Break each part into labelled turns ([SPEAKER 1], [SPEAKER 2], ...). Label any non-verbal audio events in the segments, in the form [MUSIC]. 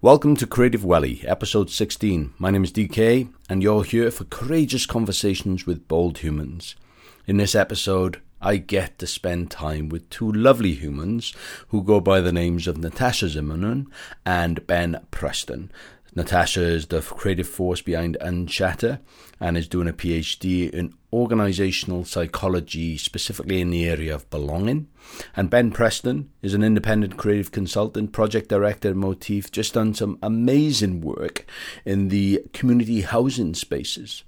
[SPEAKER 1] Welcome to Creative Welly, episode 16. My name is DK, and you're here for courageous conversations with bold humans. In this episode, I get to spend time with two lovely humans who go by the names of Natasha Zimmerman and Ben Preston. Natasha is the creative force behind Unchatter and is doing a PhD in organizational psychology, specifically in the area of belonging. And Ben Preston is an independent creative consultant, project director at Motif, just done some amazing work in the community housing spaces.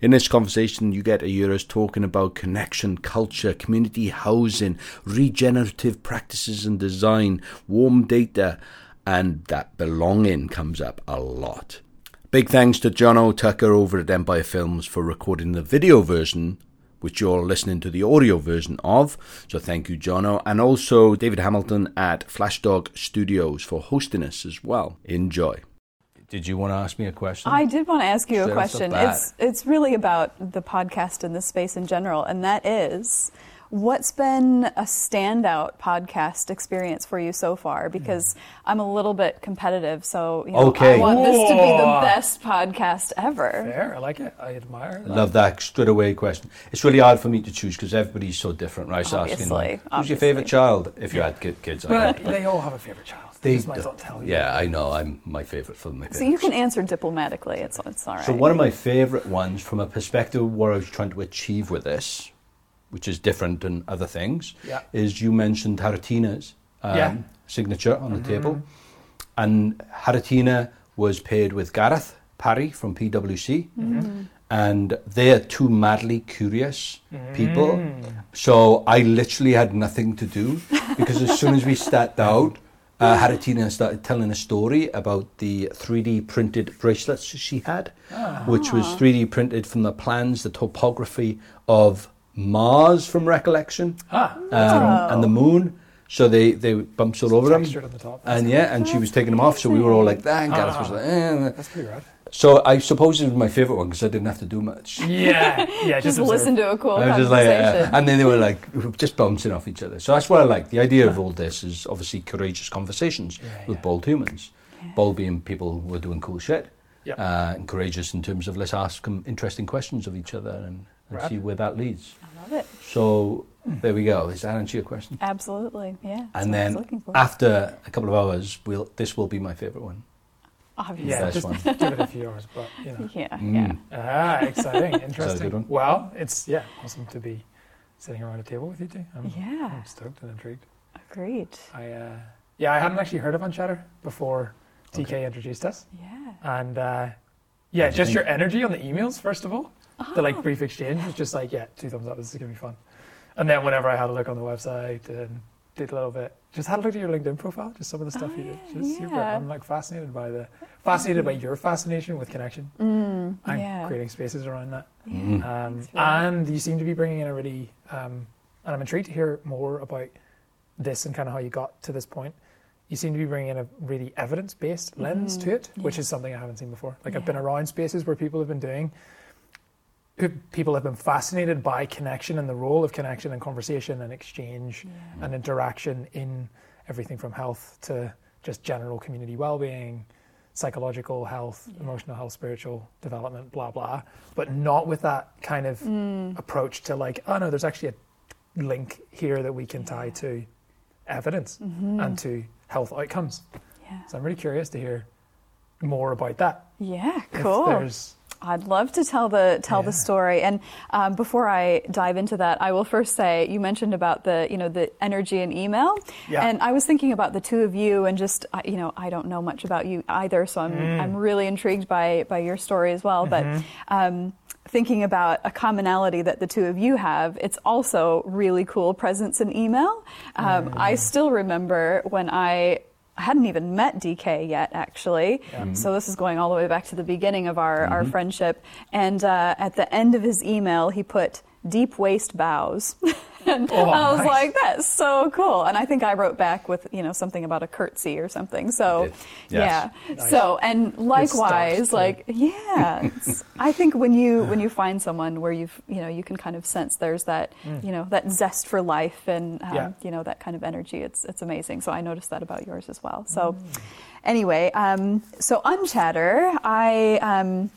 [SPEAKER 1] In this conversation, you get hear us talking about connection, culture, community housing, regenerative practices and design, warm data, and that belonging comes up a lot. Big thanks to Jono Tucker over at Empire Films for recording the video version, which you're listening to the audio version of. So thank you, Jono. And also David Hamilton at Flashdog Studios for hosting us as well. Enjoy. Did you want to ask me a question?
[SPEAKER 2] I did want to ask you
[SPEAKER 1] Straight
[SPEAKER 2] a question. It's it's really about the podcast and the space in general, and that is what's been a standout podcast experience for you so far? Because I'm a little bit competitive, so you know,
[SPEAKER 1] Okay.
[SPEAKER 2] I want this to be the best podcast ever.
[SPEAKER 3] Fair, I like it. I admire that.
[SPEAKER 1] Love that straight away question. It's really hard for me to choose because everybody's so different, right? So asking,
[SPEAKER 2] Obviously,
[SPEAKER 1] like, who's your favourite child? If you had kid, kids, I
[SPEAKER 3] Well,
[SPEAKER 1] don't.
[SPEAKER 3] they all have a favourite child.
[SPEAKER 1] They
[SPEAKER 3] They might
[SPEAKER 1] do.
[SPEAKER 3] as tell you.
[SPEAKER 1] Yeah, I know. I'm my favourite for my
[SPEAKER 2] So you can answer diplomatically. It's it's all right.
[SPEAKER 1] So one of my favourite ones, from a perspective of what I was trying to achieve with this, which is different than other things,
[SPEAKER 3] Yeah.
[SPEAKER 1] is you mentioned Haritina's um,
[SPEAKER 3] Yeah.
[SPEAKER 1] signature on the table, and Haritina was paired with Gareth Parry from PwC, and they're two madly curious people. So I literally had nothing to do because as soon as we sat out. Uh, Haritina started telling a story about the 3D printed bracelets she had, which was 3D printed from the plans, the topography of Mars from recollection,
[SPEAKER 3] Ah,
[SPEAKER 1] um, and the moon. So they, they bumps all over them.
[SPEAKER 3] the top.
[SPEAKER 1] And yeah, and she was taking them off, so we were all like that, and Gareth was like, eh.
[SPEAKER 3] that's pretty rad.
[SPEAKER 1] So I suppose it was my favourite one because I didn't have to do much. [LAUGHS]
[SPEAKER 3] Yeah, yeah.
[SPEAKER 2] just
[SPEAKER 3] observe.
[SPEAKER 2] listen to a cool
[SPEAKER 1] I was just like, uh,
[SPEAKER 2] conversation.
[SPEAKER 1] and then they were like just bouncing off each other. So that's what I like. The idea of all this is obviously courageous conversations
[SPEAKER 3] Yeah,
[SPEAKER 1] with
[SPEAKER 3] yeah.
[SPEAKER 1] bold humans. Bold being people who are doing cool shit,
[SPEAKER 3] Yeah.
[SPEAKER 1] uh, and courageous in terms of let's ask them interesting questions of each other and, and see where that leads.
[SPEAKER 2] I love it.
[SPEAKER 1] So there we go. Is that answer your question?
[SPEAKER 2] Absolutely, yeah. that's
[SPEAKER 1] and
[SPEAKER 2] what I was
[SPEAKER 1] then after a couple of hours, we'll this will be my favourite one.
[SPEAKER 2] obviously,
[SPEAKER 3] Yeah, just
[SPEAKER 1] one.
[SPEAKER 3] give it a few hours, but you know.
[SPEAKER 2] yeah,
[SPEAKER 1] Mm.
[SPEAKER 2] yeah.
[SPEAKER 3] Ah, exciting, [LAUGHS]
[SPEAKER 1] good
[SPEAKER 3] interesting.
[SPEAKER 1] one?
[SPEAKER 3] Well, it's yeah, awesome to be sitting around a table with you two. I'm,
[SPEAKER 2] Yeah.
[SPEAKER 3] I'm stoked and intrigued.
[SPEAKER 2] Agreed.
[SPEAKER 3] I uh, yeah, I hadn't actually heard of Unchatter before DK introduced us,
[SPEAKER 2] Yeah.
[SPEAKER 3] and uh, yeah,
[SPEAKER 1] What'd you
[SPEAKER 3] just
[SPEAKER 1] think?
[SPEAKER 3] your energy on the emails first of all. The
[SPEAKER 2] Oh.
[SPEAKER 3] like brief exchange was just like yeah, two thumbs up. This is gonna be fun. And then whenever I had a look on the website and did a little bit, just had a look at your LinkedIn profile, just some of the stuff
[SPEAKER 2] Oh,
[SPEAKER 3] you did.
[SPEAKER 2] yeah,
[SPEAKER 3] super. I'm like fascinated by the fascinated by your fascination with connection
[SPEAKER 2] Mm,
[SPEAKER 3] and
[SPEAKER 2] yeah.
[SPEAKER 3] creating spaces around that.
[SPEAKER 2] Yeah.
[SPEAKER 1] Mm.
[SPEAKER 3] Um,
[SPEAKER 2] That's really-
[SPEAKER 3] and you seem to be bringing in a really, um, and I'm intrigued to hear more about this and kind of how you got to this point. You seem to be bringing in a really evidence-based lens
[SPEAKER 2] Mhm.
[SPEAKER 3] to it, which is something I haven't seen before. Like I've been around spaces where people have been doing, who- people have been fascinated by connection and the role of connection and conversation and exchange
[SPEAKER 2] Yeah.
[SPEAKER 3] and interaction in everything from health to just general community well-being, psychological health,
[SPEAKER 2] Yeah.
[SPEAKER 3] emotional health, spiritual development, blah blah, but not with that kind of
[SPEAKER 2] Mm.
[SPEAKER 3] approach to like, oh no, there's actually a link here that we can tie to evidence
[SPEAKER 2] Mhm.
[SPEAKER 3] and to health outcomes.
[SPEAKER 2] yeah.
[SPEAKER 3] So I'm really curious to hear more about that.
[SPEAKER 2] Yeah,
[SPEAKER 3] If
[SPEAKER 2] cool.
[SPEAKER 3] there's
[SPEAKER 2] I'd love to tell the tell
[SPEAKER 3] Yeah.
[SPEAKER 2] the story. And um, before I dive into that, I will first say you mentioned about the you know the energy in email,
[SPEAKER 3] Yeah.
[SPEAKER 2] and I was thinking about the two of you, and just I- you know I don't know much about you either, so I'm
[SPEAKER 3] Mm.
[SPEAKER 2] I'm really intrigued by by your story as well.
[SPEAKER 3] Mm-hmm.
[SPEAKER 2] But um, thinking about a commonality that the two of you have, it's also really cool presence in email. Um, I
[SPEAKER 3] Mm.
[SPEAKER 2] still remember when I. I hadn't even met DK yet, actually. So this is going all the way back to the beginning of our, our friendship. And uh, at the end of his email, he put deep waist bows. [LAUGHS] and
[SPEAKER 3] Oh,
[SPEAKER 2] I was
[SPEAKER 3] nice.
[SPEAKER 2] like, that's so cool. And I think I wrote back with, you know, something about a curtsy or something. So.
[SPEAKER 1] Yes.
[SPEAKER 2] yeah.
[SPEAKER 3] Nice.
[SPEAKER 2] So, and likewise, like, yeah, it's, I think when you when you find someone where you've, you know, you can kind of sense there's that, you know, that zest for life and, um,
[SPEAKER 3] Mm. Yeah.
[SPEAKER 2] you know, that kind of energy. It's it's amazing. So I noticed that about yours as well. So,
[SPEAKER 3] Mm.
[SPEAKER 2] anyway, um, so Unchatter, I. Um,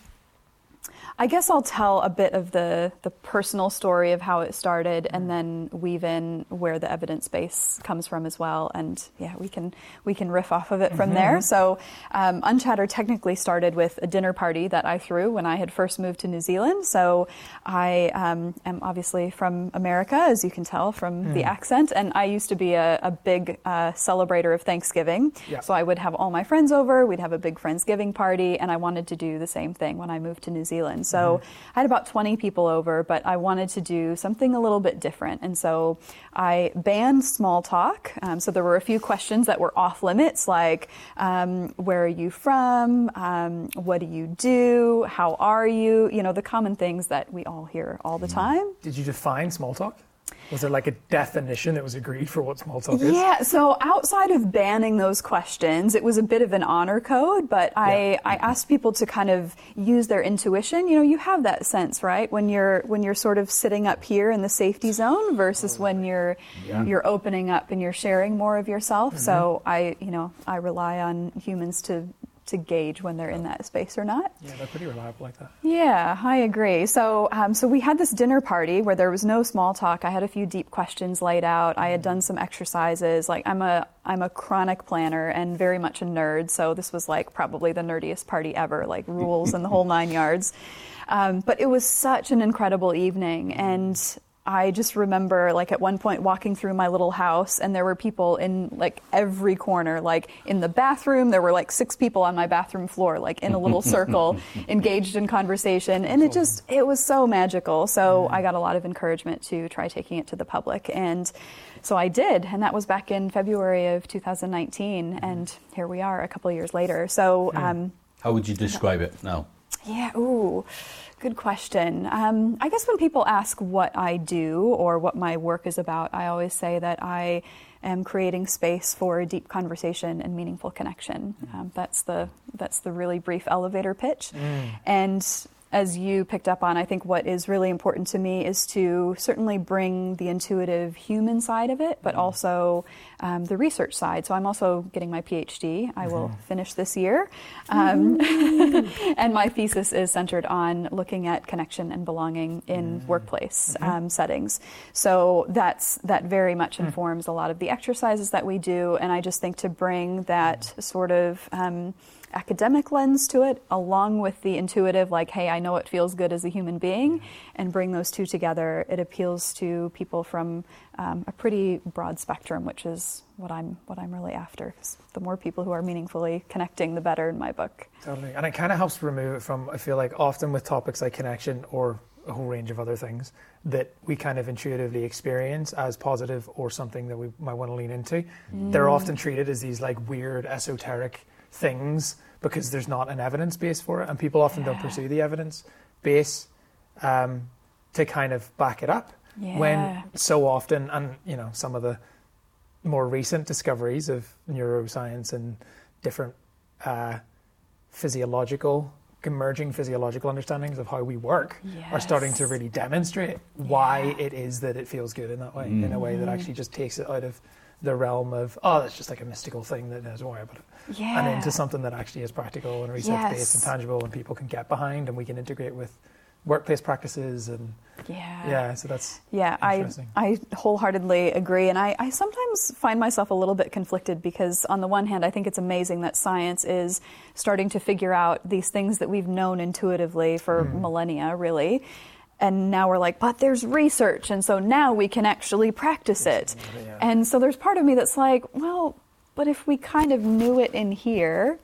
[SPEAKER 2] I guess I'll tell a bit of the, the personal story of how it started and then weave in where the evidence base comes from as well. And yeah, we can, we can riff off of it from there. So, um, Unchatter technically started with a dinner party that I threw when I had first moved to New Zealand. So I um, am obviously from America, as you can tell from the accent. And I used to be a, a big uh, celebrator of Thanksgiving.
[SPEAKER 3] Yeah.
[SPEAKER 2] So I would have all my friends over, we'd have a big Friendsgiving party, and I wanted to do the same thing when I moved to New Zealand. So I had about 20 people over, but I wanted to do something a little bit different. And so I banned small talk. Um, so there were a few questions that were off limits, like um, where are you from? Um, what do you do? How are you? You know, the common things that we all hear all the time.
[SPEAKER 3] Did you define small talk? Was there like a definition that was agreed for what small talk is?
[SPEAKER 2] Yeah, so outside of banning those questions, it was a bit of an honor code, but I, I asked people to kind of use their intuition. You know, you have that sense, right? When you're when you're sort of sitting up here in the safety zone versus when you're
[SPEAKER 3] Yeah.
[SPEAKER 2] you're opening up and you're sharing more of yourself. So mm-hmm. I, you know, I rely on humans to to gauge when they're in that space or not.
[SPEAKER 3] Yeah, they're pretty reliable like that.
[SPEAKER 2] Yeah, I agree. So, um, so we had this dinner party where there was no small talk. I had a few deep questions laid out. I had done some exercises. Like I'm a I'm a chronic planner and very much a nerd. So this was like probably the nerdiest party ever, like rules and the whole [LAUGHS] nine yards. Um, but it was such an incredible evening, and I just remember like at one point walking through my little house and there were people in like every corner, like in the bathroom, there were like six people on my bathroom floor, like in a little [LAUGHS] circle, engaged in conversation. And it just, it was so magical. So I got a lot of encouragement to try taking it to the public. And so I did. And that was back in February of 2019. And here we are a couple years later. So, um,
[SPEAKER 1] How would you describe it now?
[SPEAKER 2] Yeah, ooh, good question. Um, I guess when people ask what I do or what my work is about, I always say that I am creating space for deep conversation and meaningful connection. Um, that's the that's the really brief elevator pitch. And as you picked up on, I think what is really important to me is to certainly bring the intuitive human side of it, but also um, the research side. So I'm also getting my PhD. I will finish this year. Um, [LAUGHS] and my thesis is centered on looking at connection and belonging in workplace um, settings. So that's that very much informs a lot of the exercises that we do. And I just think to bring that sort of um, academic lens to it, along with the intuitive, like, hey, I know it feels good as a human being, and bring those two together, it appeals to people from um, a pretty broad spectrum, which is what I'm what I'm really after. 'Cause the more people who are meaningfully connecting, the better in my book.
[SPEAKER 3] Totally. And it kind of helps remove it from, I feel like, often with topics like connection or a whole range of other things that we kind of intuitively experience as positive or something that we might want to lean into. They're often treated as these like weird, esoteric things because there's not an evidence base for it. And people often don't pursue the evidence base um, to kind of back it up.
[SPEAKER 2] Yeah.
[SPEAKER 3] When so often, and you know, some of the more recent discoveries of neuroscience and different uh, physiological, emerging physiological understandings of how we work are starting to really demonstrate why
[SPEAKER 2] Yeah.
[SPEAKER 3] it is that it feels good in that way, in a way that actually just takes it out of the realm of, oh, that's just like a mystical thing that doesn't worry about it.
[SPEAKER 2] Yeah.
[SPEAKER 3] And into something that actually is practical and research based
[SPEAKER 2] Yes.
[SPEAKER 3] and tangible and people can get behind and we can integrate with workplace practices and
[SPEAKER 2] Yeah.
[SPEAKER 3] yeah, so that's
[SPEAKER 2] Yeah, I,
[SPEAKER 3] Interesting.
[SPEAKER 2] I wholeheartedly agree. And I, I sometimes find myself a little bit conflicted because, on the one hand, I think it's amazing that science is starting to figure out these things that we've known intuitively for mm-hmm. millennia, really. And now we're like, but there's research. And so now we can actually practice it.
[SPEAKER 3] Yeah.
[SPEAKER 2] And so there's part of me that's like, well, but if we kind of knew it in here,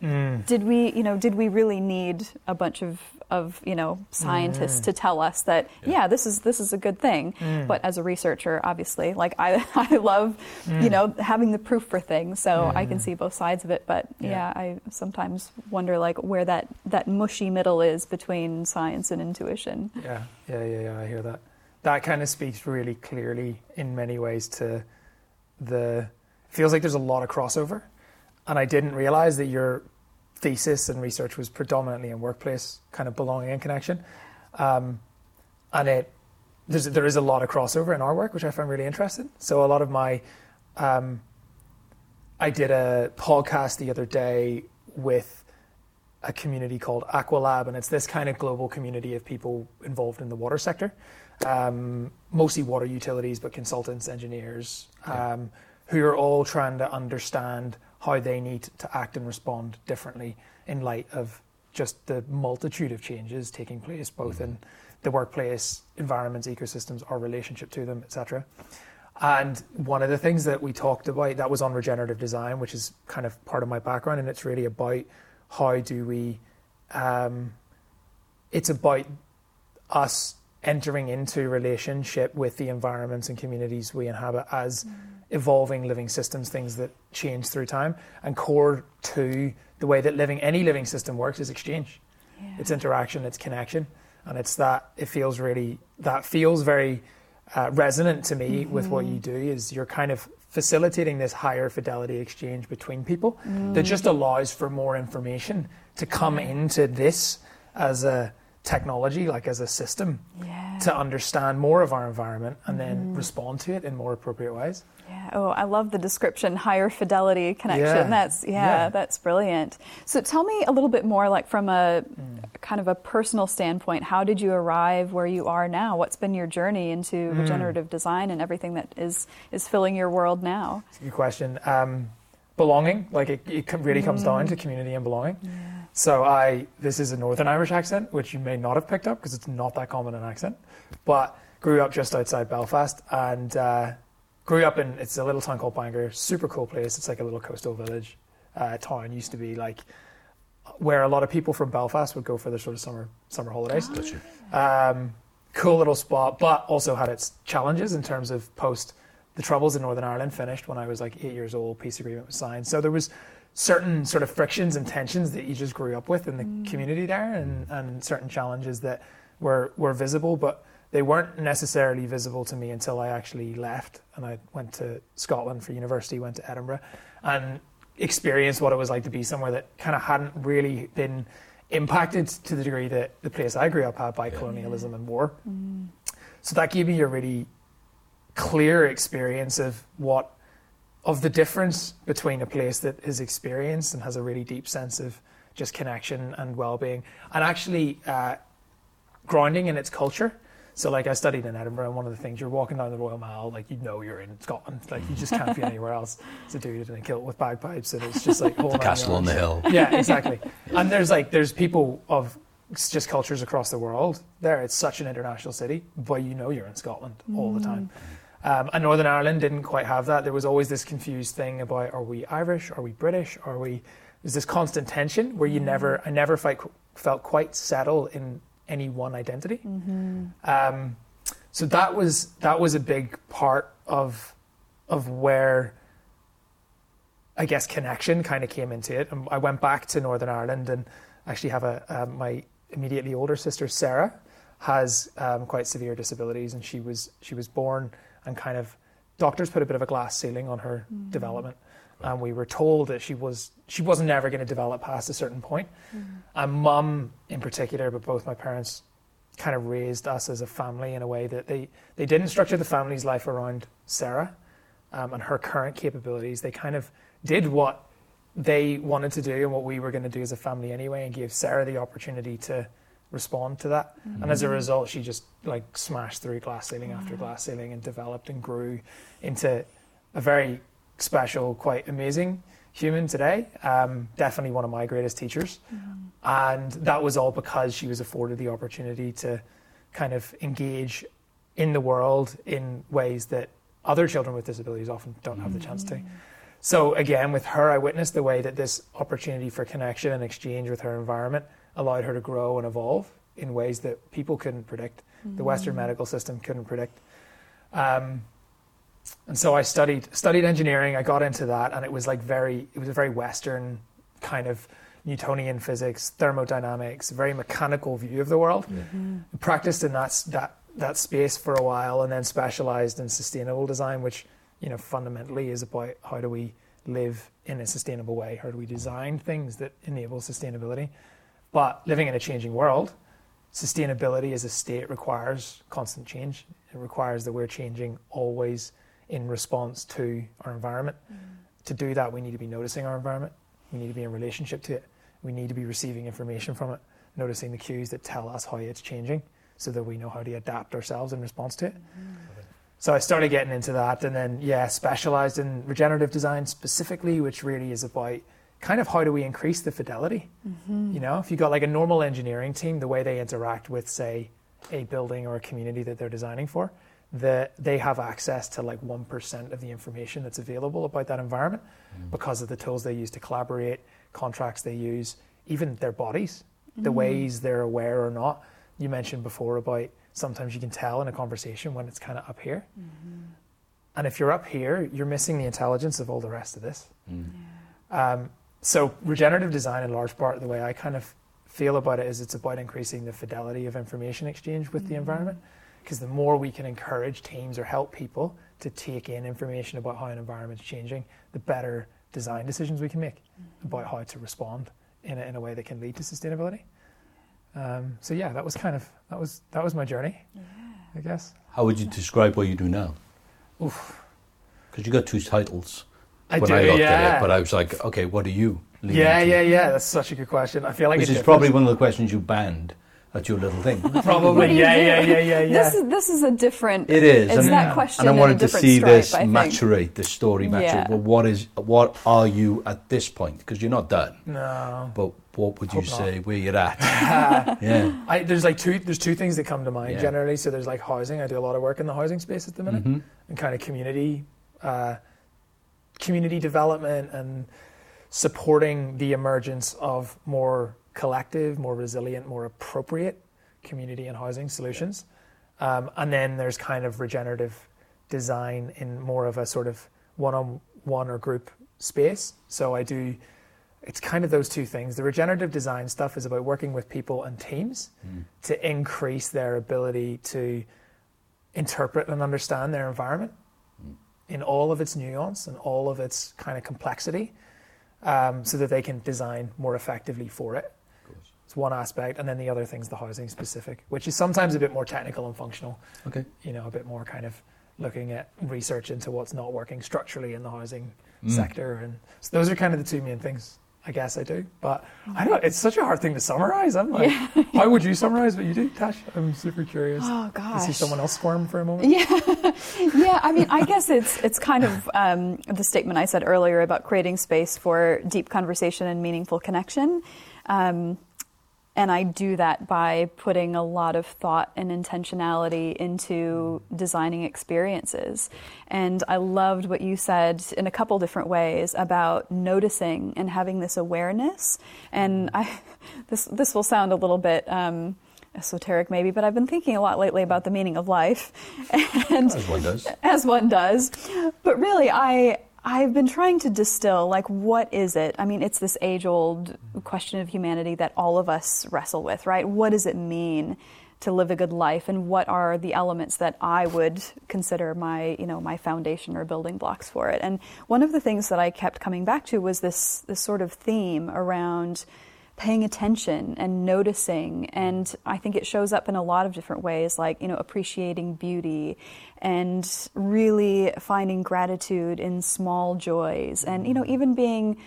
[SPEAKER 2] did we, you know, did we really need a bunch of, of you know, scientists to tell us that, yeah. this is this is a good thing? Mm. But as a researcher, obviously, like I, [LAUGHS] I love, you mm. know, having the proof for things, so I can see both sides of it. But
[SPEAKER 3] Yeah.
[SPEAKER 2] yeah, I sometimes wonder like where that that mushy middle is between science and intuition.
[SPEAKER 3] Yeah, yeah, yeah, yeah. I hear that. that kind of speaks really clearly in many ways to the feels like there's a lot of crossover and i didn't realize that your thesis and research was predominantly in workplace kind of belonging and connection. Um, and it there's, there is a lot of crossover in our work which i find really interesting. So a lot of my um, i did a podcast the other day with a community called Aqualab, and it's this kind of global community of people involved in the water sector, um, mostly water utilities, but consultants, engineers, um, who are all trying to understand how they need to act and respond differently in light of just the multitude of changes taking place, both mm-hmm. in the workplace, environments, ecosystems, our relationship to them, etc. And one of the things that we talked about that was on regenerative design, which is kind of part of my background, and it's really about how do we um, it's about us entering into relationship with the environments and communities we inhabit as mm. evolving living systems things that change through time and core to the way that living any living system works is exchange yeah. it's interaction it's connection and it's that it feels really that feels very uh, resonant to me mm-hmm. with what you do is you're kind of facilitating this higher fidelity exchange between people mm. that just allows for more information to come into this as a technology, like as a system, yeah. to understand more of our environment and mm. then mm-hmm. respond to it in more appropriate ways.
[SPEAKER 2] Yeah. Oh, I love the description, higher fidelity connection. Yeah. That's yeah, yeah, that's brilliant. So tell me a little bit more, like from a mm. kind of a personal standpoint. How did you arrive where you are now? What's been your journey into mm. regenerative design and everything that is is filling your world now?
[SPEAKER 3] That's a good question. Um, belonging, like it, it really comes mm. down to community and belonging. Yeah. So I, this is a Northern Irish accent, which you may not have picked up because it's not that common an accent, but grew up just outside Belfast and. Uh, grew up in it's a little town called Bangor, super cool place. It's like a little coastal village uh, town. Used to be like where a lot of people from Belfast would go for their sort of summer summer holidays. Oh. Um, cool little spot, but also had its challenges in terms of post the troubles in Northern Ireland finished when I was like eight years old. Peace agreement was signed, so there was certain sort of frictions and tensions that you just grew up with in the mm. community there, and, and certain challenges that were were visible, but they weren't necessarily visible to me until I actually left and I went to Scotland for university, went to Edinburgh, and experienced what it was like to be somewhere that kind of hadn't really been impacted to the degree that the place I grew up had by colonialism and war. Mm. So that gave me a really clear experience of what of the difference between a place that has experienced and has a really deep sense of just connection and well-being and actually uh, grounding in its culture so like I studied in Edinburgh, and one of the things you're walking down the Royal Mile, like you know you're in Scotland, like you just can't be anywhere else. It's a dude in a kilt with bagpipes, and it's just like [LAUGHS]
[SPEAKER 1] the castle on the hill.
[SPEAKER 3] Yeah, exactly. [LAUGHS] and there's like there's people of just cultures across the world there. It's such an international city, but you know you're in Scotland all the time. Um, and Northern Ireland didn't quite have that. There was always this confused thing about are we Irish? Are we British? Are we? There's this constant tension where you mm. never, I never felt, felt quite settled in any one identity. Mm-hmm. Um, so that was that was a big part of of where I guess connection kind of came into it. And I went back to Northern Ireland and actually have a um, my immediately older sister Sarah has um, quite severe disabilities, and she was she was born and kind of doctors put a bit of a glass ceiling on her mm-hmm. development and we were told that she was she wasn't ever going to develop past a certain point. Mm-hmm. And mum, in particular, but both my parents, kind of raised us as a family in a way that they they didn't structure the family's life around Sarah um, and her current capabilities. They kind of did what they wanted to do and what we were going to do as a family anyway, and gave Sarah the opportunity to respond to that. Mm-hmm. And as a result, she just like smashed through glass ceiling after glass ceiling and developed and grew into a very special, quite amazing human today. Um, definitely one of my greatest teachers. Mm-hmm. And that was all because she was afforded the opportunity to kind of engage in the world in ways that other children with disabilities often don't have the chance to. Mm-hmm. So again, with her, I witnessed the way that this opportunity for connection and exchange with her environment allowed her to grow and evolve in ways that people couldn't predict. Mm-hmm. The Western mm. medical system couldn't predict. Um, and so I studied studied engineering. I got into that, and it was like very it was a very Western kind of Newtonian physics, thermodynamics, very mechanical view of the world. Mm-hmm. Practiced in that that that space for a while, and then specialized in sustainable design, which you know fundamentally is about how do we live in a sustainable way? How do we design things that enable sustainability? But living in a changing world, sustainability as a state requires constant change. It requires that we're changing always in response to our environment. Mm. To do that, we need to be noticing our environment. We need to be in relationship to it. We need to be receiving information from it, noticing the cues that tell us how it's changing so that we know how to adapt ourselves in response to it. Mm-hmm. So I started getting into that and then, yeah, specialized in regenerative design specifically, which really is about kind of how do we increase the fidelity? Mm-hmm. You know, if you've got like a normal engineering team, the way they interact with, say, a building or a community that they're designing for, that they have access to like 1% of the information that's available about that environment mm. because of the tools they use to collaborate, contracts they use, even their bodies, mm. the ways they're aware or not. You mentioned before about sometimes you can tell in a conversation when it's kind of up here. Mm-hmm. And if you're up here, you're missing the intelligence of all the rest of this. Mm. Yeah. Um, so, regenerative design, in large part, the way I kind of feel about it is it's about increasing the fidelity of information exchange with mm-hmm. the environment. Because the more we can encourage teams or help people to take in information about how an environment's changing, the better design decisions we can make mm-hmm. about how to respond in a, in a way that can lead to sustainability. Um, so yeah, that was kind of that was that was my journey, yeah. I guess.
[SPEAKER 1] How would you describe what you do now? Oof, because you got two titles.
[SPEAKER 3] I when do, I looked yeah. at
[SPEAKER 1] it, but I was like, okay, what are you?
[SPEAKER 3] Yeah, yeah, yeah. That's such a good question. I feel like
[SPEAKER 1] which is probably one of the questions you banned at your little thing. [LAUGHS]
[SPEAKER 3] Probably, yeah, yeah, yeah, yeah, yeah.
[SPEAKER 2] This is this is a different.
[SPEAKER 1] It is.
[SPEAKER 2] It's and, that question.
[SPEAKER 1] And I wanted
[SPEAKER 2] to
[SPEAKER 1] see
[SPEAKER 2] stripe,
[SPEAKER 1] this maturate, this story maturate. Yeah. Well, what is what are you at this point? Because you're not done.
[SPEAKER 3] No.
[SPEAKER 1] But what would you
[SPEAKER 3] Hope
[SPEAKER 1] say
[SPEAKER 3] not.
[SPEAKER 1] where you're at? [LAUGHS] yeah.
[SPEAKER 3] I, there's like two. There's two things that come to mind yeah. generally. So there's like housing. I do a lot of work in the housing space at the minute, mm-hmm. and kind of community, uh, community development and supporting the emergence of more collective, more resilient, more appropriate community and housing solutions. Um, and then there's kind of regenerative design in more of a sort of one-on-one or group space. So I do. It's kind of those two things. The regenerative design stuff is about working with people and teams mm. to increase their ability to interpret and understand their environment. In all of its nuance and all of its kind of complexity, um, so that they can design more effectively for it. It's one aspect, and then the other thing's the housing specific, which is sometimes a bit more technical and functional.
[SPEAKER 1] Okay.
[SPEAKER 3] You know, a bit more kind of looking at research into what's not working structurally in the housing mm. sector, and so those are kind of the two main things. I guess I do, but I don't. It's such a hard thing to summarize. I'm like, yeah. [LAUGHS] how would you summarize what you do, Tash? I'm super curious.
[SPEAKER 2] Oh gosh,
[SPEAKER 3] see someone else squirm for a moment.
[SPEAKER 2] Yeah, [LAUGHS] yeah. I mean, I guess it's it's kind of um, the statement I said earlier about creating space for deep conversation and meaningful connection. Um, and I do that by putting a lot of thought and intentionality into designing experiences. And I loved what you said in a couple different ways about noticing and having this awareness. And I, [LAUGHS] this this will sound a little bit. Um, esoteric maybe, but I've been thinking a lot lately about the meaning of life. [LAUGHS]
[SPEAKER 1] And as one does.
[SPEAKER 2] As one does. But really I I've been trying to distill, like, what is it? I mean, it's this age old question of humanity that all of us wrestle with, right? What does it mean to live a good life? And what are the elements that I would consider my, you know, my foundation or building blocks for it? And one of the things that I kept coming back to was this, this sort of theme around paying attention and noticing. And i think it shows up in a lot of different ways like you know appreciating beauty and really finding gratitude in small joys. And you know mm-hmm. even being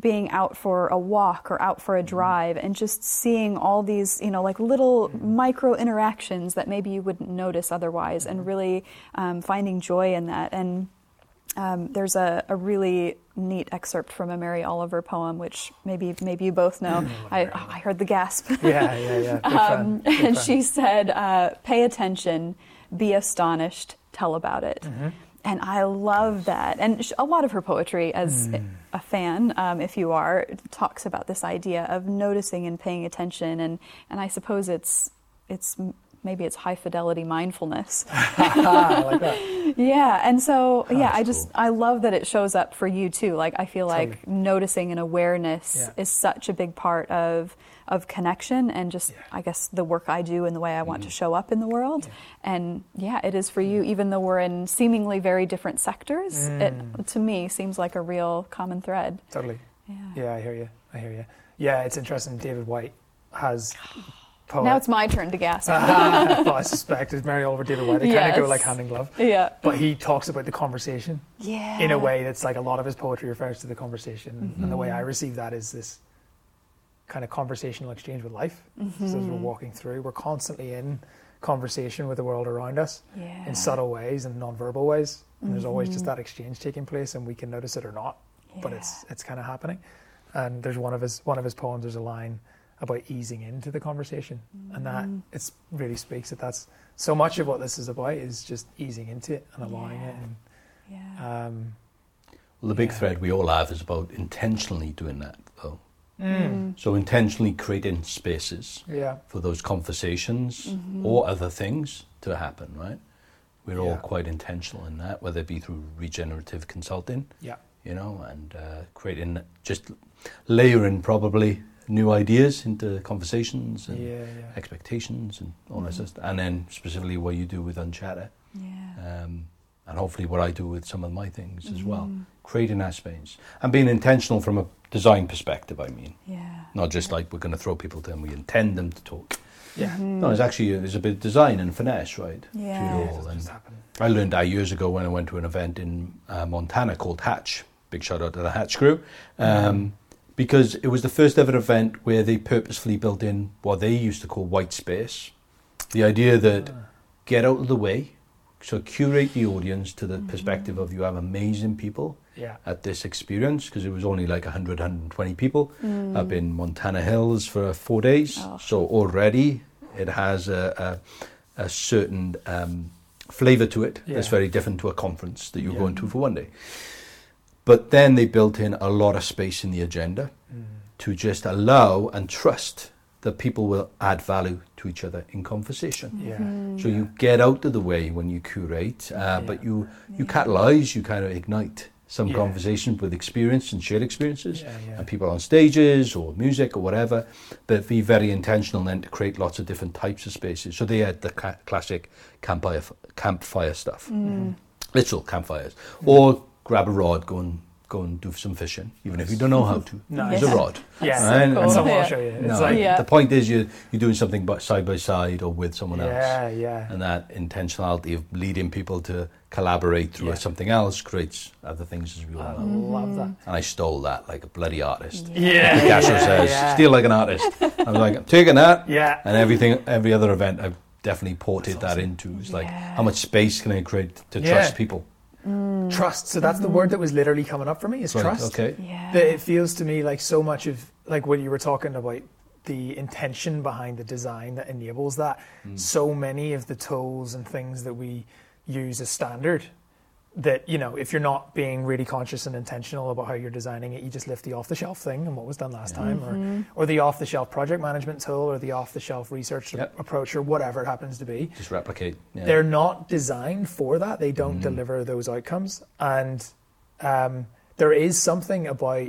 [SPEAKER 2] being out for a walk or out for a mm-hmm. drive and just seeing all these, you know, like little mm-hmm. micro interactions that maybe you wouldn't notice otherwise and really um, finding joy in that. And um, there's a, a, really neat excerpt from a Mary Oliver poem, which maybe maybe you both know. [CLEARS THROAT] I, I, heard the gasp. [LAUGHS]
[SPEAKER 3] Yeah, yeah, yeah. Um,
[SPEAKER 2] and she said, uh, "Pay attention, be astonished, tell about it." Mm-hmm. And I love that. And a lot of her poetry, as mm. a fan, um, if you are, talks about this idea of noticing and paying attention. And, and I suppose it's it's maybe it's high fidelity mindfulness. [LAUGHS]
[SPEAKER 3] Like that.
[SPEAKER 2] Yeah, and so yeah, I just
[SPEAKER 1] cool.
[SPEAKER 2] I love that it shows up for you too. Like I feel like
[SPEAKER 3] Totally.
[SPEAKER 2] noticing and awareness
[SPEAKER 3] Yeah.
[SPEAKER 2] is such a big part of of connection and just I guess the work I do and the way I want to mm-hmm. show up in the world. And yeah, it is for you mm-hmm. even though we're in seemingly very different sectors. It mm. to me seems like a real common thread.
[SPEAKER 3] Totally.
[SPEAKER 2] Yeah.
[SPEAKER 3] Yeah, I hear you. I hear you. Yeah, it's interesting. David Whyte has. [GASPS] [SIGHS] Poet.
[SPEAKER 2] Now it's my turn to gasp. [LAUGHS]
[SPEAKER 3] well, I suspect it's Mary Oliver, David Whyte. They kind of go like hand in glove.
[SPEAKER 2] yeah.
[SPEAKER 3] But he talks about the conversation
[SPEAKER 2] Yeah.
[SPEAKER 3] in a way that's like a lot of his poetry refers to the conversation. And the way
[SPEAKER 2] Mm-hmm.
[SPEAKER 3] I receive that is this kind of conversational exchange with life. So as
[SPEAKER 2] Mm-hmm.
[SPEAKER 3] we're walking through, we're constantly in conversation with the world around us
[SPEAKER 2] Yeah.
[SPEAKER 3] in subtle ways and non-verbal ways. And there's always
[SPEAKER 2] Mm-hmm.
[SPEAKER 3] just that exchange taking place, and we can notice it or not, but it's it's kind of happening. And there's one of his one of his poems. There's a line about easing into the conversation, and that
[SPEAKER 2] Mm-hmm.
[SPEAKER 3] it really speaks that that's so much of what this is about is just easing into it and allowing it.
[SPEAKER 2] Yeah.
[SPEAKER 3] Um,
[SPEAKER 1] Well, the big
[SPEAKER 3] Yeah.
[SPEAKER 1] thread we all have is about intentionally doing that, though.
[SPEAKER 3] mm,
[SPEAKER 1] So intentionally creating spaces
[SPEAKER 3] yeah,
[SPEAKER 1] for those conversations
[SPEAKER 2] Mm-hmm.
[SPEAKER 1] or other things to happen, right? We're all quite intentional in that, whether it be through regenerative consulting,
[SPEAKER 3] yeah,
[SPEAKER 1] you know, and uh, creating just layering probably new ideas into conversations and
[SPEAKER 3] yeah, yeah.
[SPEAKER 1] expectations and all that stuff. And then specifically what you do with Unchatter,
[SPEAKER 2] Yeah.
[SPEAKER 1] um, and hopefully what I do with some of my things as well,
[SPEAKER 2] Mm-hmm.
[SPEAKER 1] creating that space and being intentional from a design perspective. I mean,
[SPEAKER 2] Yeah.
[SPEAKER 1] not just like we're going to throw people to them; we intend them to talk.
[SPEAKER 3] Yeah.
[SPEAKER 1] No, it's actually there's a bit of design and finesse, right?
[SPEAKER 2] Yeah.
[SPEAKER 3] Yeah,
[SPEAKER 1] all. And. I learned that years ago when I went to an event in uh, Montana called Hatch. Big shout out to the Hatch crew. Um, because it was the first ever event where they purposefully built in what they used to call white space. The idea that ah. get out of the way, so curate the audience to the mm-hmm. perspective of you have amazing people
[SPEAKER 3] Yeah,
[SPEAKER 1] at this experience because it was only like 100, 120 people up mm. in Montana Hills for four days.
[SPEAKER 2] Oh.
[SPEAKER 1] So already it has a, a, a certain um, flavour to it that's very different to a conference that you're
[SPEAKER 3] Yeah.
[SPEAKER 1] going to for one day. But then they built in a lot of space in the agenda
[SPEAKER 3] Mm.
[SPEAKER 1] to just allow and trust that people will add value to each other in conversation.
[SPEAKER 3] yeah,
[SPEAKER 1] So you get out of the way when you curate, uh, but you you catalyze, you kind of ignite some
[SPEAKER 3] Yeah.
[SPEAKER 1] conversation with experience and shared experiences,
[SPEAKER 3] Yeah, yeah.
[SPEAKER 1] and people on stages or music or whatever. But be very intentional then to create lots of different types of spaces. So they had the ca- classic campfire campfire stuff, literal campfires, or grab a rod, go and go and do some fishing, even if you don't know how to. [LAUGHS]
[SPEAKER 3] Nice.
[SPEAKER 1] There's a rod. [LAUGHS]
[SPEAKER 3] yeah.
[SPEAKER 2] so
[SPEAKER 1] Right?
[SPEAKER 2] cool.
[SPEAKER 3] And someone will show you. It's
[SPEAKER 1] No,
[SPEAKER 3] like
[SPEAKER 2] Yeah.
[SPEAKER 1] the point is you you're doing something but side by side or with someone else
[SPEAKER 3] yeah, yeah,
[SPEAKER 1] and that intentionality of leading people to collaborate through
[SPEAKER 3] Yeah.
[SPEAKER 1] something else creates other things as we all
[SPEAKER 3] I
[SPEAKER 1] know.
[SPEAKER 3] love that.
[SPEAKER 1] And I stole that like a bloody artist.
[SPEAKER 3] Yeah,
[SPEAKER 1] Picasso
[SPEAKER 3] yeah,
[SPEAKER 1] says,
[SPEAKER 3] yeah.
[SPEAKER 1] steal like an artist. I was like, I'm taking that.
[SPEAKER 3] Yeah.
[SPEAKER 1] And everything, every other event, I've definitely ported that into. It's like,
[SPEAKER 2] Yeah.
[SPEAKER 1] how much space can I create to
[SPEAKER 3] Yeah.
[SPEAKER 1] trust people? Mm.
[SPEAKER 3] Trust. So that's the word that was literally coming up for me is
[SPEAKER 1] Right,
[SPEAKER 3] trust.
[SPEAKER 1] Okay.
[SPEAKER 2] Yeah.
[SPEAKER 3] That it feels to me like so much of like when you were talking about the intention behind the design that enables that. Mm. So many of the tools and things that we use as standard that you know if you're not being really conscious and intentional about how you're designing it you just lift the off the shelf thing and what was done last time or or the off the shelf project management tool or the off the shelf research
[SPEAKER 1] Yep.
[SPEAKER 3] approach or whatever it happens to be
[SPEAKER 1] Just replicate. Yeah.
[SPEAKER 3] they're not designed for that. They don't deliver those outcomes. And um, there is something about,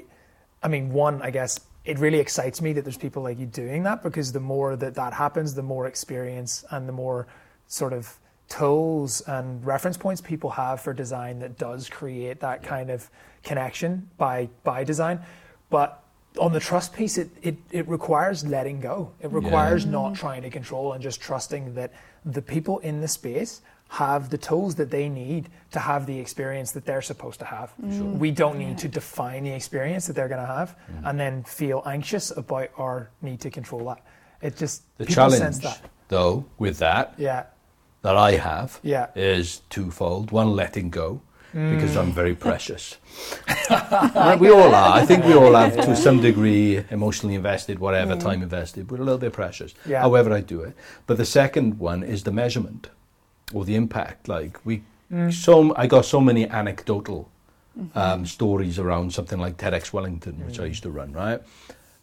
[SPEAKER 3] I mean, one, I guess it really excites me that there's people like you doing that because the more that that happens, the more experience and the more sort of tools and reference points people have for design that does create that kind of connection by by design. But on the trust piece, it, it, it requires letting go. It requires not trying to control and just trusting that the people in the space have the tools that they need to have the experience that they're supposed to have. Mm. We don't need to define the experience that they're going to have and then feel anxious about our need to control that. It just
[SPEAKER 1] the
[SPEAKER 3] people sense
[SPEAKER 1] challenge,
[SPEAKER 3] that.
[SPEAKER 1] though, with that,
[SPEAKER 3] Yeah,
[SPEAKER 1] that I have
[SPEAKER 3] Yeah.
[SPEAKER 1] is twofold. One, letting go, because
[SPEAKER 3] Mm.
[SPEAKER 1] I'm very precious. [LAUGHS] We all are. I think we all have, to some degree, emotionally invested, whatever, time invested. We're a little bit precious.
[SPEAKER 3] Mm. Yeah.
[SPEAKER 1] However, I do it. But the second one is the measurement or the impact. Like we,
[SPEAKER 3] Mm.
[SPEAKER 1] so I got so many anecdotal um, stories around something like TEDx Wellington, which I used to run. Right,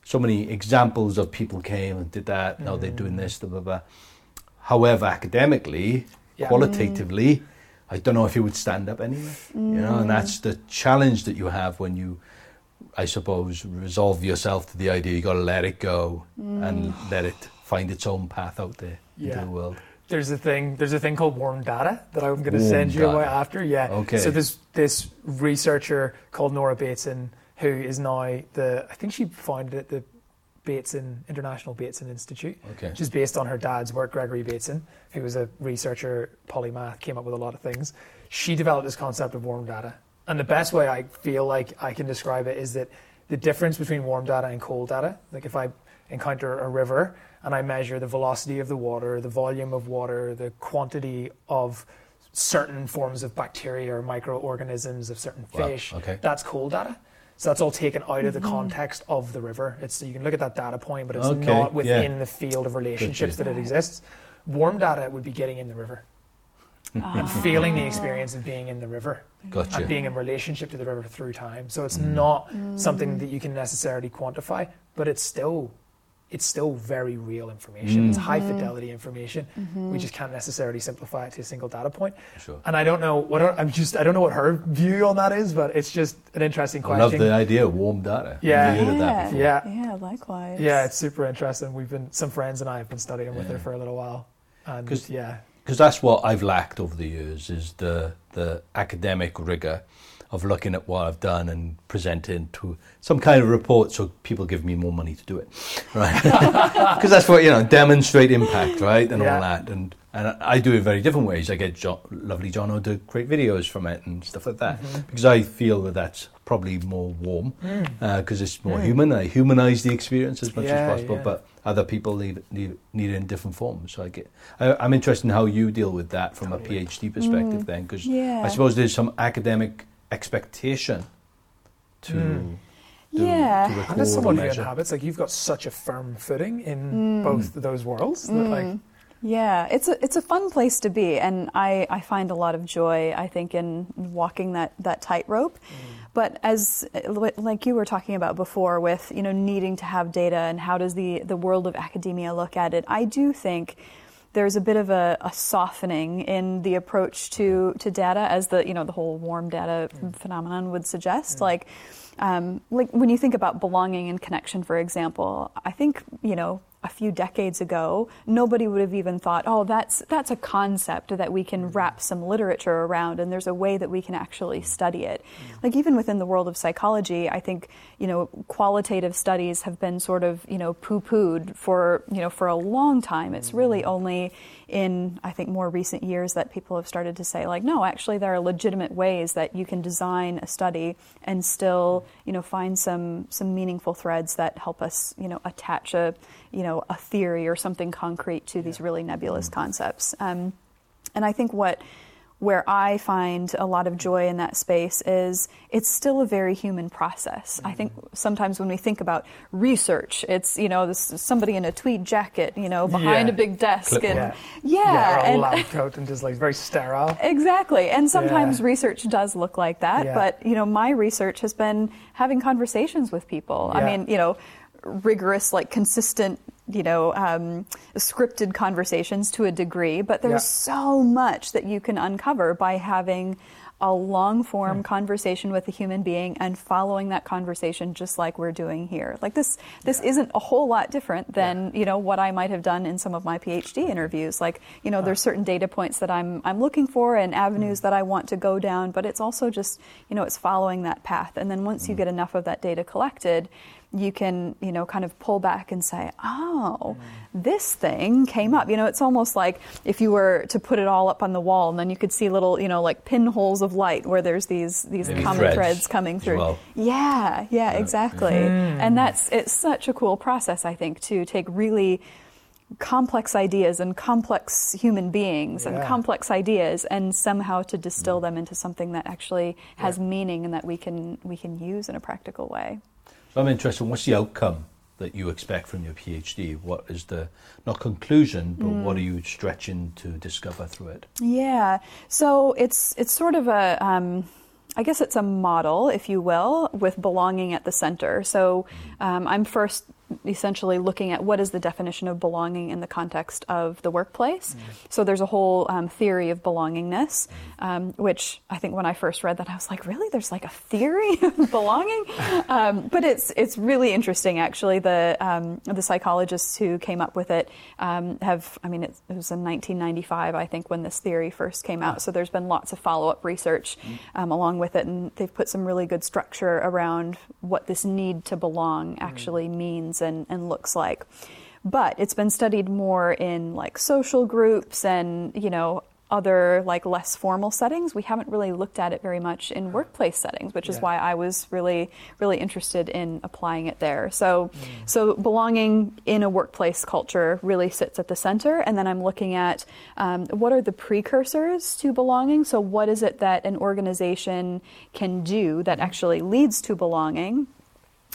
[SPEAKER 1] so many examples of people came and did that. Now they're doing this. Blah blah blah. However, academically,
[SPEAKER 3] Yeah.
[SPEAKER 1] qualitatively, I don't know if it would stand up anyway. You know, and mm. that's the challenge that you have when you, I suppose, resolve yourself to the idea you got to let it go and mm. let it find its own path out there into the world.
[SPEAKER 3] There's a thing. There's a thing called warm data that I'm going to send you
[SPEAKER 1] data.
[SPEAKER 3] away after. Yeah.
[SPEAKER 1] Okay.
[SPEAKER 3] So this this researcher called Nora Bateson, who is now the I think she founded it, the Bateson International Bateson Institute,
[SPEAKER 1] Okay.
[SPEAKER 3] which is based on her dad's work, Gregory Bateson, who was a researcher, polymath, came up with a lot of things. She developed this concept of warm data, and the best way I feel like I can describe it is that the difference between warm data and cold data, like if I encounter a river and I measure the velocity of the water, the volume of water, the quantity of certain forms of bacteria or microorganisms of certain
[SPEAKER 1] Wow,
[SPEAKER 3] fish,
[SPEAKER 1] okay.
[SPEAKER 3] that's cold data. So that's all taken out of the mm-hmm. context of the river. It's you can look at that data point, but it's
[SPEAKER 1] Okay,
[SPEAKER 3] not within
[SPEAKER 1] yeah.
[SPEAKER 3] the field of relationships that it exists. Warm data would be getting in the river [LAUGHS] and feeling the experience of being in the river
[SPEAKER 1] Gotcha.
[SPEAKER 3] and being in relationship to the river through time. So it's mm. not something mm. that you can necessarily quantify, but it's still it's still very real information. It's high mm-hmm. fidelity information. Mm-hmm. We just can't necessarily simplify it to a single data point.
[SPEAKER 1] Sure.
[SPEAKER 3] And I don't know what her, I'm just I don't know what her view on that is, but it's just an interesting question.
[SPEAKER 1] I love the idea of warm data.
[SPEAKER 3] Yeah.
[SPEAKER 1] Never heard of that
[SPEAKER 2] Yeah.
[SPEAKER 1] before.
[SPEAKER 3] Yeah.
[SPEAKER 2] Yeah, likewise.
[SPEAKER 3] Yeah, it's super interesting. We've been some friends and I have been studying with her for a little while, and
[SPEAKER 1] 'Cause-
[SPEAKER 3] yeah,
[SPEAKER 1] because that's what I've lacked over the years is the the academic rigor of looking at what I've done and presenting to some kind of report so people give me more money to do it, [LAUGHS] right? [LAUGHS] Because that's what you know, demonstrate impact, right, and
[SPEAKER 3] Yeah.
[SPEAKER 1] all that. And and I do it very different ways. I get jo- lovely John to create videos from it and stuff like that
[SPEAKER 3] Mm-hmm.
[SPEAKER 1] because I feel that that's probably more warm
[SPEAKER 3] Mm.
[SPEAKER 1] because it's more human. I humanize the experience as much
[SPEAKER 3] Yeah,
[SPEAKER 1] as possible,
[SPEAKER 3] yeah.
[SPEAKER 1] but other people need, need need it in different forms. So I get, I, I'm interested in how you deal with that from a PhD perspective, then, because. I suppose there's some academic expectation to,
[SPEAKER 3] Mm.
[SPEAKER 1] to,
[SPEAKER 2] Yeah.
[SPEAKER 1] to
[SPEAKER 3] and
[SPEAKER 1] record
[SPEAKER 3] as someone
[SPEAKER 1] or
[SPEAKER 3] who
[SPEAKER 1] measure.
[SPEAKER 3] inhabits, like you've got such a firm footing in hmm. both of those worlds that hmm. like
[SPEAKER 2] Yeah, it's a it's a fun place to be, and I, I find a lot of joy. I think in walking that that tightrope. Hmm. But as like you were talking about before, with you know needing to have data and how does the the world of academia look at it, I do think there's a bit of a, a softening in the approach to to data, as the you know the whole warm data phenomenon would suggest. Like. Um, like when you think about belonging and connection, for example, I think you know a few decades ago, nobody would have even thought, oh, that's that's a concept that we can mm-hmm. wrap some literature around, and there's a way that we can actually mm-hmm. study it. Mm-hmm. Like even within the world of psychology, I think you know qualitative studies have been sort of you know poo-pooed for you know for a long time. It's really only in I think more recent years that people have started to say like, no, actually there are legitimate ways that you can design a study and still you know find some some meaningful threads that help us you know attach a you know a theory or something concrete to these really nebulous concepts. Um, and I think what where I find a lot of joy in that space is it's still a very human process. I think sometimes when we think about research, it's you know this somebody in a tweed jacket, you know, behind
[SPEAKER 3] Yeah.
[SPEAKER 2] a big desk,
[SPEAKER 1] Clipboard.
[SPEAKER 2] and
[SPEAKER 3] yeah,
[SPEAKER 2] yeah,
[SPEAKER 3] a
[SPEAKER 2] and
[SPEAKER 3] lab coat and just like very sterile.
[SPEAKER 2] Exactly. And sometimes
[SPEAKER 3] Yeah.
[SPEAKER 2] research does look like that,
[SPEAKER 3] Yeah.
[SPEAKER 2] but you know, my research has been having conversations with people. I mean, you know, rigorous, like consistent, you know, um, scripted conversations to a degree, but there's
[SPEAKER 3] Yeah.
[SPEAKER 2] so much that you can uncover by having a long form hmm. conversation with a human being and following that conversation just like we're doing here. Like this this isn't a whole lot different than, you know, what I might have done in some of my PhD interviews. Like, you know, there's certain data points that I'm I'm looking for and avenues hmm. that I want to go down, but it's also just, you know, it's following that path. And then once you hmm. get enough of that data collected, you can, you know, kind of pull back and say, oh, this thing came up. You know, it's almost like if you were to put it all up on the wall and then you could see little, you know, like pinholes of light where there's these these
[SPEAKER 1] Maybe
[SPEAKER 2] common
[SPEAKER 1] threads
[SPEAKER 2] threads, coming through.
[SPEAKER 1] well.
[SPEAKER 2] Yeah, yeah, exactly. Mm-hmm. And that's it's such a cool process, I think, to take really complex ideas and complex human beings and complex ideas and somehow to distill mm. them into something that actually has meaning and that we can we can use in a practical way.
[SPEAKER 1] So I'm interested. What's the outcome that you expect from your PhD? What is the not conclusion, but what are you stretching to discover through it?
[SPEAKER 2] Yeah. So it's it's sort of a um, I guess it's a model, if you will, with belonging at the center. So um, I'm first essentially looking at what is the definition of belonging in the context of the workplace. So there's a whole um, theory of belongingness, um, which I think when I first read that, I was like, really? There's like a theory [LAUGHS] of belonging? [LAUGHS] Um, but it's it's really interesting, actually. The um, the psychologists who came up with it um, have, I mean, it, it was in 1995, I think, when this theory first came out. So there's been lots of follow up research um, along with it, and they've put some really good structure around what this need to belong actually means and, and looks like. But it's been studied more in like social groups and, you know, other like less formal settings. We haven't really looked at it very much in workplace settings, which is
[SPEAKER 3] Yeah.
[SPEAKER 2] why I was really, really interested in applying it there. So, so belonging in a workplace culture really sits at the center. And then I'm looking at um, what are the precursors to belonging. So, what is it that an organization can do that actually leads to belonging?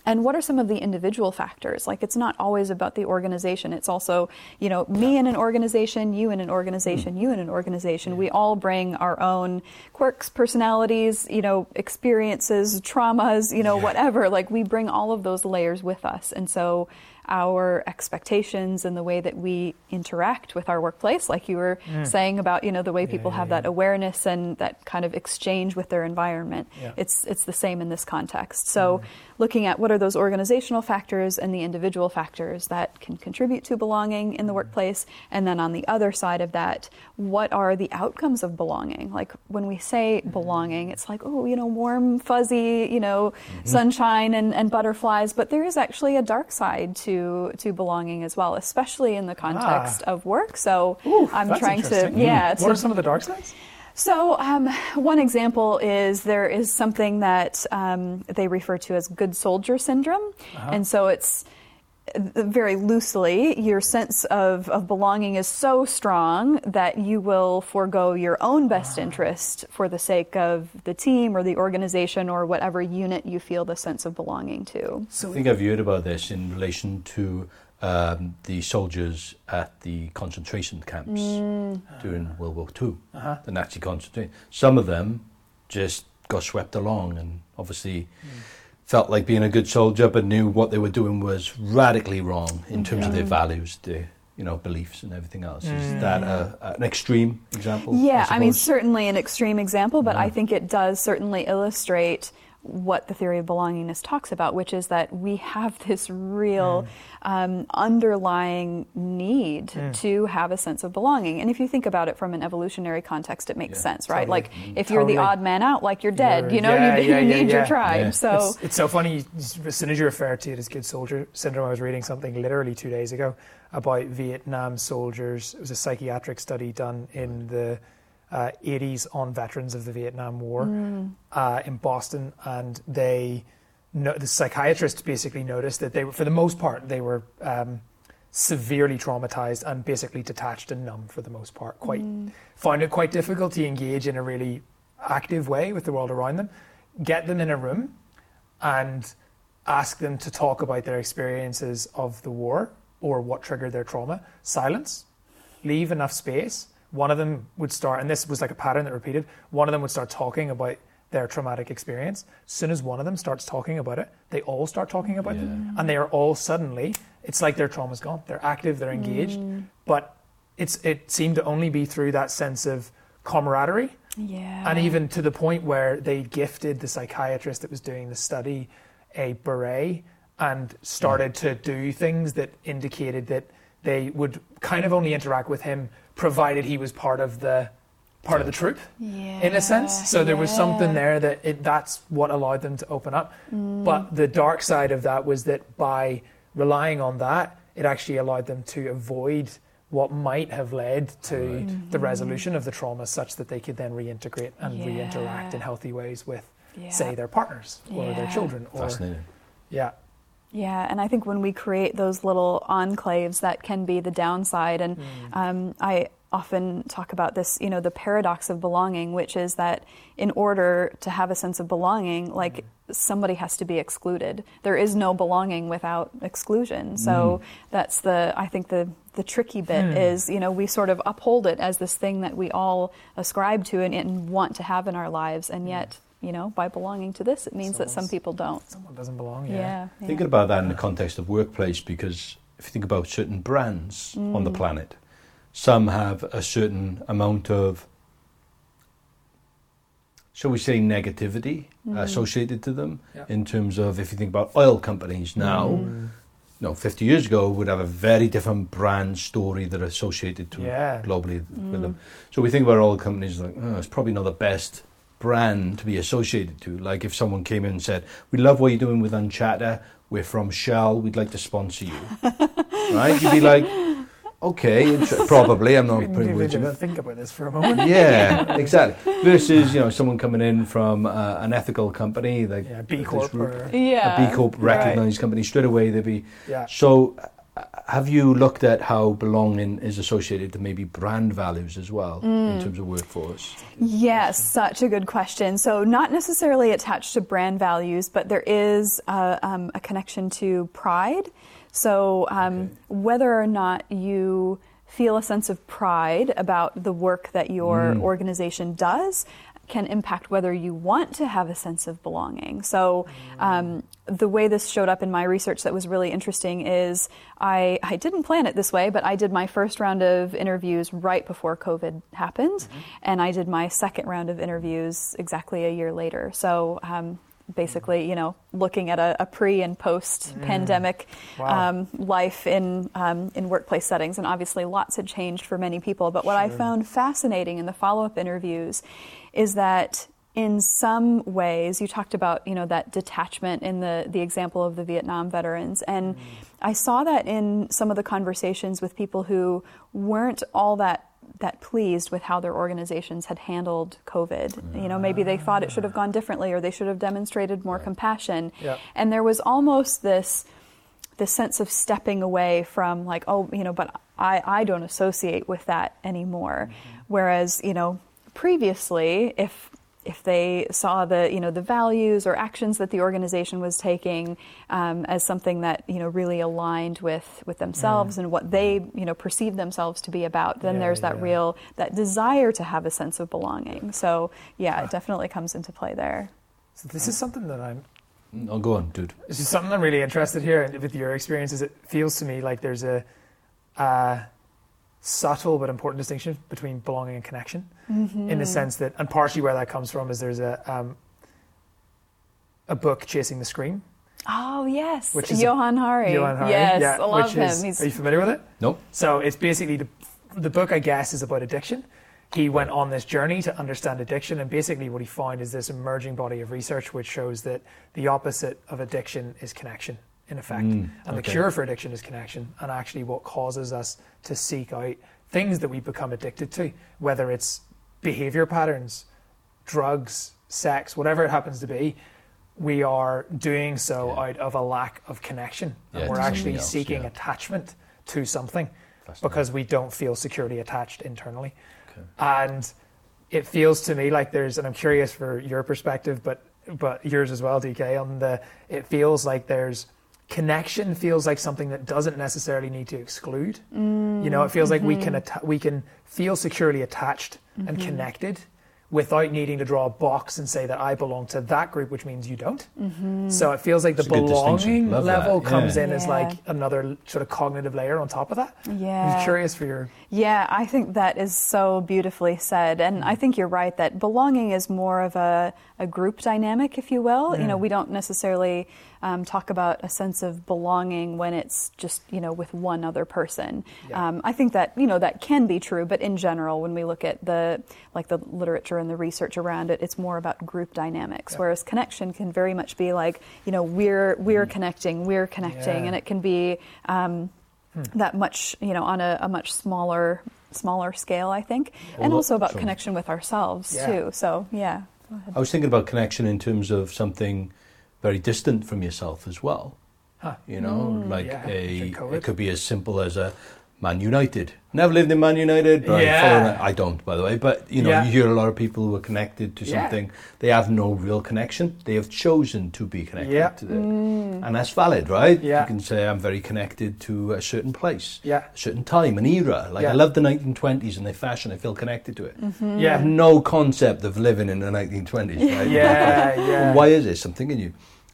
[SPEAKER 2] And what are some of the individual factors? Like, it's not always about the organization. It's also, you know, me in an organization, you in an organization, you in an organization. We all bring our own quirks, personalities, you know, experiences, traumas, you know, whatever. Like, we bring all of those layers with us. And so, our expectations and the way that we interact with our workplace, like you were mm. saying about, you know, the way people
[SPEAKER 3] yeah,
[SPEAKER 2] have
[SPEAKER 3] yeah.
[SPEAKER 2] that awareness and that kind of exchange with their environment.
[SPEAKER 3] Yeah.
[SPEAKER 2] It's it's the same in this context. So, mm. looking at what are those organizational factors and the individual factors that can contribute to belonging in the mm. workplace, and then on the other side of that, what are the outcomes of belonging? Like when we say belonging, it's like oh, you know, warm, fuzzy, you know, mm-hmm. sunshine and, and butterflies, but there is actually a dark side to to belonging as well, especially in the context of work. So
[SPEAKER 3] Ooh,
[SPEAKER 2] I'm trying to yeah.
[SPEAKER 3] What
[SPEAKER 2] to-
[SPEAKER 3] are some of the dark sides?
[SPEAKER 2] so, um, one example is there is something that um, they refer to as good soldier syndrome. And so it's very loosely, your sense of, of belonging is so strong that you will forego your own best ah. interest for the sake of the team or the organization or whatever unit you feel the sense of belonging to.
[SPEAKER 1] So I think I've heard about this in relation to um, the soldiers at the concentration camps mm. during World War II, uh-huh. the Nazi concentration. Some of them just got swept along and obviously hmm. Felt like being a good soldier, but knew what they were doing was radically wrong in mm-hmm. terms of their values, their you know beliefs and everything else. Is mm. that a, an extreme example?
[SPEAKER 2] Yeah, I, mean, certainly an extreme example, but I mm. think it does certainly illustrate what the theory of belongingness talks about, which is that we have [LAUGHS] this real mm. um, underlying need mm. to have a sense of belonging. And if you think about it from an evolutionary context, it makes
[SPEAKER 1] Yeah,
[SPEAKER 2] sense, right?
[SPEAKER 3] totally.
[SPEAKER 2] Like mm. if you're the odd man out, like you're dead,
[SPEAKER 3] You're-
[SPEAKER 2] you know,
[SPEAKER 3] yeah, [LAUGHS]
[SPEAKER 2] you,
[SPEAKER 3] yeah,
[SPEAKER 2] you need your tribe. So
[SPEAKER 3] It's, it's so funny. As soon as you refer to it as good soldier syndrome, I was reading something literally two days ago about Vietnam soldiers. It was a psychiatric study done in the uh, 80s on veterans of the Vietnam War uh, in Boston, and they, no, the psychiatrists basically noticed that they were, for the most part, they were um, severely traumatized and basically detached and numb for the most part. Quite found it quite difficult to engage in a really active way with the world around them. Get them in a room and ask them to talk about their experiences of the war or what triggered their trauma. Silence. Leave enough space. One of them would start, and this was like a pattern that repeated. One of them would start talking about their traumatic experience. As soon as one of them starts talking about it, they all start talking about it, and they are all suddenly. It's like their trauma's gone. They're active. They're engaged, mm. but it's it seemed to only be through that sense of camaraderie
[SPEAKER 2] yeah,
[SPEAKER 3] and even to the point where they gifted the psychiatrist that was doing the study a beret and started to do things that indicated that they would kind of only interact with him provided he was part of the part of the troop
[SPEAKER 2] yeah,
[SPEAKER 3] in a sense. So there was something there that it, that's what allowed them to open up. Mm. But the dark side of that was that by relying on that it actually allowed them to avoid what might have led to the mm-hmm. resolution of the trauma such that they could then reintegrate and
[SPEAKER 2] Yeah.
[SPEAKER 3] reinteract in healthy ways with
[SPEAKER 2] Yeah.
[SPEAKER 3] say their partners or their children or
[SPEAKER 1] Fascinating.
[SPEAKER 3] yeah
[SPEAKER 2] Yeah, and I think when we create those little enclaves, that can be the downside. And mm. um, I often talk about this, you know, the paradox of belonging, which is that in order to have a sense of belonging, like mm. somebody has to be excluded. There is no belonging without exclusion. Mm. So that's the, I think the the tricky bit hmm. is, you know, we sort of uphold it as this thing that we all ascribe to and, and want to have in our lives, and yet you know, by belonging to this, it means that some people don't.
[SPEAKER 3] Someone doesn't belong.
[SPEAKER 2] Yeah.
[SPEAKER 3] Yeah.
[SPEAKER 2] yeah.
[SPEAKER 1] Thinking about that in the context of workplace, because if you think about certain brands on
[SPEAKER 2] Mm.
[SPEAKER 1] the planet, some have a certain amount of, shall we say, negativity
[SPEAKER 2] Mm.
[SPEAKER 1] associated to them.
[SPEAKER 3] Yeah.
[SPEAKER 1] In terms of, if you think about oil companies now,
[SPEAKER 2] Mm.
[SPEAKER 1] no, 50 years ago would have a very different brand story that associated to
[SPEAKER 3] Yeah.
[SPEAKER 1] globally
[SPEAKER 2] Mm.
[SPEAKER 1] with them. So we think about oil companies like, oh, it's probably not the best brand to be associated to. Like if someone came in and said, we love what you're doing with Unchatter, we're from Shell, we'd like to sponsor you. [LAUGHS] right? You'd be like, okay, int- [LAUGHS] probably, I'm not
[SPEAKER 3] We
[SPEAKER 1] putting
[SPEAKER 3] need
[SPEAKER 1] words in
[SPEAKER 3] think about this for a [LAUGHS] moment.
[SPEAKER 1] Yeah, exactly. Versus, you know, someone coming in from uh, an ethical company, like
[SPEAKER 3] Yeah, B Corp or
[SPEAKER 2] Yeah.
[SPEAKER 1] a B Corp recognized company, straight away they'd be
[SPEAKER 3] yeah.
[SPEAKER 1] so, have you looked at how belonging is associated to maybe brand values as well in terms of workforce?
[SPEAKER 2] Yes, such a good question. So, not necessarily attached to brand values, but there is a, um, a connection to pride. So, um, whether or not you feel a sense of pride about the work that your organization does can impact whether you want to have a sense of belonging. So, um, the way this showed up in my research that was really interesting is I, I didn't plan it this way, but I did my first round of interviews right before COVID happened, and I did my second round of interviews exactly a year later. So, um, basically, you know, looking at a, a pre and post pandemic
[SPEAKER 3] Wow.
[SPEAKER 2] um, life in um, in workplace settings, and obviously lots had changed for many people. But what I found fascinating in the follow up interviews is that in some ways you talked about you know that detachment in the the example of the Vietnam veterans. And I saw that in some of the conversations with people who weren't all that that pleased with how their organizations had handled COVID. You know, maybe they thought it should have gone differently or they should have demonstrated more compassion.
[SPEAKER 3] Yeah.
[SPEAKER 2] And there was almost this this sense of stepping away from like, oh, you know, but I, I don't associate with that anymore. Mm-hmm. Whereas, you know, previously, if if they saw the you know the values or actions that the organization was taking um, as something that you know really aligned with with themselves and what they you know perceive themselves to be about, then
[SPEAKER 3] Yeah,
[SPEAKER 2] there's that
[SPEAKER 3] yeah.
[SPEAKER 2] real that desire to have a sense of belonging. So yeah, it definitely comes into play there.
[SPEAKER 3] So this is something that I'm.
[SPEAKER 1] Oh, go on, dude.
[SPEAKER 3] This is something I'm really interested here, and with your experiences, it feels to me like there's a, a subtle but important distinction between belonging and connection, in the sense that, and partially where that comes from is there's a um, a book chasing the scream.
[SPEAKER 2] Oh yes,
[SPEAKER 3] Which is
[SPEAKER 2] Johann Hari.
[SPEAKER 3] Johann Hari,
[SPEAKER 2] Yes,
[SPEAKER 3] yeah,
[SPEAKER 2] I love
[SPEAKER 3] which
[SPEAKER 2] him.
[SPEAKER 3] is-
[SPEAKER 2] He's
[SPEAKER 3] are you familiar with it?
[SPEAKER 1] Nope.
[SPEAKER 3] So it's basically the, the book, I guess, is about addiction. He went on this journey to understand addiction, and basically what he found is this emerging body of research which shows that the opposite of addiction is connection, in effect. and the cure for addiction is connection, and actually what causes us to seek out things that we become addicted to, whether it's behavior patterns, drugs, sex, whatever it happens to be. We are doing so
[SPEAKER 1] Yeah.
[SPEAKER 3] out of a lack of connection.
[SPEAKER 1] Yeah,
[SPEAKER 3] we're actually
[SPEAKER 1] else,
[SPEAKER 3] seeking
[SPEAKER 1] yeah.
[SPEAKER 3] attachment to something because we don't feel securely attached internally.
[SPEAKER 1] Okay.
[SPEAKER 3] And it feels to me like there's, and I'm curious for your perspective, but but yours as well, DK. On the, it feels like there's connection feels like something that doesn't necessarily need to exclude. you know, it mm, feels like we can mm-hmm. atta- we can feel securely attached and mm-hmm. connected without needing to draw a box and say that I belong to that group, which means you don't. Mm-hmm. So it feels like the
[SPEAKER 1] a good distinction.
[SPEAKER 3] belonging
[SPEAKER 1] Love that,
[SPEAKER 3] level comes
[SPEAKER 1] yeah.
[SPEAKER 3] in as like another sort of cognitive layer on top of that.
[SPEAKER 2] Yeah.
[SPEAKER 3] I'm curious for your
[SPEAKER 2] Yeah, I think that is so beautifully said. And I think you're right that belonging is more of a, a group dynamic, if you will. You know, we don't necessarily um, talk about a sense of belonging when it's just, you know, with one other person.
[SPEAKER 3] Yeah.
[SPEAKER 2] Um, I think that, you know, that can be true, but in general, when we look at the, like the literature and the research around it, it's more about group dynamics,
[SPEAKER 3] Yeah.
[SPEAKER 2] whereas connection can very much be like, you know, we're, we're connecting, we're connecting,
[SPEAKER 3] Yeah.
[SPEAKER 2] and it can be, um, that much, you know, on a, a much smaller smaller scale, I think, and also about
[SPEAKER 1] sorry.
[SPEAKER 2] connection with ourselves
[SPEAKER 3] Yeah.
[SPEAKER 2] too. So yeah, Go ahead.
[SPEAKER 1] I was thinking about connection in terms of something very distant from yourself as well.
[SPEAKER 3] Huh.
[SPEAKER 1] You know,
[SPEAKER 2] Mm.
[SPEAKER 1] like
[SPEAKER 3] Yeah,
[SPEAKER 1] a
[SPEAKER 3] during
[SPEAKER 1] it could be as simple as a Man United. Never lived in Man United, but
[SPEAKER 3] Yeah.
[SPEAKER 1] I, don't, by the way. But you know,
[SPEAKER 3] Yeah.
[SPEAKER 1] you hear a lot of people who are connected to
[SPEAKER 3] Yeah.
[SPEAKER 1] something. They have no real connection. They have chosen to be connected
[SPEAKER 3] Yeah.
[SPEAKER 1] to it, and that's valid, right?
[SPEAKER 3] Yeah.
[SPEAKER 1] You can say I'm very connected to a certain place,
[SPEAKER 3] Yeah.
[SPEAKER 1] a certain time, an era. Like I love the 1920s and their fashion. I feel connected to it. I have no concept of living in the 1920s, right?
[SPEAKER 3] Yeah, [LAUGHS] yeah.
[SPEAKER 1] Why is it something in you?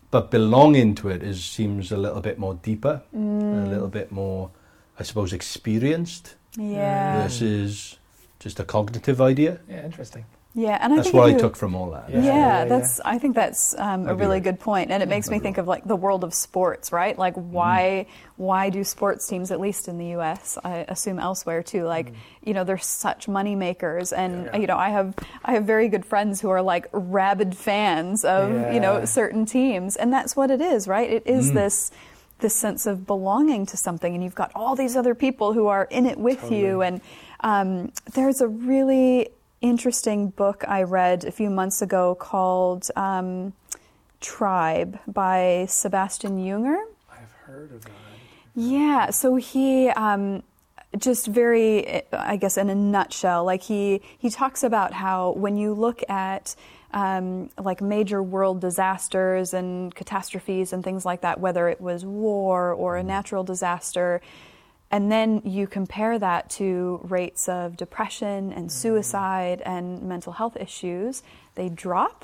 [SPEAKER 1] But belonging to it is seems a little bit more deeper,
[SPEAKER 3] Mm.
[SPEAKER 1] a little bit more, I suppose, experienced
[SPEAKER 2] Yeah.
[SPEAKER 1] versus just a cognitive idea.
[SPEAKER 3] Yeah, interesting.
[SPEAKER 2] Yeah, and I
[SPEAKER 1] That's
[SPEAKER 2] think
[SPEAKER 1] what I
[SPEAKER 2] you-
[SPEAKER 1] took from all that.
[SPEAKER 2] Yeah,
[SPEAKER 3] Yeah, yeah,
[SPEAKER 2] that's. I think that's um, a really
[SPEAKER 1] right.
[SPEAKER 2] good point, and it makes me think of like the world of sports, right? Like
[SPEAKER 1] Mm-hmm.
[SPEAKER 2] why why do sports teams, at least in the U.S., I assume elsewhere too, like you know they're such money makers, and.
[SPEAKER 3] Yeah.
[SPEAKER 2] you know I have I have very good friends who are like rabid fans of you know certain teams, and that's what it is, right? It is
[SPEAKER 1] Mm.
[SPEAKER 2] is this this sense of belonging to something, and you've got all these other people who are in it with you, and um, there's a really interesting book I read a few months ago called um, Tribe by Sebastian Junger.
[SPEAKER 3] I've heard of that.
[SPEAKER 2] Yeah, so he um, just very, I guess, in a nutshell, like he he talks about how when you look at um, like major world disasters and catastrophes and things like that, whether it was war or a natural disaster, and then you compare that to rates of depression and suicide and mental health issues, they drop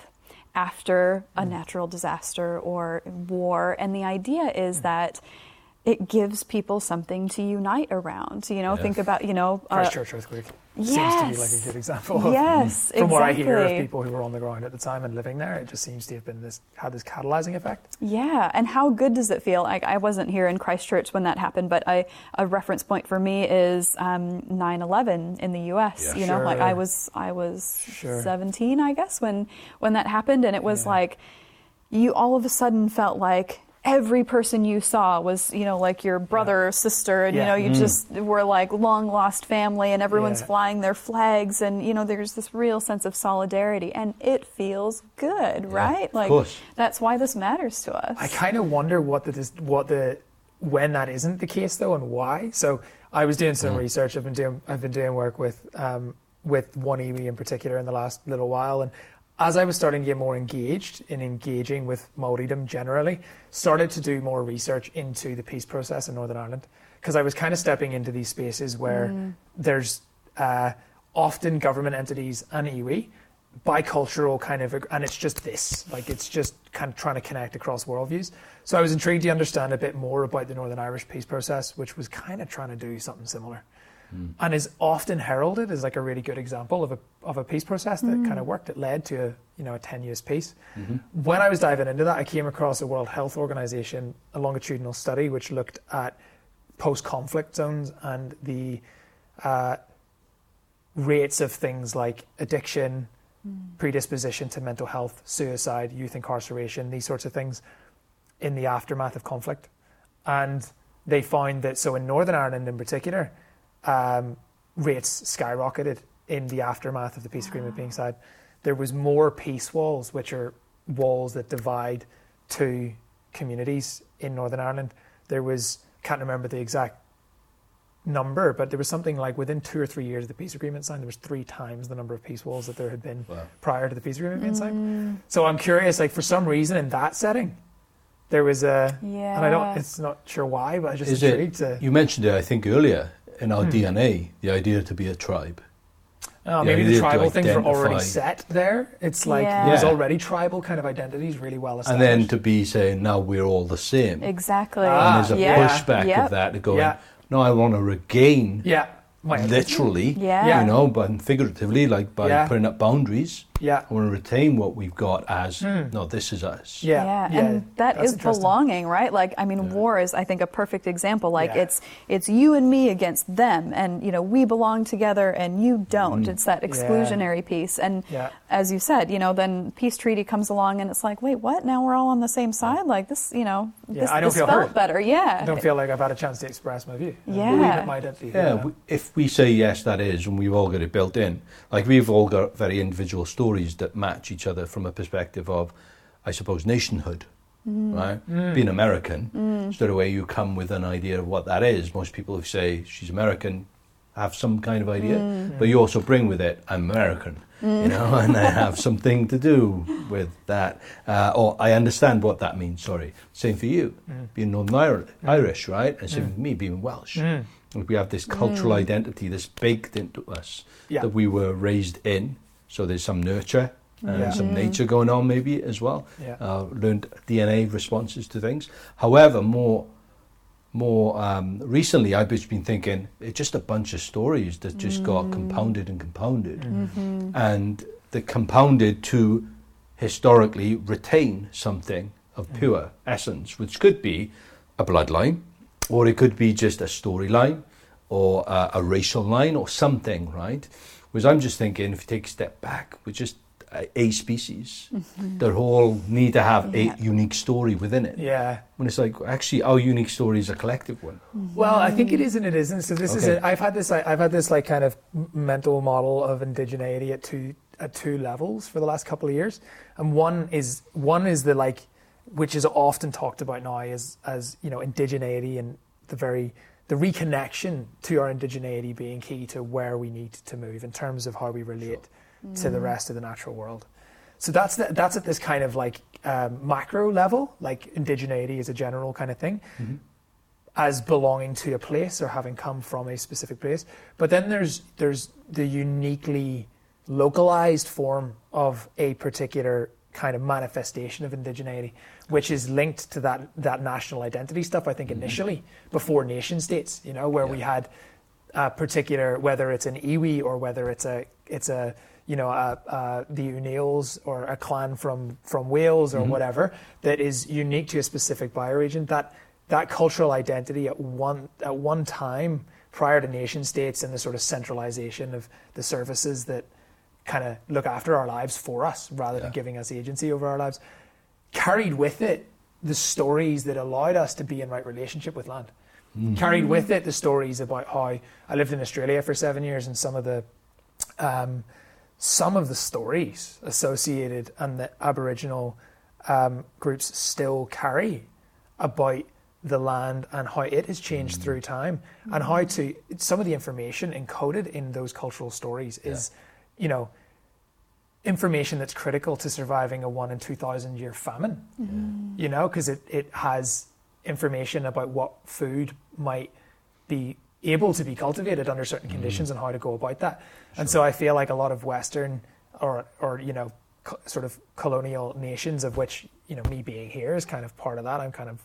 [SPEAKER 2] after a natural disaster or war. And the idea is that it gives people something to unite around. You know,
[SPEAKER 1] Yeah.
[SPEAKER 2] think about, you know, uh,
[SPEAKER 3] Christchurch earthquake seems to be like a good example. Of,
[SPEAKER 2] Yes,
[SPEAKER 3] from what I hear of people who were on the ground at the time and living there, it just seems to have been this had this catalyzing effect.
[SPEAKER 2] Yeah, and how good does it feel? Like I wasn't here in Christchurch when that happened, but I, a reference point for me is um, 9/11 in the U.S.
[SPEAKER 1] Yeah.
[SPEAKER 2] you know, like I was I was
[SPEAKER 3] Sure.
[SPEAKER 2] 17, I guess, when when that happened, and it was
[SPEAKER 3] Yeah.
[SPEAKER 2] like you all of a sudden felt like every person you saw was you know like your brother or sister and you know you just were like long lost family and everyone's
[SPEAKER 3] Yeah.
[SPEAKER 2] flying their flags and you know there's this real sense of solidarity and it feels good right? like that's why this matters to us.
[SPEAKER 3] I kind of wonder what the what the when that isn't the case though and why. So I was doing some research. I've been doing I've been doing work with um, with one iwi in particular in the last little while, and as I was starting to get more engaged in engaging with Maoridom generally, started to do more research into the peace process in Northern Ireland. Because I was kind of stepping into these spaces where there's uh, often government entities and iwi bicultural kind of, and it's just this, like it's just kind of trying to connect across worldviews. So I was intrigued to understand a bit more about the Northern Irish peace process, which was kind of trying to do something similar, and is often heralded as like a really good example of a of a peace process that hmm. kind of worked. It led to a you know a ten years peace. Mm-hmm. When I was diving into that, I came across a World Health Organization a longitudinal study which looked at post conflict zones and the uh, rates of things like addiction, hmm. predisposition to mental health, suicide, youth incarceration, these sorts of things in the aftermath of conflict. And they found that, so in Northern Ireland in particular, um, rates skyrocketed in the aftermath of the peace agreement being signed. There was more peace walls, which are walls that divide two communities in Northern Ireland. There was, can't remember the exact number, but there was something like within two or three years of the peace agreement signed, there was three times the number of peace walls that there had been
[SPEAKER 1] Wow.
[SPEAKER 3] prior to the peace agreement being signed. So I'm curious, like for some reason in that setting, there was a, yeah. and I don't, it's not sure why, but I just
[SPEAKER 1] Is
[SPEAKER 3] intrigued
[SPEAKER 1] it?
[SPEAKER 3] to.
[SPEAKER 1] You mentioned it, I think, earlier in
[SPEAKER 3] Hmm.
[SPEAKER 1] our DNA, the idea to be a tribe.
[SPEAKER 3] Oh,
[SPEAKER 1] the
[SPEAKER 3] maybe the
[SPEAKER 1] to
[SPEAKER 3] tribal things were already set there. It's like
[SPEAKER 2] Yeah.
[SPEAKER 3] there's already tribal kind of identities really well established.
[SPEAKER 1] And then to be saying, now we're all the same.
[SPEAKER 2] Exactly.
[SPEAKER 3] Ah,
[SPEAKER 1] and there's a
[SPEAKER 2] yeah.
[SPEAKER 1] pushback
[SPEAKER 2] Yep.
[SPEAKER 1] of that to going,
[SPEAKER 3] Yeah.
[SPEAKER 1] no, I want to regain,
[SPEAKER 3] yeah,
[SPEAKER 1] literally,
[SPEAKER 2] Yeah.
[SPEAKER 1] you know, but figuratively, like by
[SPEAKER 3] Yeah.
[SPEAKER 1] putting up boundaries.
[SPEAKER 3] Yeah,
[SPEAKER 1] I want to retain what we've got as, hmm. no, this is us.
[SPEAKER 3] Yeah,
[SPEAKER 2] yeah,
[SPEAKER 3] yeah.
[SPEAKER 2] and that
[SPEAKER 3] That's
[SPEAKER 2] is belonging, right? Like, I mean, war is, I think, a perfect example. Like,
[SPEAKER 3] Yeah.
[SPEAKER 2] it's it's you and me against them, and you know, we belong together and you don't. Mm. It's that exclusionary piece. And
[SPEAKER 3] Yeah.
[SPEAKER 2] as you said, you know, then peace treaty comes along, and it's like, wait, what? Now we're all on the same side? Like this, you know,
[SPEAKER 3] Yeah,
[SPEAKER 2] this,
[SPEAKER 3] I don't
[SPEAKER 2] this
[SPEAKER 3] feel
[SPEAKER 2] felt
[SPEAKER 3] heard.
[SPEAKER 2] better. Yeah,
[SPEAKER 3] I don't feel like I've had a chance to express my view.
[SPEAKER 2] Yeah.
[SPEAKER 3] believe in my identity.
[SPEAKER 1] Yeah, if we say yes, that is, and we've all got it built in. Like we've all got very individual stories that match each other from a perspective of, I suppose, nationhood. Mm. right? Mm. Being American, mm. straight away you come with an idea of what that is. Most people who say she's American have some kind of idea, but you also bring with it, I'm American, you know, [LAUGHS] and I have something to do with that. Uh, or I understand what that means, sorry. Same for you, being Northern Ir- Irish, right? And same for me, being Welsh.
[SPEAKER 3] Mm.
[SPEAKER 1] And We have this cultural identity that's baked into us
[SPEAKER 3] Yeah.
[SPEAKER 1] that we were raised in. So there's some nurture and
[SPEAKER 3] Yeah.
[SPEAKER 1] some nature going on, maybe as well.
[SPEAKER 3] Yeah.
[SPEAKER 1] Uh, learned DNA responses to things. However, more more um, recently, I've just been thinking it's just a bunch of stories that just got compounded and compounded,
[SPEAKER 3] Mm-hmm.
[SPEAKER 1] and the compounded to historically retain something of
[SPEAKER 3] Mm.
[SPEAKER 1] pure essence, which could be a bloodline, or it could be just a storyline, or uh, a racial line, or something, right? Whereas I'm just thinking, if you take a step back, we're just a, a species mm-hmm. that all need to have
[SPEAKER 2] Yeah.
[SPEAKER 1] a unique story within it.
[SPEAKER 3] Yeah.
[SPEAKER 1] When it's like, actually, our unique story is a collective one. Mm-hmm.
[SPEAKER 3] Well, I think it is and it isn't. So this is it. I've had this. I've had this like kind of mental model of indigeneity at two at two levels for the last couple of years, and one is one is the like, which is often talked about now as as you know indigeneity and the very the reconnection to our indigeneity being key to where we need to move in terms of how we relate to the rest of the natural world. So that's the, that's at this kind of like um, macro level, like indigeneity is a general kind of thing as belonging to a place or having come from a specific place. But then there's there's the uniquely localized form of a particular kind of manifestation of indigeneity, which is linked to that that national identity stuff. I think mm-hmm. initially before nation states, you know, where we had a particular whether it's an iwi or whether it's a it's a you know a, a, the O'Neills or a clan from from Wales or mm-hmm. whatever that is unique to a specific bioregion. That that cultural identity at one at one time prior to nation states and the sort of centralization of the services that kind of look after our lives for us rather than giving us agency over our lives carried with it the stories that allowed us to be in right relationship with land. Carried with it the stories about how I lived in Australia for seven years and some of the um, some of the stories associated and that Aboriginal um, groups still carry about the land and how it has changed through time and how to some of the information encoded in those cultural stories is you know information that's critical to surviving a one in 2000 year famine. Mm-hmm. You know because it, it has information about what food might be able to be cultivated under certain mm-hmm. conditions and how to go about that. And so i feel like a lot of western or or you know co- sort of colonial nations of which you know me being here is kind of part of that i'm kind of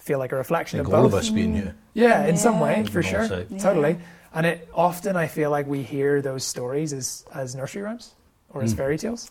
[SPEAKER 3] feel like a reflection of
[SPEAKER 1] all
[SPEAKER 3] both
[SPEAKER 1] of us being here.
[SPEAKER 3] yeah, in some way, for sure,
[SPEAKER 1] say.
[SPEAKER 3] totally. And it often I feel like we hear those stories as as nursery rhymes or as
[SPEAKER 1] Mm.
[SPEAKER 3] fairy tales,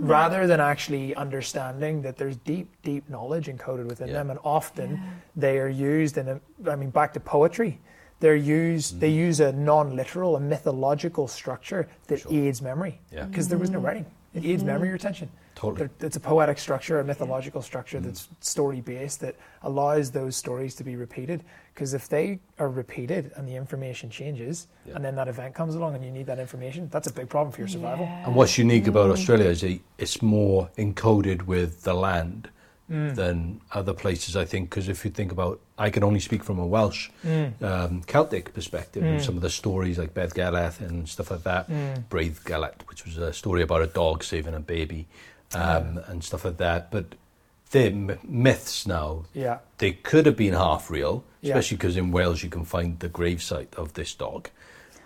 [SPEAKER 3] rather than actually understanding that there's deep, deep knowledge encoded within
[SPEAKER 1] Yeah.
[SPEAKER 3] them, and often
[SPEAKER 2] Yeah.
[SPEAKER 3] they are used in a. I mean, back to poetry. They're used. They
[SPEAKER 1] Mm.
[SPEAKER 3] use a non-literal, a mythological structure that
[SPEAKER 1] Sure.
[SPEAKER 3] aids memory
[SPEAKER 1] Yeah.
[SPEAKER 3] because there was no writing. It aids memory retention.
[SPEAKER 1] Totally.
[SPEAKER 3] There- It's a poetic structure, a mythological structure
[SPEAKER 1] Mm.
[SPEAKER 3] that's story based that allows those stories to be repeated. Because if they are repeated and the information changes,
[SPEAKER 1] Yeah.
[SPEAKER 3] and then that event comes along and you need that information, that's a big problem for your survival.
[SPEAKER 2] Yeah.
[SPEAKER 1] And what's unique about Australia is it's more encoded with the land than other places, I think. Because if you think about, I can only speak from a Welsh, um, Celtic perspective, and some of the stories like Beddgelert and stuff like that. Brave Gelert, which was a story about a dog saving a baby, um, and stuff like that. But they're m- myths now.
[SPEAKER 3] Yeah.
[SPEAKER 1] They could have been half real, especially because in Wales you can find the gravesite of this dog.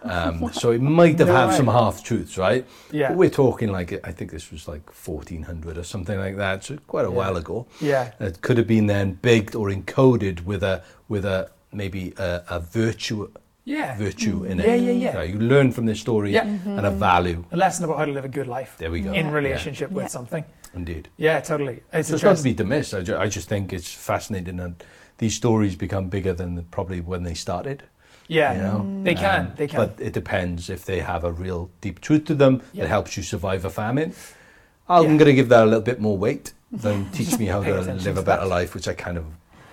[SPEAKER 1] Um, so it might have
[SPEAKER 3] No
[SPEAKER 1] had
[SPEAKER 3] way.
[SPEAKER 1] some half truths, right?
[SPEAKER 3] Yeah.
[SPEAKER 1] But we're talking like I think this was like 1400 or something like that. So quite a
[SPEAKER 3] Yeah.
[SPEAKER 1] while ago.
[SPEAKER 3] Yeah.
[SPEAKER 1] It could have been then baked or encoded with a with a maybe a, a virtue
[SPEAKER 3] Yeah.
[SPEAKER 1] virtue in it.
[SPEAKER 3] Yeah, yeah, yeah.
[SPEAKER 1] So you learn from this story
[SPEAKER 3] Yeah.
[SPEAKER 1] and a value.
[SPEAKER 3] A lesson about how to live a good life
[SPEAKER 1] There we go.
[SPEAKER 3] in
[SPEAKER 2] Yeah.
[SPEAKER 3] relationship with
[SPEAKER 2] Yeah.
[SPEAKER 3] something.
[SPEAKER 1] Indeed.
[SPEAKER 3] Yeah, totally. It's
[SPEAKER 1] So it's not to be dismissed. I, ju- I just think it's fascinating and these stories become bigger than the, probably when they started.
[SPEAKER 3] Yeah,
[SPEAKER 1] you know?
[SPEAKER 3] they can.
[SPEAKER 1] Um,
[SPEAKER 3] they can.
[SPEAKER 1] But it depends if they have a real deep truth to them
[SPEAKER 3] Yeah.
[SPEAKER 1] that helps you survive a famine. I'm
[SPEAKER 3] Yeah.
[SPEAKER 1] going to give that a little bit more weight than [LAUGHS] teach me how to live a better life, which I kind of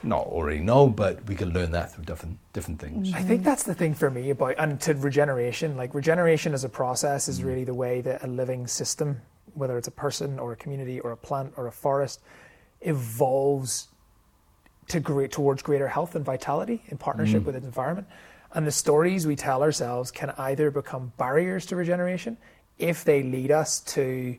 [SPEAKER 1] not already know, but we can learn that through different different things.
[SPEAKER 3] I think that's the thing for me about and to regeneration. Like regeneration as a process is really the way that a living system, whether it's a person or a community or a plant or a forest, evolves to great, towards greater health and vitality in partnership with its environment. And the stories we tell ourselves can either become barriers to regeneration if they lead us to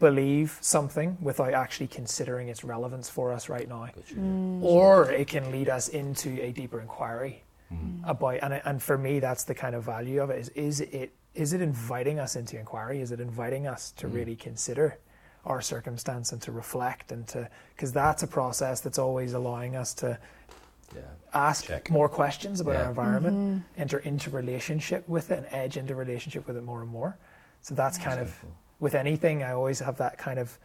[SPEAKER 3] believe something without actually considering its relevance for us right now, mm. Mm. or it can lead us into a deeper inquiry mm. about. And, and for me, that's the kind of value of it. Is is it is it inviting us into inquiry? Is it inviting us to really consider our circumstance and to reflect and to because that's a process that's always allowing us to
[SPEAKER 1] Yeah.
[SPEAKER 3] ask
[SPEAKER 1] Check.
[SPEAKER 3] more questions about
[SPEAKER 1] Yeah.
[SPEAKER 3] our environment, enter into relationship with it, and edge into relationship with it more and more. So that's kind of with anything. I always have that kind of,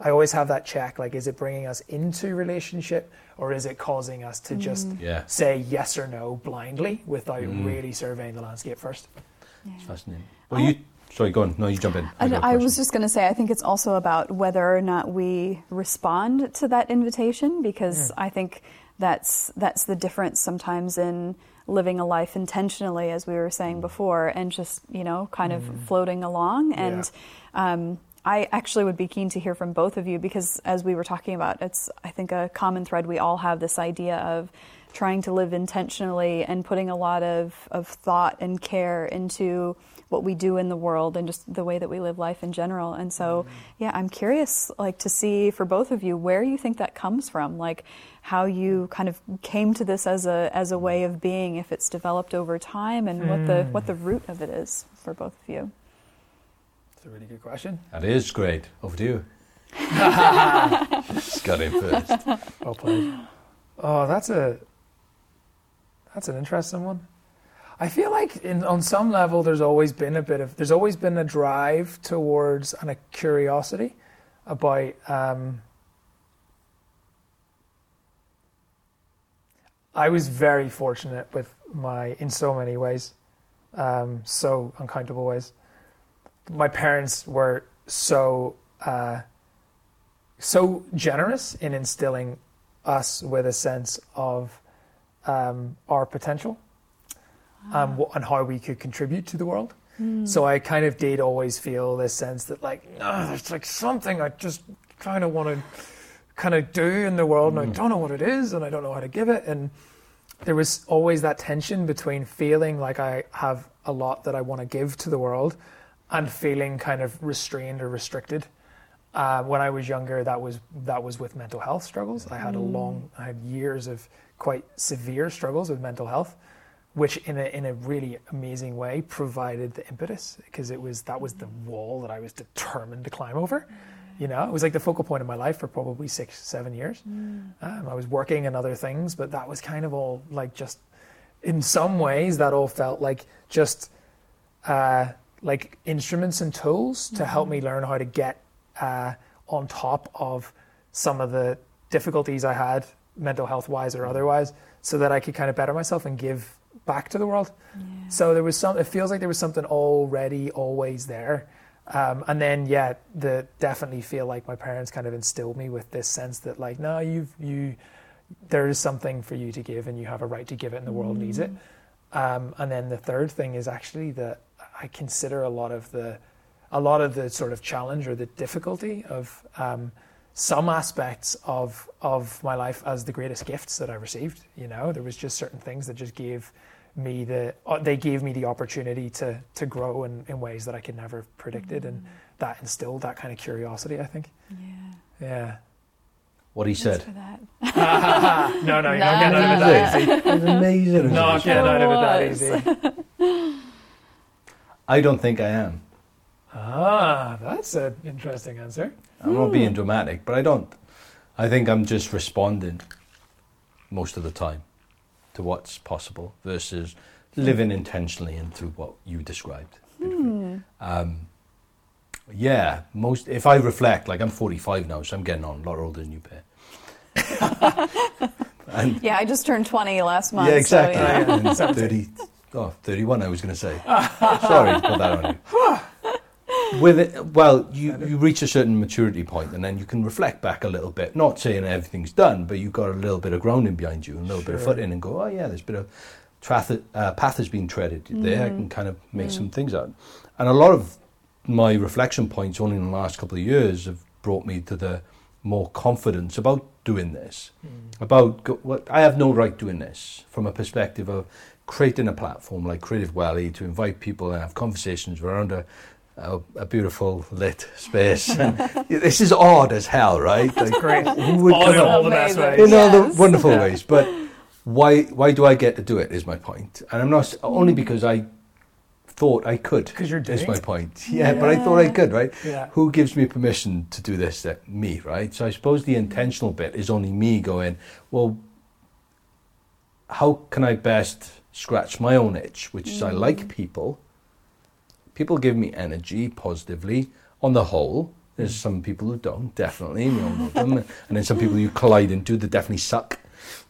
[SPEAKER 3] I always have that check. Like, is it bringing us into relationship, or is it causing us to just
[SPEAKER 1] Yeah.
[SPEAKER 3] say yes or no blindly without
[SPEAKER 1] Mm.
[SPEAKER 3] really surveying the landscape first?
[SPEAKER 1] It's fascinating. Well, you. Sorry, go on. No, you jump in.
[SPEAKER 2] I,
[SPEAKER 1] got a
[SPEAKER 2] I was just going to say, I think it's also about whether or not we respond to that invitation, because I think that's that's the difference sometimes in living a life intentionally, as we were saying mm. before, and just you know, kind of mm. floating along. And um, I actually would be keen to hear from both of you because, as we were talking about, it's I think a common thread we all have this idea of trying to live intentionally and putting a lot of, of thought and care into what we do in the world and just the way that we live life in general. And so, mm. yeah, I'm curious, like, to see for both of you where you think that comes from, like how you kind of came to this as a as a way of being, if it's developed over time, and what the what the root of it is for both of you.
[SPEAKER 3] It's a really good question.
[SPEAKER 1] That is great. Over to you. [LAUGHS] Got in first.
[SPEAKER 3] Well played. Oh, that's a that's an interesting one. I feel like in, on some level there's always been a bit of there's always been a drive towards and a curiosity about um, I was very fortunate with my in so many ways, um, so uncountable ways. My parents were so uh, so generous in instilling us with a sense of um, our potential um, wh- and how we could contribute to the world. So I kind of did always feel this sense that like, no, there's like something I just kind of want to kind of do in the world, and I mm. don't know what it is, and I don't know how to give it. And there was always that tension between feeling like I have a lot that I want to give to the world, and feeling kind of restrained or restricted. Uh, when I was younger, that was that was with mental health struggles. I had a mm. long, I had years of quite severe struggles with mental health, which in a in a really amazing way provided the impetus because it was that was the mm. wall that I was determined to climb over. You know, it was like the focal point of my life for probably six, seven years. Um, I was working and other things, but that was kind of all like just in some ways that all felt like just uh, like instruments and tools to help me learn how to get uh, on top of some of the difficulties I had, mental health wise or otherwise, so that I could kind of better myself and give back to the world. So there was some. It feels like there was something already always there. Um, and then, yeah, the definitely feel like my parents kind of instilled me with this sense that, like, no, you've you, there is something for you to give, and you have a right to give it, and the world needs it. Um, and then the third thing is actually that I consider a lot of the, a lot of the sort of challenge or the difficulty of um, some aspects of of my life as the greatest gifts that I received. You know, there was just certain things that just gave me the uh, they gave me the opportunity to to grow in, in ways that I could never have predicted, and that instilled that kind of curiosity. I think.
[SPEAKER 2] Yeah.
[SPEAKER 3] Yeah.
[SPEAKER 1] What he
[SPEAKER 2] Thanks
[SPEAKER 1] said.
[SPEAKER 2] for that. [LAUGHS]
[SPEAKER 3] no, no, you're not getting out of it that easy.
[SPEAKER 1] It was amazing.
[SPEAKER 3] Not getting out of it that easy.
[SPEAKER 1] I don't think I am.
[SPEAKER 3] Ah, that's an interesting answer.
[SPEAKER 1] I'm not being dramatic, but I don't. I think I'm just responding most of the time to what's possible versus living intentionally and through what you described. beautifully. Um, yeah, most. If I reflect, like I'm 45 now, so I'm getting on a lot older than you, [LAUGHS] and
[SPEAKER 2] Yeah, I just turned 20 last month.
[SPEAKER 1] yeah, exactly.
[SPEAKER 2] So, yeah.
[SPEAKER 1] And 30, oh, 31, I was going to say. Sorry to put that on you. [LAUGHS] With it, well, you, you reach a certain maturity point and then you can reflect back a little bit. Not saying everything's done, but you've got a little bit of grounding behind you, and a little bit of
[SPEAKER 3] Sure.
[SPEAKER 1] footing, and go, oh yeah, there's a bit of trath- uh, path has been treaded there. Mm-hmm. I can kind of make some mm. things out. And a lot of my reflection points only in the last couple of years have brought me to the more confidence about doing this. Mm. About go, what I have no right doing this from a perspective of creating a platform like Creative Welly to invite people and have conversations around a, a, a beautiful lit space. And [LAUGHS] this is odd as hell, right? Like,
[SPEAKER 3] Great.
[SPEAKER 1] who would
[SPEAKER 3] all,
[SPEAKER 1] come
[SPEAKER 3] in all the best ways.
[SPEAKER 1] in all the wonderful
[SPEAKER 3] Yeah.
[SPEAKER 1] ways. But why why do I get to do it? Is my point. point, and I'm not only mm. because I thought I could.
[SPEAKER 3] 'Cause you're
[SPEAKER 1] is my point. Yeah, but I thought I could, right?
[SPEAKER 3] Yeah.
[SPEAKER 1] Who gives me permission to do this? That me, right? So I suppose the intentional bit is only me going. Well, how can I best scratch my own itch, which is I like mm. people. People give me energy positively on the whole. There's hmm. some people who don't, definitely. We all know them. [LAUGHS] And then some people you collide into that definitely suck,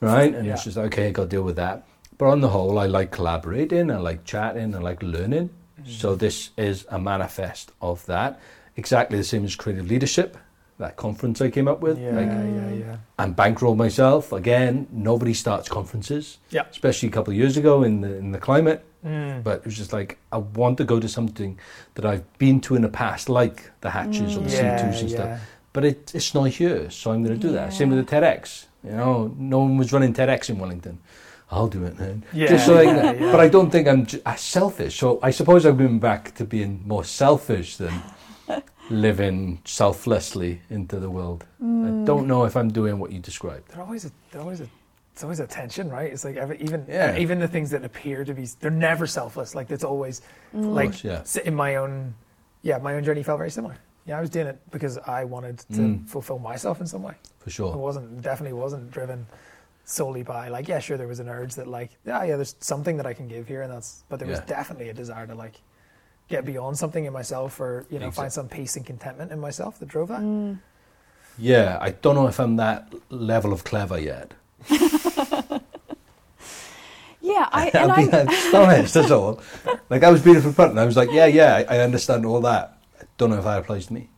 [SPEAKER 1] right? And
[SPEAKER 3] Yeah.
[SPEAKER 1] it's just, okay, i got to deal with that. But on the whole, I like collaborating, I like chatting, I like learning. Hmm. So this is a manifest of that. Exactly the same as creative leadership, that conference I came up with.
[SPEAKER 3] Yeah,
[SPEAKER 1] Like,
[SPEAKER 3] yeah, yeah.
[SPEAKER 1] and bankrolled myself again. Nobody starts conferences,
[SPEAKER 3] Yeah.
[SPEAKER 1] especially a couple of years ago in the in the climate.
[SPEAKER 3] Mm.
[SPEAKER 1] But it was just like I want to go to something that I've been to in the past, like the Hatches or the
[SPEAKER 3] Yeah,
[SPEAKER 1] C2s and
[SPEAKER 3] yeah.
[SPEAKER 1] stuff. But it, it's not here, so I'm going to do that. Same with the TEDx. You know, no one was running TEDx in Wellington. I'll do it then.
[SPEAKER 3] Yeah,
[SPEAKER 1] Just so I
[SPEAKER 3] yeah, [LAUGHS] yeah.
[SPEAKER 1] But I don't think I'm j- uh, selfish. So I suppose I've been back to being more selfish than [LAUGHS] living selflessly into the world. I don't know if I'm doing what you described.
[SPEAKER 3] They're always a, they're always a, it's always a tension, right? It's like every, even
[SPEAKER 1] Yeah.
[SPEAKER 3] even the things that appear to be, they're never selfless. Like it's always like
[SPEAKER 1] course, yeah.
[SPEAKER 3] in my own, yeah, my own journey felt very similar. Yeah, I was doing it because I wanted to
[SPEAKER 1] Mm.
[SPEAKER 3] fulfill myself in some way.
[SPEAKER 1] For sure, It
[SPEAKER 3] wasn't definitely wasn't driven solely by like yeah, sure there was an urge that like yeah yeah there's something that I can give here and that's but there was definitely a desire to like get beyond something in myself or you know
[SPEAKER 1] Exact-
[SPEAKER 3] find some peace and contentment in myself that drove that.
[SPEAKER 1] Yeah, I don't know if I'm that level of clever yet.
[SPEAKER 2] Yeah, I, [LAUGHS] and
[SPEAKER 1] I'll be
[SPEAKER 2] I'm, [LAUGHS]
[SPEAKER 1] astonished, that's all. Like, I was beautiful front, and I was like, yeah, yeah, I, I understand all that. I don't know if that applies to me.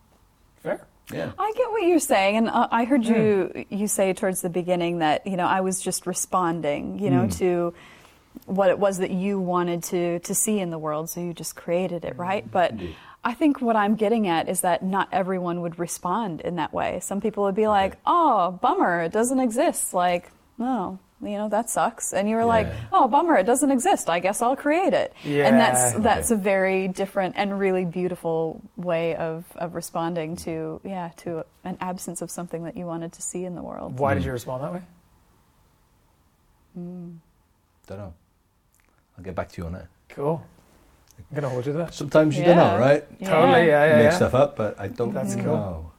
[SPEAKER 3] Fair.
[SPEAKER 1] Yeah.
[SPEAKER 2] I get what you're saying, and uh, I heard you you say towards the beginning that you know I was just responding, you know, to what it was that you wanted to to see in the world, so you just created it, right? But
[SPEAKER 1] Indeed.
[SPEAKER 2] I think what I'm getting at is that not everyone would respond in that way. Some people would be like, "Oh, bummer, it doesn't exist." Like, "No, you know, that sucks." And you were like, "Oh, bummer, it doesn't exist. I guess I'll create it."
[SPEAKER 3] Yeah.
[SPEAKER 2] And that's
[SPEAKER 3] Okay.
[SPEAKER 2] that's a very different and really beautiful way of, of responding to yeah to an absence of something that you wanted to see in the world.
[SPEAKER 3] Why did you respond that way? mm.
[SPEAKER 1] Don't know. I'll get back to you on that.
[SPEAKER 3] Cool. I'm gonna hold you to that.
[SPEAKER 1] Sometimes you don't know, right?
[SPEAKER 3] Totally, yeah, yeah,
[SPEAKER 1] Make
[SPEAKER 3] yeah.
[SPEAKER 1] stuff up, but I don't
[SPEAKER 3] That's cool.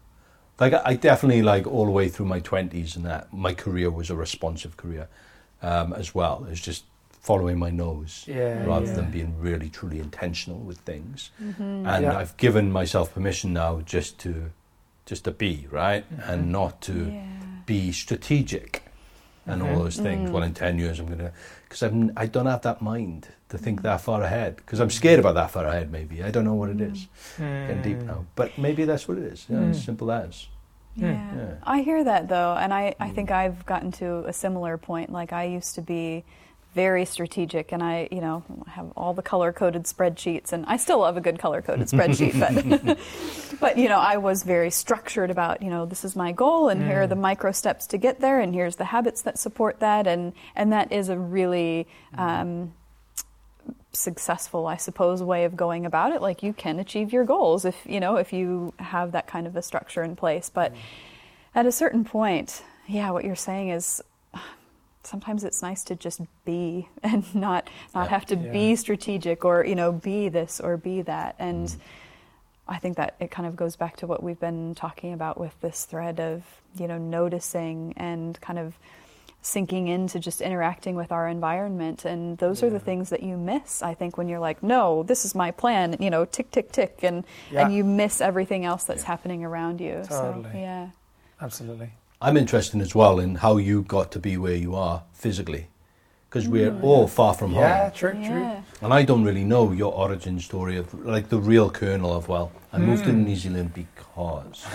[SPEAKER 1] Know. Like, I I definitely, like, all the way through my 20s and that, my career was a responsive career um, as well. It's just following my nose
[SPEAKER 3] Yeah,
[SPEAKER 1] rather
[SPEAKER 3] yeah.
[SPEAKER 1] than being really, truly intentional with things.
[SPEAKER 2] Mm-hmm.
[SPEAKER 1] and
[SPEAKER 3] Yeah.
[SPEAKER 1] I've given myself permission now just to just to be right and not to
[SPEAKER 2] Yeah.
[SPEAKER 1] be strategic and all
[SPEAKER 3] Mhm.
[SPEAKER 1] those things. Well, in ten years, I'm gonna because I'm I don't have that mind to think that far ahead because I'm scared about that far ahead. Maybe I don't know what it is. Hmm. Getting deep now, hmm. but maybe that's what it is. Yeah, as
[SPEAKER 3] Mm.
[SPEAKER 1] simple as.
[SPEAKER 2] Yeah. Hmm.
[SPEAKER 1] Yeah.
[SPEAKER 2] I hear that though, and I, I think I've gotten to a similar point. Like I used to be very strategic, and I, you know, have all the color coded spreadsheets, and I still love a good color coded spreadsheet, but, [LAUGHS] but you know, I was very structured about, you know, this is my goal, and here are the micro steps to get there, and here's the habits that support that, and and that is a really um, successful, I suppose, way of going about it. Like you can achieve your goals if you know if you have that kind of a structure in place. But at a certain point, yeah, what you're saying is [SIGHS] sometimes it's nice to just be [LAUGHS] and not not
[SPEAKER 1] Yeah.
[SPEAKER 2] have to
[SPEAKER 3] Yeah.
[SPEAKER 2] be strategic or you know be this or be that mm-hmm. and. I think that it kind of goes back to what we've been talking about with this thread of, you know, noticing and kind of sinking into just interacting with our environment. And those are the things that you miss, I think, when you're like, no, this is my plan, you know, tick, tick, tick. And,
[SPEAKER 3] Yeah.
[SPEAKER 2] and you miss everything else that's happening around you.
[SPEAKER 3] Totally.
[SPEAKER 2] So, yeah.
[SPEAKER 3] Absolutely.
[SPEAKER 1] I'm interested as well in how you got to be where you are physically, because we're mm. all far from
[SPEAKER 3] Yeah,
[SPEAKER 1] home.
[SPEAKER 3] true, true.
[SPEAKER 2] Yeah.
[SPEAKER 1] And I don't really know your origin story of like the real kernel of well, I moved to hmm. New Zealand because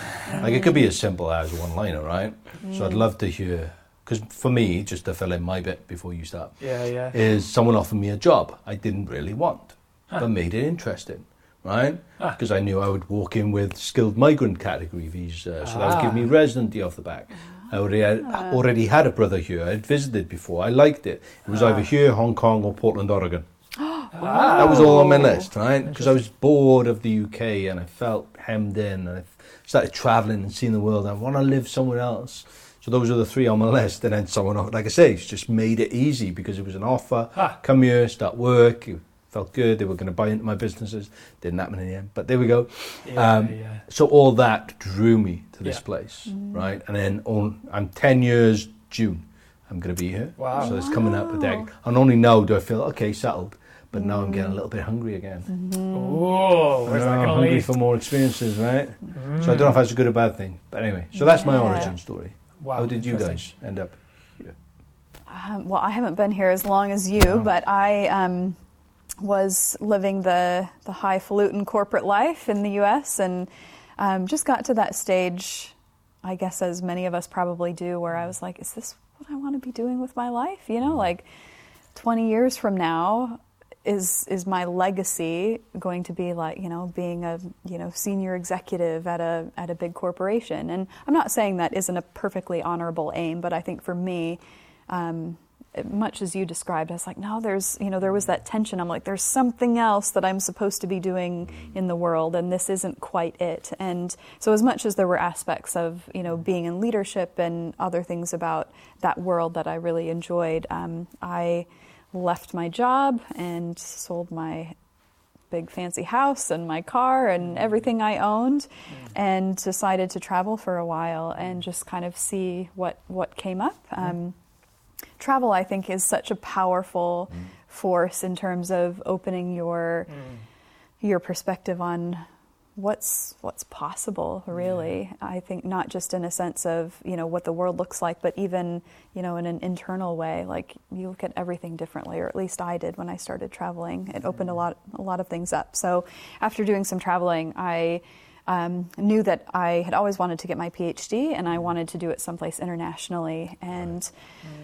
[SPEAKER 1] like it could be as simple as one liner, right? So I'd mm. love to hear because for me, just to fill in my bit before you start,
[SPEAKER 3] Yeah, yeah.
[SPEAKER 1] is someone offered me a job I didn't really want, but made it interesting. right? Because I knew I would walk in with skilled migrant category visa, uh, so that would give me
[SPEAKER 3] Ah.
[SPEAKER 1] residency off the back. I already had, ah. already had a brother here. I'd visited before. I liked it. It was either ah. here, Hong Kong, or Portland, Oregon. [GASPS] That was all on my list, right? Because I was bored of the UK and I felt hemmed in. And I started traveling and seeing the world. I want to live somewhere else. So those are the three on my list. And then someone, like I say, it's just made it easy because it was an offer.
[SPEAKER 3] Ah.
[SPEAKER 1] Come here, start work. It felt good. They were going to buy into my businesses. Didn't happen in the end. But there we go.
[SPEAKER 3] Yeah,
[SPEAKER 1] Um,
[SPEAKER 3] yeah.
[SPEAKER 1] So all that drew me to this
[SPEAKER 3] Yeah.
[SPEAKER 1] place, right? And then on, I'm 10 years June. I'm going to be here.
[SPEAKER 3] Wow.
[SPEAKER 1] So it's coming up a
[SPEAKER 2] Wow.
[SPEAKER 1] decade. And only now do I feel, okay, settled. But now I'm getting a little bit hungry again.
[SPEAKER 3] Oh, where's
[SPEAKER 1] I
[SPEAKER 3] that
[SPEAKER 1] know,
[SPEAKER 3] going
[SPEAKER 1] hungry
[SPEAKER 3] lead?
[SPEAKER 1] for more experiences, right? So I don't know if that's a good or bad thing. But anyway, so that's my
[SPEAKER 2] Yeah.
[SPEAKER 1] origin story.
[SPEAKER 3] Wow,
[SPEAKER 1] How did you guys end up?
[SPEAKER 2] Um, well, I haven't been here as long as you,
[SPEAKER 1] No.
[SPEAKER 2] but I um, was living the, the highfalutin corporate life in the U.S. and um, just got to that stage, I guess, as many of us probably do, where I was like, is this what I want to be doing with my life? You know, like 20 years from now, is is my legacy going to be like you know being a you know senior executive at a at a big corporation? And I'm not saying that isn't a perfectly honorable aim but I think for me um, much as you described I was like no there's you know there was that tension. I'm like there's something else that I'm supposed to be doing in the world and this isn't quite it. And so as much as there were aspects of you know being in leadership and other things about that world that I really enjoyed um, I left my job and sold my big fancy house and my car and mm. everything I owned mm. and decided to travel for a while and mm. just kind of see what, what came up. Um, travel, I think, is such a powerful force in terms of opening your your perspective on what's what's possible really. I think not just in a sense of you know what the world looks like but even you know in an internal way. Like you look at everything differently or at least i did when i started traveling. It opened a lot a lot of things up. So after doing some traveling i um, knew that I had always wanted to get my PhD and I wanted to do it someplace internationally. And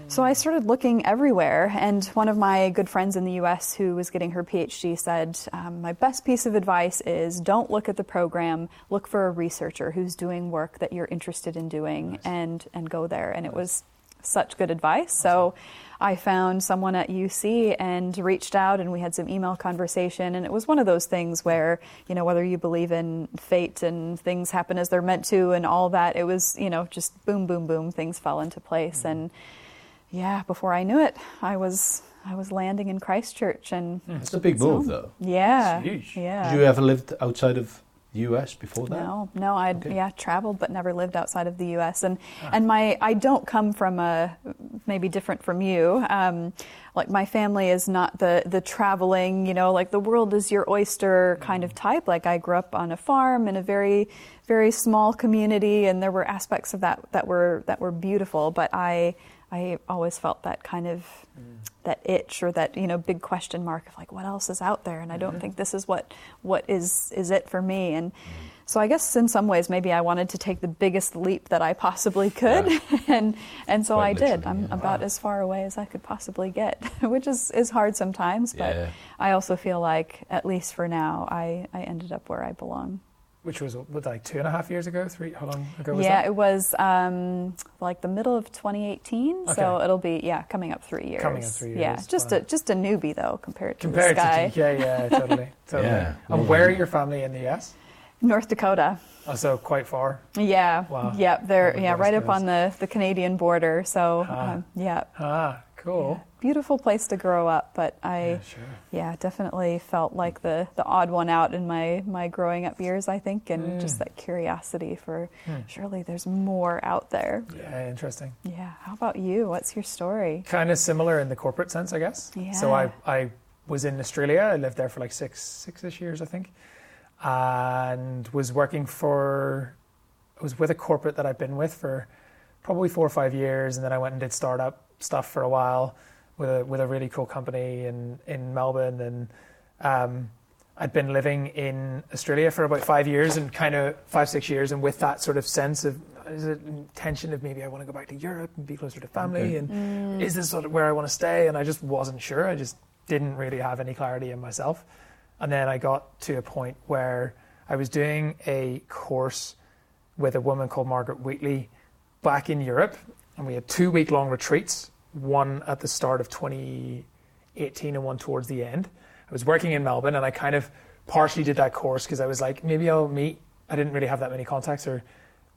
[SPEAKER 2] so I started looking everywhere. And one of my good friends in the US who was getting her PhD said, um, My best piece of advice is don't look at the program, look for a researcher who's doing work that you're interested in doing and, and go there. And it was such good advice. So I found someone at UC and reached out, and we had some email conversation. And it was one of those things where, you know, whether you believe in fate and things happen as they're meant to and all that, it was, you know, just boom, boom, boom, things fell into place. Mm-hmm. And yeah, before I knew it, I was. I was landing in Christchurch, and hmm.
[SPEAKER 1] It's a big move, though.
[SPEAKER 2] yeah,
[SPEAKER 3] huge.
[SPEAKER 2] yeah.
[SPEAKER 1] Did you ever lived outside of the US before that?
[SPEAKER 2] No, no, I'd
[SPEAKER 1] Okay.
[SPEAKER 2] yeah traveled but never lived outside of the U.S. and and my I don't come from a maybe different from you. Um, like my family is not the the traveling, you know, like the world is your oyster kind of type. Like I grew up on a farm in a very very small community, and there were aspects of that that were that were beautiful. But I I always felt that kind of mm. that itch or that you know big question mark of like what else is out there? And i don't mm-hmm. think this is what what is is it for me. And mm. so i guess in some ways maybe i wanted to take the biggest leap that i possibly could.
[SPEAKER 1] Yeah. [LAUGHS]
[SPEAKER 2] and and so
[SPEAKER 1] Quite
[SPEAKER 2] i did. i'm
[SPEAKER 1] yeah.
[SPEAKER 2] about as far away as i could possibly get [LAUGHS] which is is hard sometimes. But
[SPEAKER 1] Yeah.
[SPEAKER 2] i also feel like at least for now i i ended up where i belong
[SPEAKER 3] Which was what, like two and a half years ago, three? How long ago was
[SPEAKER 2] yeah
[SPEAKER 3] that?
[SPEAKER 2] Yeah, it was um like the middle of 2018 so it'll be yeah coming up three years
[SPEAKER 3] Coming up three years.
[SPEAKER 2] yeah
[SPEAKER 3] years,
[SPEAKER 2] just
[SPEAKER 3] wow.
[SPEAKER 2] a just a newbie though compared to
[SPEAKER 3] Compared
[SPEAKER 2] this guy
[SPEAKER 3] to yeah, yeah, [LAUGHS] totally, totally.
[SPEAKER 1] Yeah.
[SPEAKER 3] And where are your family in the US?
[SPEAKER 2] north dakota
[SPEAKER 3] Oh, so quite far.
[SPEAKER 2] Yeah.
[SPEAKER 3] Wow.
[SPEAKER 2] Yep. They're yeah right up on the, the Canadian border. So
[SPEAKER 3] Ah.
[SPEAKER 2] um, yeah.
[SPEAKER 3] Ah, cool.
[SPEAKER 2] Beautiful place to grow up, but I
[SPEAKER 3] Yeah, sure.
[SPEAKER 2] yeah definitely felt like the, the odd one out in my, my growing up years. I think, and
[SPEAKER 3] Mm.
[SPEAKER 2] just that curiosity for
[SPEAKER 3] Hmm.
[SPEAKER 2] surely there's more out there.
[SPEAKER 3] Yeah, interesting.
[SPEAKER 2] Yeah. How about you? What's your story?
[SPEAKER 3] Kind of similar in the corporate sense, I guess. Yeah. So I, I was in Australia. I lived there for like six, six-ish years, I think, and was working for. I was with a corporate that I've been with for probably four or five years, and then I went and did startup stuff for a while with a with a really cool company in in Melbourne, and um, I'd been living in Australia for about five years, and kind of five six years, and with that sort of sense of is it tension of maybe I want to go back to Europe and be closer to family,
[SPEAKER 1] Okay.
[SPEAKER 3] and
[SPEAKER 2] Mm.
[SPEAKER 3] is this sort of where I want to stay? And I just wasn't sure. I just didn't really have any clarity in myself. And then I got to a point where I was doing a course with a woman called Margaret Wheatley back in Europe, and we had two week long retreats, one at the start of 2018 and one towards the end. I was working in Melbourne, and I kind of partially did that course because I was like, maybe I'll meet. I didn't really have that many contacts or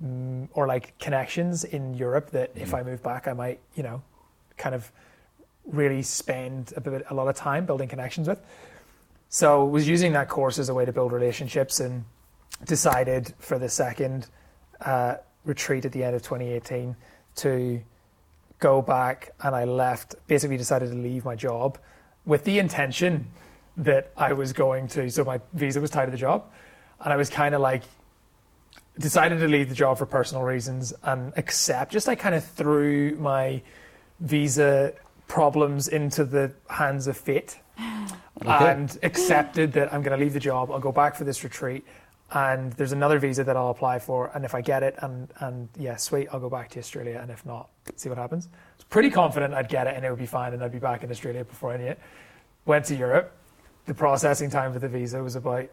[SPEAKER 3] mm, or like connections in Europe that if I move back, I might, you know, kind of really spend a bit a lot of time building connections with. So was using that course as a way to build relationships and decided for the second uh, retreat at the end of 2018 to go back and I left basically decided to leave my job with the intention that I was going to so my visa was tied to the job and I was kind of like decided to leave the job for personal reasons and accept just like kind of threw my visa problems into the hands of fate [GASPS]
[SPEAKER 1] Okay.
[SPEAKER 3] and accepted that I'm going to leave the job. I'll go back for this retreat, and there's another visa that I'll apply for. And if I get it, and and yeah, sweet, I'll go back to Australia. And if not, see what happens. I was pretty confident I'd get it, and it would be fine, and I'd be back in Australia before I knew it. Went to Europe. The processing time for the visa was about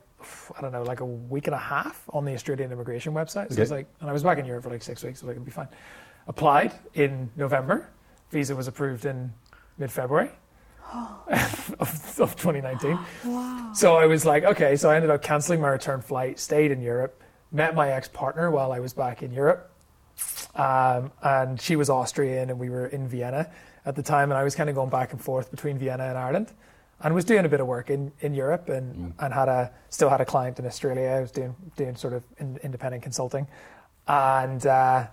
[SPEAKER 3] I don't know, like a week and a half on the Australian immigration website. So it was like, and I was back in Europe for like six weeks, so like it'd be fine. Applied in November. Visa was approved in mid-February of, of 2019. [GASPS]
[SPEAKER 2] Wow.
[SPEAKER 3] So I was like, okay. So I ended up canceling my return flight, stayed in Europe, met my ex-partner while I was back in Europe, um, and she was Austrian, and we were in Vienna at the time, and I was kind of going back and forth between Vienna and Ireland, and was doing a bit of work in, in Europe, and and had a still had a client in Australia. I was doing doing sort of in, independent consulting, and. Uh,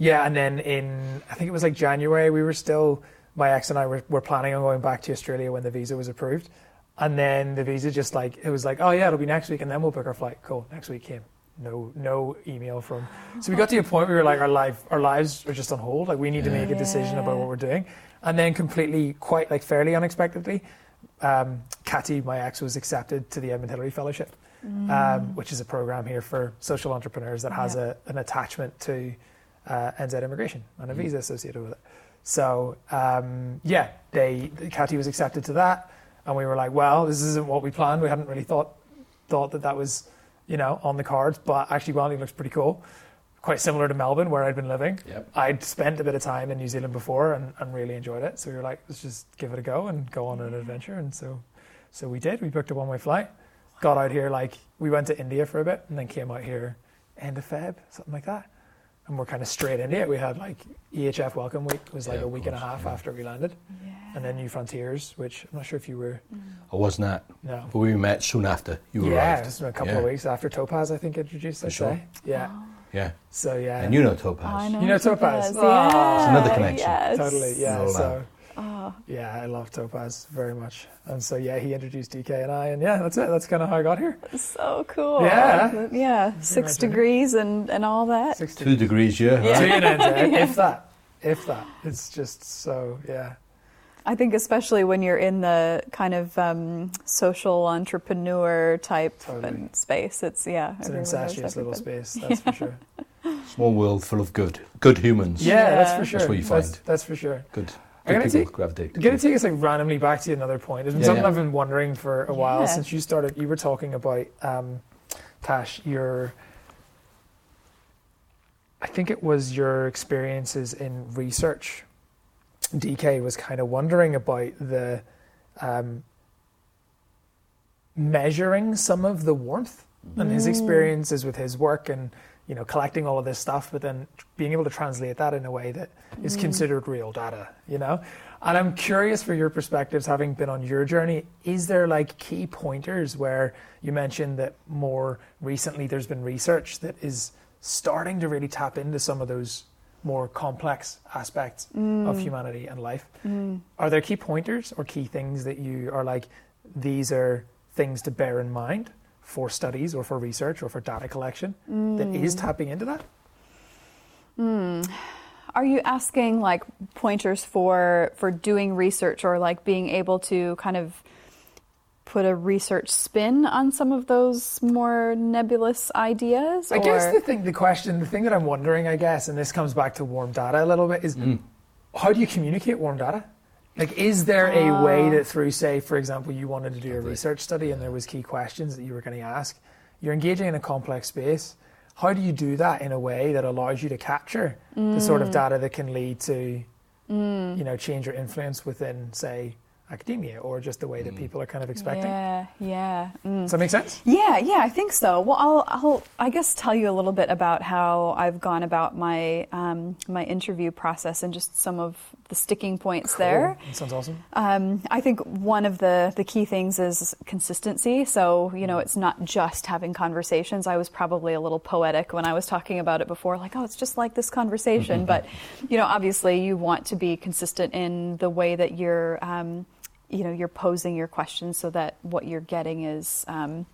[SPEAKER 3] yeah, and then in I think it was like January, we were still my ex and I were, were planning on going back to Australia when the visa was approved, and then the visa just like it was like oh yeah it'll be next week and then we'll book our flight. Cool, next week came. No, no email from. So we got to a point where we were like, our life, our lives are just on hold. Like we need to make a decision about what we're doing, and then completely, quite like fairly unexpectedly, um, Catty, my ex, was accepted to the Edmund Hillary Fellowship, um, which is a program here for social entrepreneurs that has
[SPEAKER 2] Yeah.
[SPEAKER 3] a, an attachment to uh, NZ immigration and a visa associated with it. So um, yeah, they Catty was accepted to that, and we were like, well, this isn't what we planned. We hadn't really thought thought that that was you know on the cards, but actually, Wellington looks pretty cool. Quite similar to Melbourne, where I'd been living.
[SPEAKER 1] Yep.
[SPEAKER 3] I'd spent a bit of time in New Zealand before and, and really enjoyed it. So we were like, let's just give it a go and go on an adventure. And so, so we did. We booked a one-way flight, got out here like we went to India for a bit, and then came out here end of Feb, something like that. And we're kind of straight into it. We had like EHF Welcome Week was like
[SPEAKER 1] Yeah,
[SPEAKER 3] a
[SPEAKER 1] of
[SPEAKER 3] week and a half
[SPEAKER 1] yeah.
[SPEAKER 3] after we landed, and then New Frontiers, which I'm not sure if you were.
[SPEAKER 1] I wasn't at,
[SPEAKER 3] No.
[SPEAKER 1] but we met soon after you were.
[SPEAKER 3] yeah,
[SPEAKER 1] arrived.
[SPEAKER 3] just a couple
[SPEAKER 1] Yeah.
[SPEAKER 3] of weeks after Topaz, I think introduced. I
[SPEAKER 1] sure.
[SPEAKER 3] say, yeah.
[SPEAKER 1] Yeah,
[SPEAKER 3] So yeah,
[SPEAKER 1] and you know Topaz.
[SPEAKER 2] I know
[SPEAKER 3] You know
[SPEAKER 2] Topaz.
[SPEAKER 3] Topaz? Ah.
[SPEAKER 2] Yeah,
[SPEAKER 1] It's another connection.
[SPEAKER 2] Yes.
[SPEAKER 3] Totally, yeah.
[SPEAKER 1] Roll
[SPEAKER 3] So, Yeah, I love Topaz very much, and so yeah, he introduced DK and I, and yeah, that's it. That's kind of how I got here.
[SPEAKER 2] so cool.
[SPEAKER 3] Yeah.
[SPEAKER 2] Yeah. Six
[SPEAKER 3] imagine.
[SPEAKER 2] degrees and, and all that.
[SPEAKER 3] Sixteen.
[SPEAKER 1] Two degrees, yeah.
[SPEAKER 2] Yeah.
[SPEAKER 3] Two and NZ,
[SPEAKER 2] Yeah.
[SPEAKER 3] if that, if that. It's just so yeah.
[SPEAKER 2] I think especially when you're in the kind of um, social entrepreneur type
[SPEAKER 3] Totally.
[SPEAKER 2] space, it's yeah.
[SPEAKER 3] It's an
[SPEAKER 2] everyone
[SPEAKER 3] incestuous little space, that's [LAUGHS] for sure.
[SPEAKER 1] Small world full of good, good humans.
[SPEAKER 3] Yeah, that's for sure.
[SPEAKER 1] That's what you
[SPEAKER 3] That's,
[SPEAKER 1] find.
[SPEAKER 3] that's for sure.
[SPEAKER 1] Good.
[SPEAKER 3] I'm
[SPEAKER 1] Good
[SPEAKER 3] gonna
[SPEAKER 1] people
[SPEAKER 3] take-
[SPEAKER 1] gravitate.
[SPEAKER 3] I'm going to take us like randomly back to another point. It's been
[SPEAKER 1] Yeah,
[SPEAKER 3] something
[SPEAKER 1] yeah.
[SPEAKER 3] I've been wondering for a while
[SPEAKER 2] Yeah.
[SPEAKER 3] since you started. You were talking about, um, Tash, your, I think it was your experiences in research. DK was kind of wondering about the um, measuring some of the warmth and his mm. experiences with his work and you know collecting all of this stuff but then being able to translate that in a way that is mm. considered real data you know? And i'm curious for your perspectives having been on your journey is there like key pointers where you mentioned that more recently there's been research that is starting to really tap into some of those more complex aspects of mm. humanity and life? Are there key pointers or key things that you are like these are things to bear in mind for studies or for research or for data collection that is mm. tapping into that hmm.
[SPEAKER 2] Are you asking like pointers for for doing research or like being able to kind of put a research spin on some of those more nebulous ideas?
[SPEAKER 3] I guess the thing, the question, the thing that I'm wondering, I guess, and this comes back to warm data a little bit, is hmm. how do you communicate warm data? Like, is there a way
[SPEAKER 2] Uh.
[SPEAKER 3] that through, say, for example, you wanted to do a research study and there was key questions that you were going to ask, you're engaging in a complex space. How do you do that in a way that allows you to capture the sort
[SPEAKER 2] Mm.
[SPEAKER 3] of data that can lead to, you know, change or influence within, say, academia or just the way that people are kind of expecting?
[SPEAKER 2] Yeah, yeah. Mm.
[SPEAKER 3] Does that make sense?
[SPEAKER 2] Yeah, yeah, I think so. Well, I'll, I'll, I guess, tell you a little bit about how I've gone about my um, my interview process and just some of the sticking points there.
[SPEAKER 3] That sounds awesome.
[SPEAKER 2] Um, I think one of the, the key things is consistency. So, you know, it's not just having conversations. I was probably a little poetic when I was talking about it before, like, oh, it's just like this conversation. [LAUGHS] but, you know, obviously you want to be consistent in the way that you're, um, you know, you're posing your questions so that what you're getting is, um,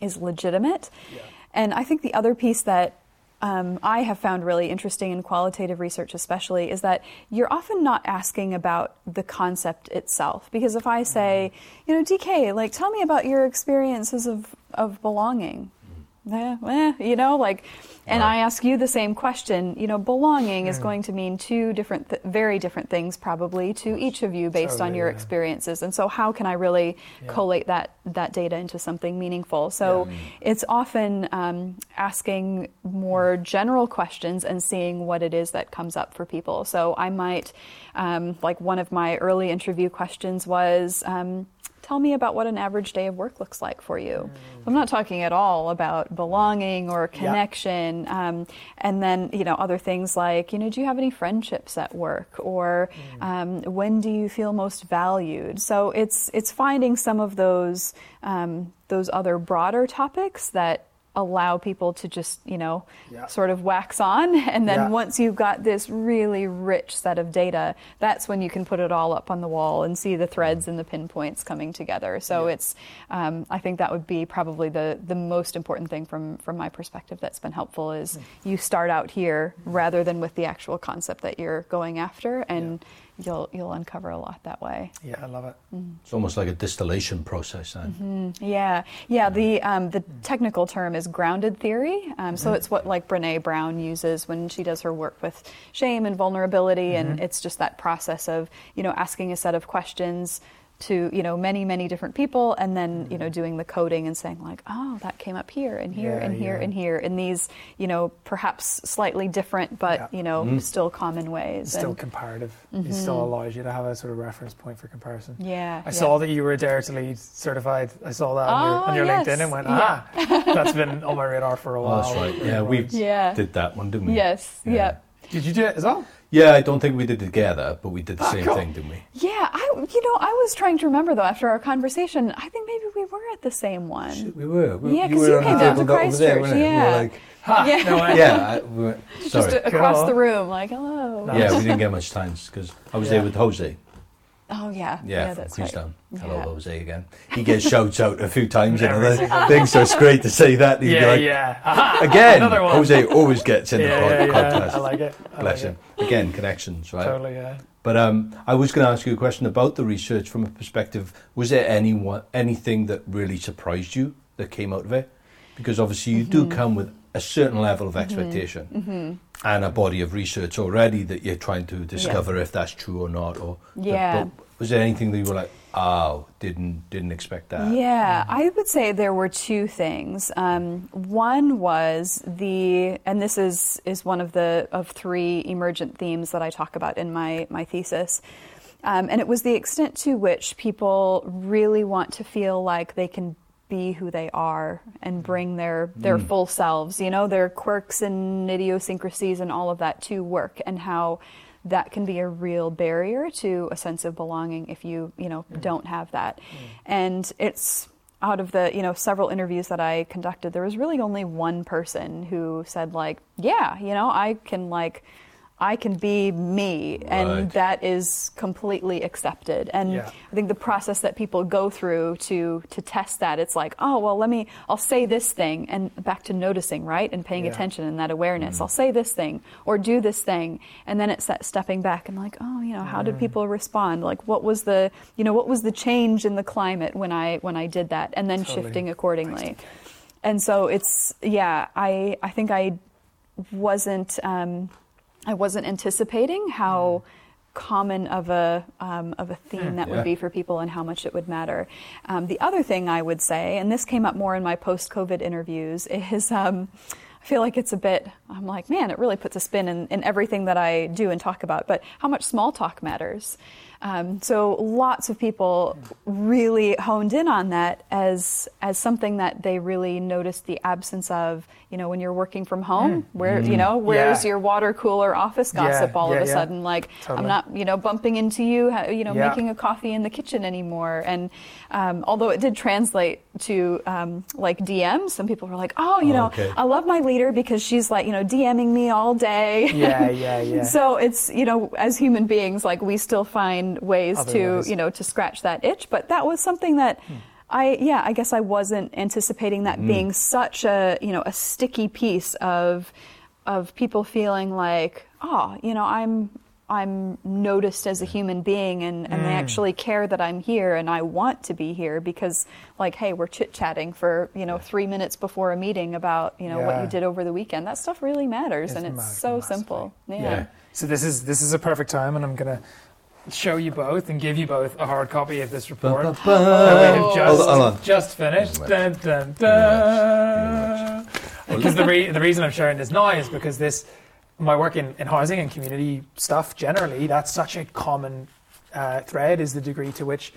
[SPEAKER 2] is legitimate. Yeah. And I think the other piece that um, I have found really interesting in qualitative research, especially, is that you're often not asking about the concept itself. Because if I say, you know, DK, like, tell me about your experiences of, of belonging. Eh, eh, you know, like, and I ask you the same question. You know, belonging is going to mean two different, th- very different things, probably to each of you based on your
[SPEAKER 3] yeah.
[SPEAKER 2] experiences. And so, how can I really collate that that data into something meaningful? So, it's often um, asking more general questions and seeing what it is that comes up for people. So, I might, um, like, one of my early interview questions was. Um, Tell me about what an average day of work looks like for you. I'm not talking at all about belonging or connection. Um, and then, you know, other things like, you know, do you have any friendships at work? Or um, when do you feel most valued? So it's, it's finding some of those, um, those other broader topics that allow people to just, you know,
[SPEAKER 3] Yeah.
[SPEAKER 2] sort of wax on. [LAUGHS] And then
[SPEAKER 3] Yeah.
[SPEAKER 2] once you've got this really rich set of data, that's when you can put it all up on the wall and see the threads and the pinpoints coming together. So it's, um, I think that would be probably the, the most important thing from, from my perspective that's been helpful is you start out here rather than with the actual concept that you're going after and you'll, you'll uncover a lot that way.
[SPEAKER 3] Yeah, I love it. Mm-hmm.
[SPEAKER 1] It's almost like a distillation process then. Mm-hmm.
[SPEAKER 2] Yeah, yeah. The um, the mm. technical term is grounded theory. Um, so mm-hmm. it's what like Brene Brown uses when she does her work with shame and vulnerability, and it's just that process of you know asking a set of questions to you know many many different people, and then you know mm-hmm. doing the coding and saying like, oh, that came up here and here
[SPEAKER 3] Yeah,
[SPEAKER 2] and here
[SPEAKER 3] yeah.
[SPEAKER 2] and here in these you know perhaps slightly different but
[SPEAKER 3] Yeah.
[SPEAKER 2] you know mm-hmm. still common ways.
[SPEAKER 3] It's still
[SPEAKER 2] And-
[SPEAKER 3] comparative. It mm-hmm. still allows you to have a sort of reference point for comparison.
[SPEAKER 2] yeah,
[SPEAKER 3] I
[SPEAKER 2] yeah.
[SPEAKER 3] saw that you were Dare to Lead certified. I saw that on your,
[SPEAKER 2] Oh,
[SPEAKER 3] on your
[SPEAKER 2] yes.
[SPEAKER 3] LinkedIn and went,
[SPEAKER 2] Yeah.
[SPEAKER 3] ah, that's been on my radar for a
[SPEAKER 1] Oh,
[SPEAKER 3] while.
[SPEAKER 1] that's right. Yeah, we
[SPEAKER 2] Yeah.
[SPEAKER 1] did that one, didn't we?
[SPEAKER 2] Yes.
[SPEAKER 1] Yeah.
[SPEAKER 2] Yeah.
[SPEAKER 3] Did you do it as well?
[SPEAKER 1] Yeah, I don't think we did it together, but we did the
[SPEAKER 3] Ah,
[SPEAKER 1] same
[SPEAKER 3] cool.
[SPEAKER 1] thing, didn't we?
[SPEAKER 2] Yeah, I you know I was trying to remember though after our conversation. I think maybe we were at the same one.
[SPEAKER 1] We were. We,
[SPEAKER 2] Yeah, 'cause you
[SPEAKER 1] on
[SPEAKER 2] came down to
[SPEAKER 1] over there,
[SPEAKER 2] Christchurch,
[SPEAKER 1] weren't? We were
[SPEAKER 2] yeah.
[SPEAKER 1] like,
[SPEAKER 3] Ha,
[SPEAKER 2] Yeah.
[SPEAKER 3] no way. [LAUGHS]
[SPEAKER 1] yeah, I, we were,
[SPEAKER 2] Just
[SPEAKER 1] sorry.
[SPEAKER 2] across
[SPEAKER 3] Cool.
[SPEAKER 2] the room, like hello.
[SPEAKER 3] Nice.
[SPEAKER 1] Yeah, we didn't get much [LAUGHS] time because I was
[SPEAKER 3] Yeah.
[SPEAKER 1] there with Jose.
[SPEAKER 2] Oh yeah,
[SPEAKER 1] Yeah,
[SPEAKER 2] yeah,
[SPEAKER 1] from
[SPEAKER 2] that's right.
[SPEAKER 1] Queenstown. Hello,
[SPEAKER 2] Yeah.
[SPEAKER 1] Jose again. He gets shouts out a few times and
[SPEAKER 3] Every
[SPEAKER 1] other
[SPEAKER 3] single
[SPEAKER 1] things, so it's great to say that. He'd
[SPEAKER 3] Yeah,
[SPEAKER 1] like,
[SPEAKER 3] yeah. Aha,
[SPEAKER 1] Again, Jose always gets in
[SPEAKER 3] yeah,
[SPEAKER 1] the
[SPEAKER 3] yeah, yeah.
[SPEAKER 1] podcast.
[SPEAKER 3] I like it. I
[SPEAKER 1] Bless
[SPEAKER 3] like
[SPEAKER 1] him. Again, connections, right?
[SPEAKER 3] Totally, yeah.
[SPEAKER 1] But um, I was going to ask you a question about the research from a perspective. Was there any one, anything that really surprised you that came out of it? Because obviously you do mm-hmm. come with a certain level of mm-hmm. expectation mm-hmm. And a body of research already that you're trying to discover if that's true or not. Or
[SPEAKER 2] Yeah.
[SPEAKER 1] but was there anything that you were like, oh, didn't didn't expect that?
[SPEAKER 2] Yeah, I would say there were two things. Um, one was the, and this is is one of the of three emergent themes that I talk about in my my thesis. Um, and it was the extent to which people really want to feel like they can be who they are and mm-hmm. bring their their mm. full selves, you know, their quirks and idiosyncrasies and all of that to work, and how that can be a real barrier to a sense of belonging if you you know mm. don't have that. Mm. And it's out of the you know several interviews that i conducted there was really only one person who said like yeah you know i can like i can be me and
[SPEAKER 1] Right.
[SPEAKER 2] that is completely accepted and
[SPEAKER 3] Yeah.
[SPEAKER 2] i think the process that people go through to to test that it's like oh well let me i'll say this thing and back to noticing right and paying
[SPEAKER 3] Yeah.
[SPEAKER 2] attention and that awareness i'll say this thing or do this thing and then it's that stepping back and like oh you know how did people respond like what was the you know what was the change in the climate when i when i did that and then
[SPEAKER 3] Totally.
[SPEAKER 2] shifting accordingly and so it's yeah i i think i wasn't um i wasn't anticipating how common of a um, of a theme that
[SPEAKER 1] Yeah.
[SPEAKER 2] would be for people and how much it would matter. Um, the other thing I would say, and this came up more in my post-COVID interviews, is um, I feel like it's a bit. I'm like, man, it really puts a spin in, in everything that I do and talk about. But how much small talk matters. Um, so lots of people really honed in on that as as something that they really noticed the absence of. You know, when you're working from home, where you know, where's
[SPEAKER 3] Mm. Yeah.
[SPEAKER 2] your water cooler office
[SPEAKER 3] Yeah,
[SPEAKER 2] gossip all
[SPEAKER 3] yeah,
[SPEAKER 2] of a
[SPEAKER 3] yeah.
[SPEAKER 2] sudden? Like,
[SPEAKER 3] Totally.
[SPEAKER 2] I'm not, you know, bumping into you, you know,
[SPEAKER 3] Yeah.
[SPEAKER 2] making a coffee in the kitchen anymore. And um, although it did translate to um, like DMs, some people were like, oh, you
[SPEAKER 1] Oh,
[SPEAKER 2] know,
[SPEAKER 1] okay.
[SPEAKER 2] I love my leader because she's like, you know, DMing me all day.
[SPEAKER 3] Yeah, yeah, [LAUGHS] yeah.
[SPEAKER 2] So it's you know, as human beings, like we still find ways
[SPEAKER 3] Other
[SPEAKER 2] to
[SPEAKER 3] ways.
[SPEAKER 2] you know to scratch that itch. But that was something that. I yeah, I guess I wasn't anticipating that being such a you know a sticky piece of of people feeling like oh you know I'm I'm noticed as a human being and, and they mm. actually care that I'm here and I want to be here because like hey we're chit chatting for you know three minutes before a meeting about you know what you did over the weekend that stuff really matters
[SPEAKER 3] It's
[SPEAKER 2] and it's
[SPEAKER 3] ma-
[SPEAKER 2] so
[SPEAKER 3] massively.
[SPEAKER 2] simple yeah.
[SPEAKER 1] Yeah.
[SPEAKER 3] So this is this is a perfect time, and I'm gonna show you both and give you both a hard copy of this report that we have oh. just,
[SPEAKER 1] Hold on, hold on.
[SPEAKER 3] just finished. Dun, dun, dun. Because the, re- the reason I'm sharing this now is because this, my work in, in housing and community stuff generally, that's such a common uh, thread is the degree to which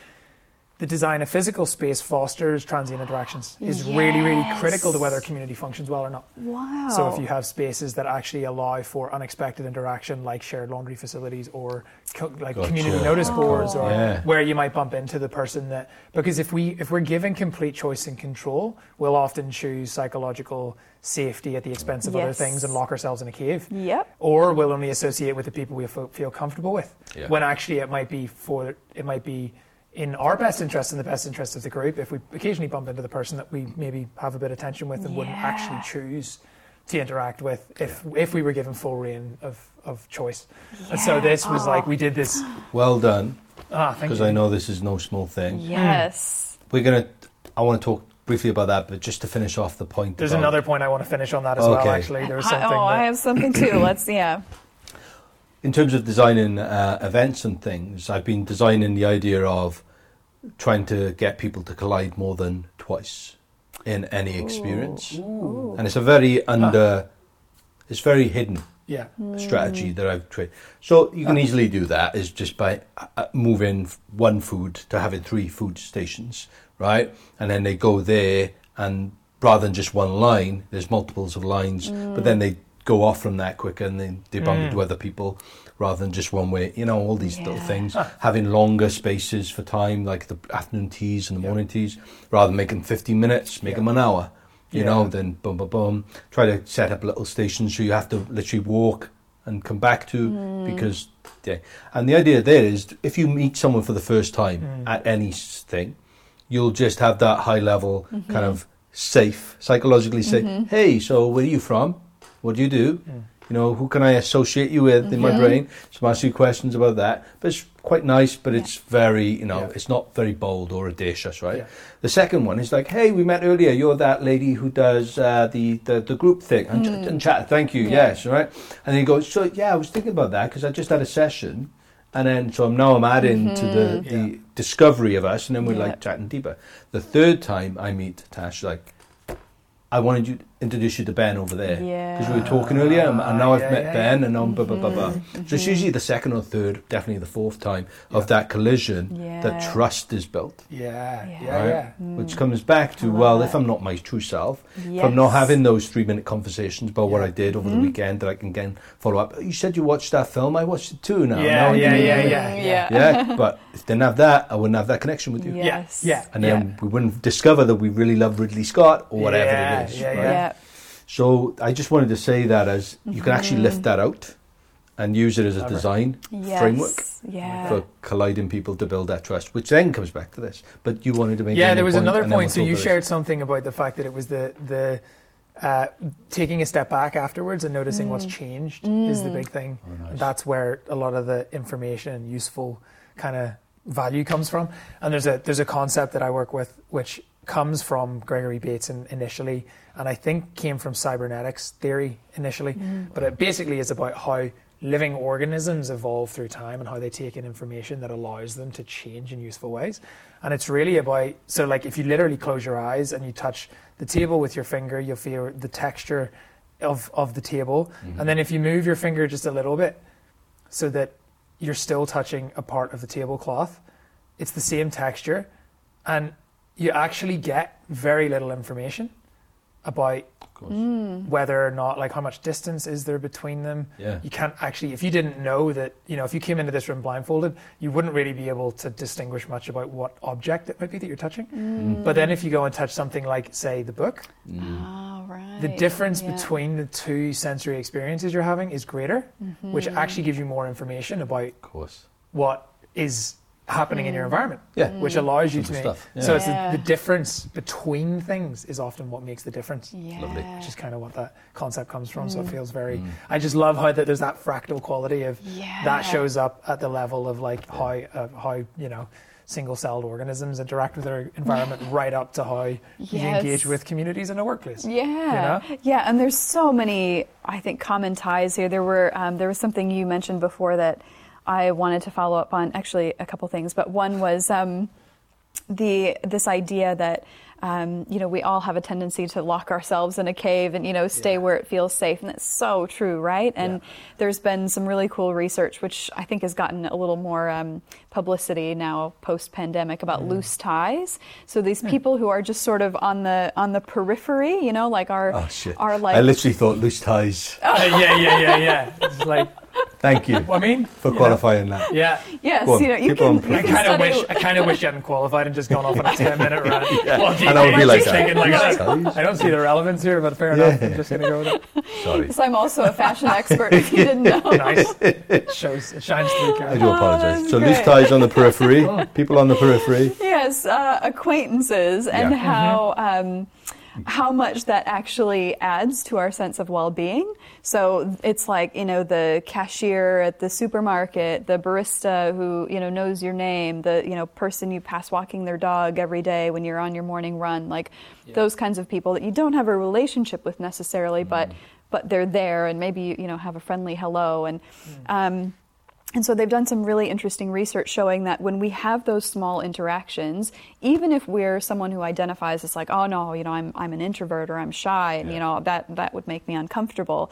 [SPEAKER 3] the design of physical space fosters transient interactions is really, really critical to whether a community functions well or not.
[SPEAKER 2] Wow.
[SPEAKER 3] So if you have spaces that actually allow for unexpected interaction, like shared laundry facilities or co- like
[SPEAKER 1] Gotcha.
[SPEAKER 3] community notice oh. boards, or
[SPEAKER 1] Yeah.
[SPEAKER 3] where you might bump into the person that because if we if we're given complete choice and control, we'll often choose psychological safety at the expense of other things and lock ourselves in a cave.
[SPEAKER 2] Yep.
[SPEAKER 3] Or we'll only associate with the people we feel comfortable with.
[SPEAKER 1] Yeah.
[SPEAKER 3] When actually it might be for it might be in our best interest and the best interest of the group if we occasionally bump into the person that we maybe have a bit of tension with and wouldn't actually choose to interact with if if we were given full reign of, of choice. And so this was like we did this [GASPS]
[SPEAKER 1] Well done,
[SPEAKER 3] ah thank
[SPEAKER 1] because. I know this is no small thing.
[SPEAKER 2] Yes.
[SPEAKER 1] We're gonna. I want to talk briefly about that, but just to finish off the point.
[SPEAKER 3] There's
[SPEAKER 1] about-
[SPEAKER 3] another point I want to finish on that as well actually. There was
[SPEAKER 2] I-
[SPEAKER 3] something
[SPEAKER 2] oh,
[SPEAKER 3] that,
[SPEAKER 2] I have something too. [CLEARS THROAT] Let's yeah.
[SPEAKER 1] In terms of designing uh, events and things, I've been designing the idea of trying to get people to collide more than twice in any experience,
[SPEAKER 3] Ooh.
[SPEAKER 1] and it's a very under, it's very hidden
[SPEAKER 3] yeah.
[SPEAKER 1] strategy that I've tried. So you can easily do that is just by uh, uh, moving one food to having three food stations, right? And then they go there, and rather than just one line, there's multiples of lines. But then they go off from that quicker, and then they bump
[SPEAKER 3] Mm.
[SPEAKER 1] into other people rather than just one way. You know, all these little
[SPEAKER 2] Yeah.
[SPEAKER 1] things. Having longer spaces for time, like the afternoon teas and the
[SPEAKER 3] Yeah.
[SPEAKER 1] morning teas, rather than making 15 minutes, make
[SPEAKER 3] Yeah.
[SPEAKER 1] them an hour. You know, then boom, boom, boom. Try to set up little stations so you have to literally walk and come back to because yeah. And the idea there is if you meet someone for the first time
[SPEAKER 3] Mm.
[SPEAKER 1] at any s- thing, you'll just have that high level kind of safe, psychologically safe. Hey, so where are you from? What do you do?
[SPEAKER 3] Mm.
[SPEAKER 1] You know, who can I associate you with in my brain? So I ask you questions about that. But it's quite nice, but it's very, you know,
[SPEAKER 3] Yeah.
[SPEAKER 1] it's not very bold or audacious, right?
[SPEAKER 3] Yeah.
[SPEAKER 1] The second one is like, hey, we met earlier. You're that lady who does uh, the, the the group thing and, ch- and chat. Thank you.
[SPEAKER 2] Yeah.
[SPEAKER 1] Yes, right. And then he goes, so yeah, I was thinking about that because I just had a session, and then so now I'm adding to the the
[SPEAKER 3] Yeah.
[SPEAKER 1] discovery of us, and then we're
[SPEAKER 2] Yeah.
[SPEAKER 1] like chatting deeper. The third time I meet Tash, like, I wanted you to introduce you to Ben over there because we were talking earlier, and, and now I've met
[SPEAKER 3] yeah,
[SPEAKER 1] Ben, and I'm blah blah blah blah. So it's usually the second or third, definitely the fourth time of that collision that trust is built
[SPEAKER 3] Yeah.
[SPEAKER 2] Yeah.
[SPEAKER 3] Yeah.
[SPEAKER 1] right?
[SPEAKER 3] Yeah.
[SPEAKER 1] Which comes back to well,
[SPEAKER 2] that.
[SPEAKER 1] if I'm not my true self, if I'm not having those three minute conversations about what I did over the weekend that I can again follow up. You said you watched that film. I watched it too now.
[SPEAKER 3] Yeah,
[SPEAKER 1] Now I
[SPEAKER 3] yeah, yeah,
[SPEAKER 2] Mm,
[SPEAKER 3] yeah,
[SPEAKER 2] yeah.
[SPEAKER 1] yeah. But if didn't have that, I wouldn't have that connection with you.
[SPEAKER 2] Yes.
[SPEAKER 3] Yeah.
[SPEAKER 1] And then we wouldn't discover that we really love Ridley Scott or whatever
[SPEAKER 3] Yeah,
[SPEAKER 1] it is.
[SPEAKER 3] yeah,
[SPEAKER 1] right?
[SPEAKER 3] yeah.
[SPEAKER 2] Yeah.
[SPEAKER 1] So I just wanted to say that as you can actually
[SPEAKER 2] Mm-hmm.
[SPEAKER 1] lift that out and use it as a design
[SPEAKER 2] Yes.
[SPEAKER 1] framework
[SPEAKER 2] Yeah.
[SPEAKER 1] for colliding people to build that trust, which then comes back to this. But you wanted to make
[SPEAKER 3] Yeah, there
[SPEAKER 1] more
[SPEAKER 3] was another point.
[SPEAKER 1] we'll
[SPEAKER 3] so you
[SPEAKER 1] about it.
[SPEAKER 3] shared something about the fact that it was the the uh, taking a step back afterwards and noticing what's changed is the big thing.
[SPEAKER 1] Oh, nice.
[SPEAKER 3] And that's where a lot of the information and useful kind of value comes from. And there's a there's a concept that I work with which comes from Gregory Bateson initially, and I think came from cybernetics theory initially. Mm-hmm. But it basically is about how living organisms evolve through time and how they take in information that allows them to change in useful ways. And it's really about so like if you literally close your eyes and you touch the table with your finger, you'll feel the texture of, of the table. Mm-hmm. And then if you move your finger just a little bit so that you're still touching a part of the tablecloth, it's the same texture and you actually get very little information about
[SPEAKER 1] Of course.
[SPEAKER 2] Mm.
[SPEAKER 3] whether or not like how much distance is there between them
[SPEAKER 1] Yeah.
[SPEAKER 3] you can't actually if you didn't know that you know if you came into this room blindfolded you wouldn't really be able to distinguish much about what object it might be that you're touching
[SPEAKER 2] Mm.
[SPEAKER 3] but then if you go and touch something like say the book
[SPEAKER 2] Oh, right.
[SPEAKER 3] the difference
[SPEAKER 2] Yeah.
[SPEAKER 3] between the two sensory experiences you're having is greater which
[SPEAKER 2] Mm-hmm.
[SPEAKER 3] actually gives you more information about
[SPEAKER 1] Of course.
[SPEAKER 3] what is happening in your environment
[SPEAKER 1] Yeah.
[SPEAKER 3] which allows you
[SPEAKER 1] Simple
[SPEAKER 3] to make
[SPEAKER 1] stuff, yeah.
[SPEAKER 3] so it's
[SPEAKER 2] Yeah.
[SPEAKER 3] the, the difference between things is often what makes the difference
[SPEAKER 2] Yeah.
[SPEAKER 1] Lovely.
[SPEAKER 3] which is kind of what that concept comes from. So it feels very.
[SPEAKER 1] Mm.
[SPEAKER 3] I just love how that there's that fractal quality of
[SPEAKER 2] Yeah.
[SPEAKER 3] that shows up at the level of like how uh, how you know single-celled organisms interact with their environment, [LAUGHS] right up to how you engage with communities in a workplace.
[SPEAKER 2] Yeah,
[SPEAKER 3] know?
[SPEAKER 2] yeah, and there's so many, I think, common ties here. There were, um, there was something you mentioned before that I wanted to follow up on. Actually, a couple things, but one was um, the this idea that um, you know we all have a tendency to lock ourselves in a cave and you know stay
[SPEAKER 3] Yeah.
[SPEAKER 2] where it feels safe, and that's so true, right? And
[SPEAKER 3] Yeah.
[SPEAKER 2] there's been some really cool research, which I think has gotten a little more um, publicity now post pandemic about loose ties. So these people who are just sort of on the on the periphery, you know, like our
[SPEAKER 1] Oh shit!
[SPEAKER 2] are like
[SPEAKER 1] I literally thought loose ties.
[SPEAKER 3] Uh, [LAUGHS] yeah, yeah, yeah, yeah. It's like
[SPEAKER 1] Thank you
[SPEAKER 3] I mean,
[SPEAKER 1] for
[SPEAKER 3] you know,
[SPEAKER 1] qualifying that.
[SPEAKER 3] Yeah.
[SPEAKER 2] yes,
[SPEAKER 1] Go on,
[SPEAKER 2] you know, you
[SPEAKER 1] keep
[SPEAKER 2] can.
[SPEAKER 1] on,
[SPEAKER 2] you
[SPEAKER 1] please.
[SPEAKER 3] I kind of wish I kind of wish you hadn't qualified and just gone off on a [LAUGHS] ten minute rant. [LAUGHS] Well,
[SPEAKER 1] And I would be like that.
[SPEAKER 3] thinking, like,
[SPEAKER 1] Loose
[SPEAKER 3] I, don't see the relevance here, but fair enough.
[SPEAKER 1] Yeah.
[SPEAKER 3] I'm just gonna go with it.
[SPEAKER 1] Sorry,
[SPEAKER 2] Because I'm also a fashion expert. If you didn't know. [LAUGHS]
[SPEAKER 3] Nice. It shows. It shines through.
[SPEAKER 1] I do
[SPEAKER 2] Oh,
[SPEAKER 1] apologise.
[SPEAKER 2] that's
[SPEAKER 1] So loose ties on the periphery, people on the periphery.
[SPEAKER 2] Yes, uh, acquaintances, and
[SPEAKER 1] Yeah.
[SPEAKER 2] how um, how much that actually adds to our sense of well-being. So it's like you know the cashier at the supermarket, the barista who you know knows your name, the you know person you pass walking their dog every day when you're on your morning run, like those kinds of people that you don't have a relationship with necessarily, but but they're there, and maybe you you know have a friendly hello and. Um, and so they've done some really interesting research showing that when we have those small interactions, even if we're someone who identifies as like, oh no, you know, I'm I'm an introvert or I'm shy, and you know that that would make me uncomfortable.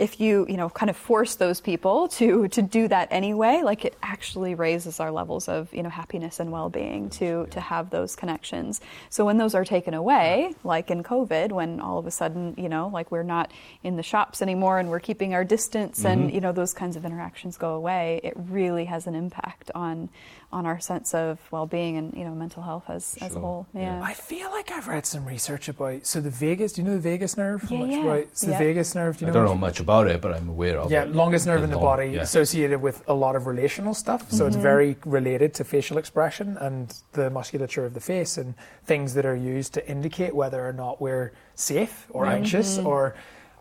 [SPEAKER 2] If you you know kind of force those people to to do that anyway, like it actually raises our levels of you know happiness and well being to to have those connections. So when those are taken away, like in COVID, when all of a sudden you know like we're not in the shops anymore and we're keeping our distance and mm-hmm. you know those kinds of interactions go away, it really has an impact on on our sense of well-being and you know mental health as as a whole.
[SPEAKER 1] yeah.
[SPEAKER 2] Yeah.
[SPEAKER 3] I feel like I've read some research about so the vagus. Do you know the vagus nerve?
[SPEAKER 2] Yeah, yeah.
[SPEAKER 3] about- so
[SPEAKER 2] Yeah.
[SPEAKER 3] the vagus nerve. Do you
[SPEAKER 1] I don't know much about it, but I'm aware of
[SPEAKER 3] Yeah,
[SPEAKER 1] it.
[SPEAKER 3] longest nerve in the
[SPEAKER 1] long-
[SPEAKER 3] body
[SPEAKER 1] yeah.
[SPEAKER 3] associated with a lot of relational stuff. So
[SPEAKER 2] Mm-hmm.
[SPEAKER 3] it's very related to facial expression and the musculature of the face and things that are used to indicate whether or not we're safe or anxious
[SPEAKER 2] Mm-hmm.
[SPEAKER 3] or.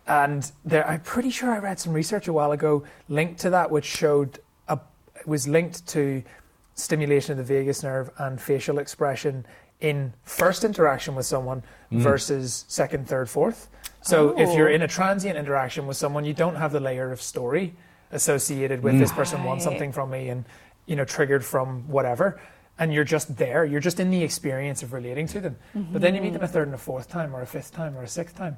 [SPEAKER 3] And there, I'm pretty sure I read some research a while ago linked to that, which showed a, was linked to stimulation of the vagus nerve and facial expression in first interaction with someone
[SPEAKER 1] Mm.
[SPEAKER 3] versus second, third, fourth. So if
[SPEAKER 2] Oh.
[SPEAKER 3] you're in a transient interaction with someone, you don't have the layer of story associated with this person wants something from me and you know triggered from whatever and you're just there you're just in the experience of relating to them but then you meet them a third and a fourth time or a fifth time or a sixth time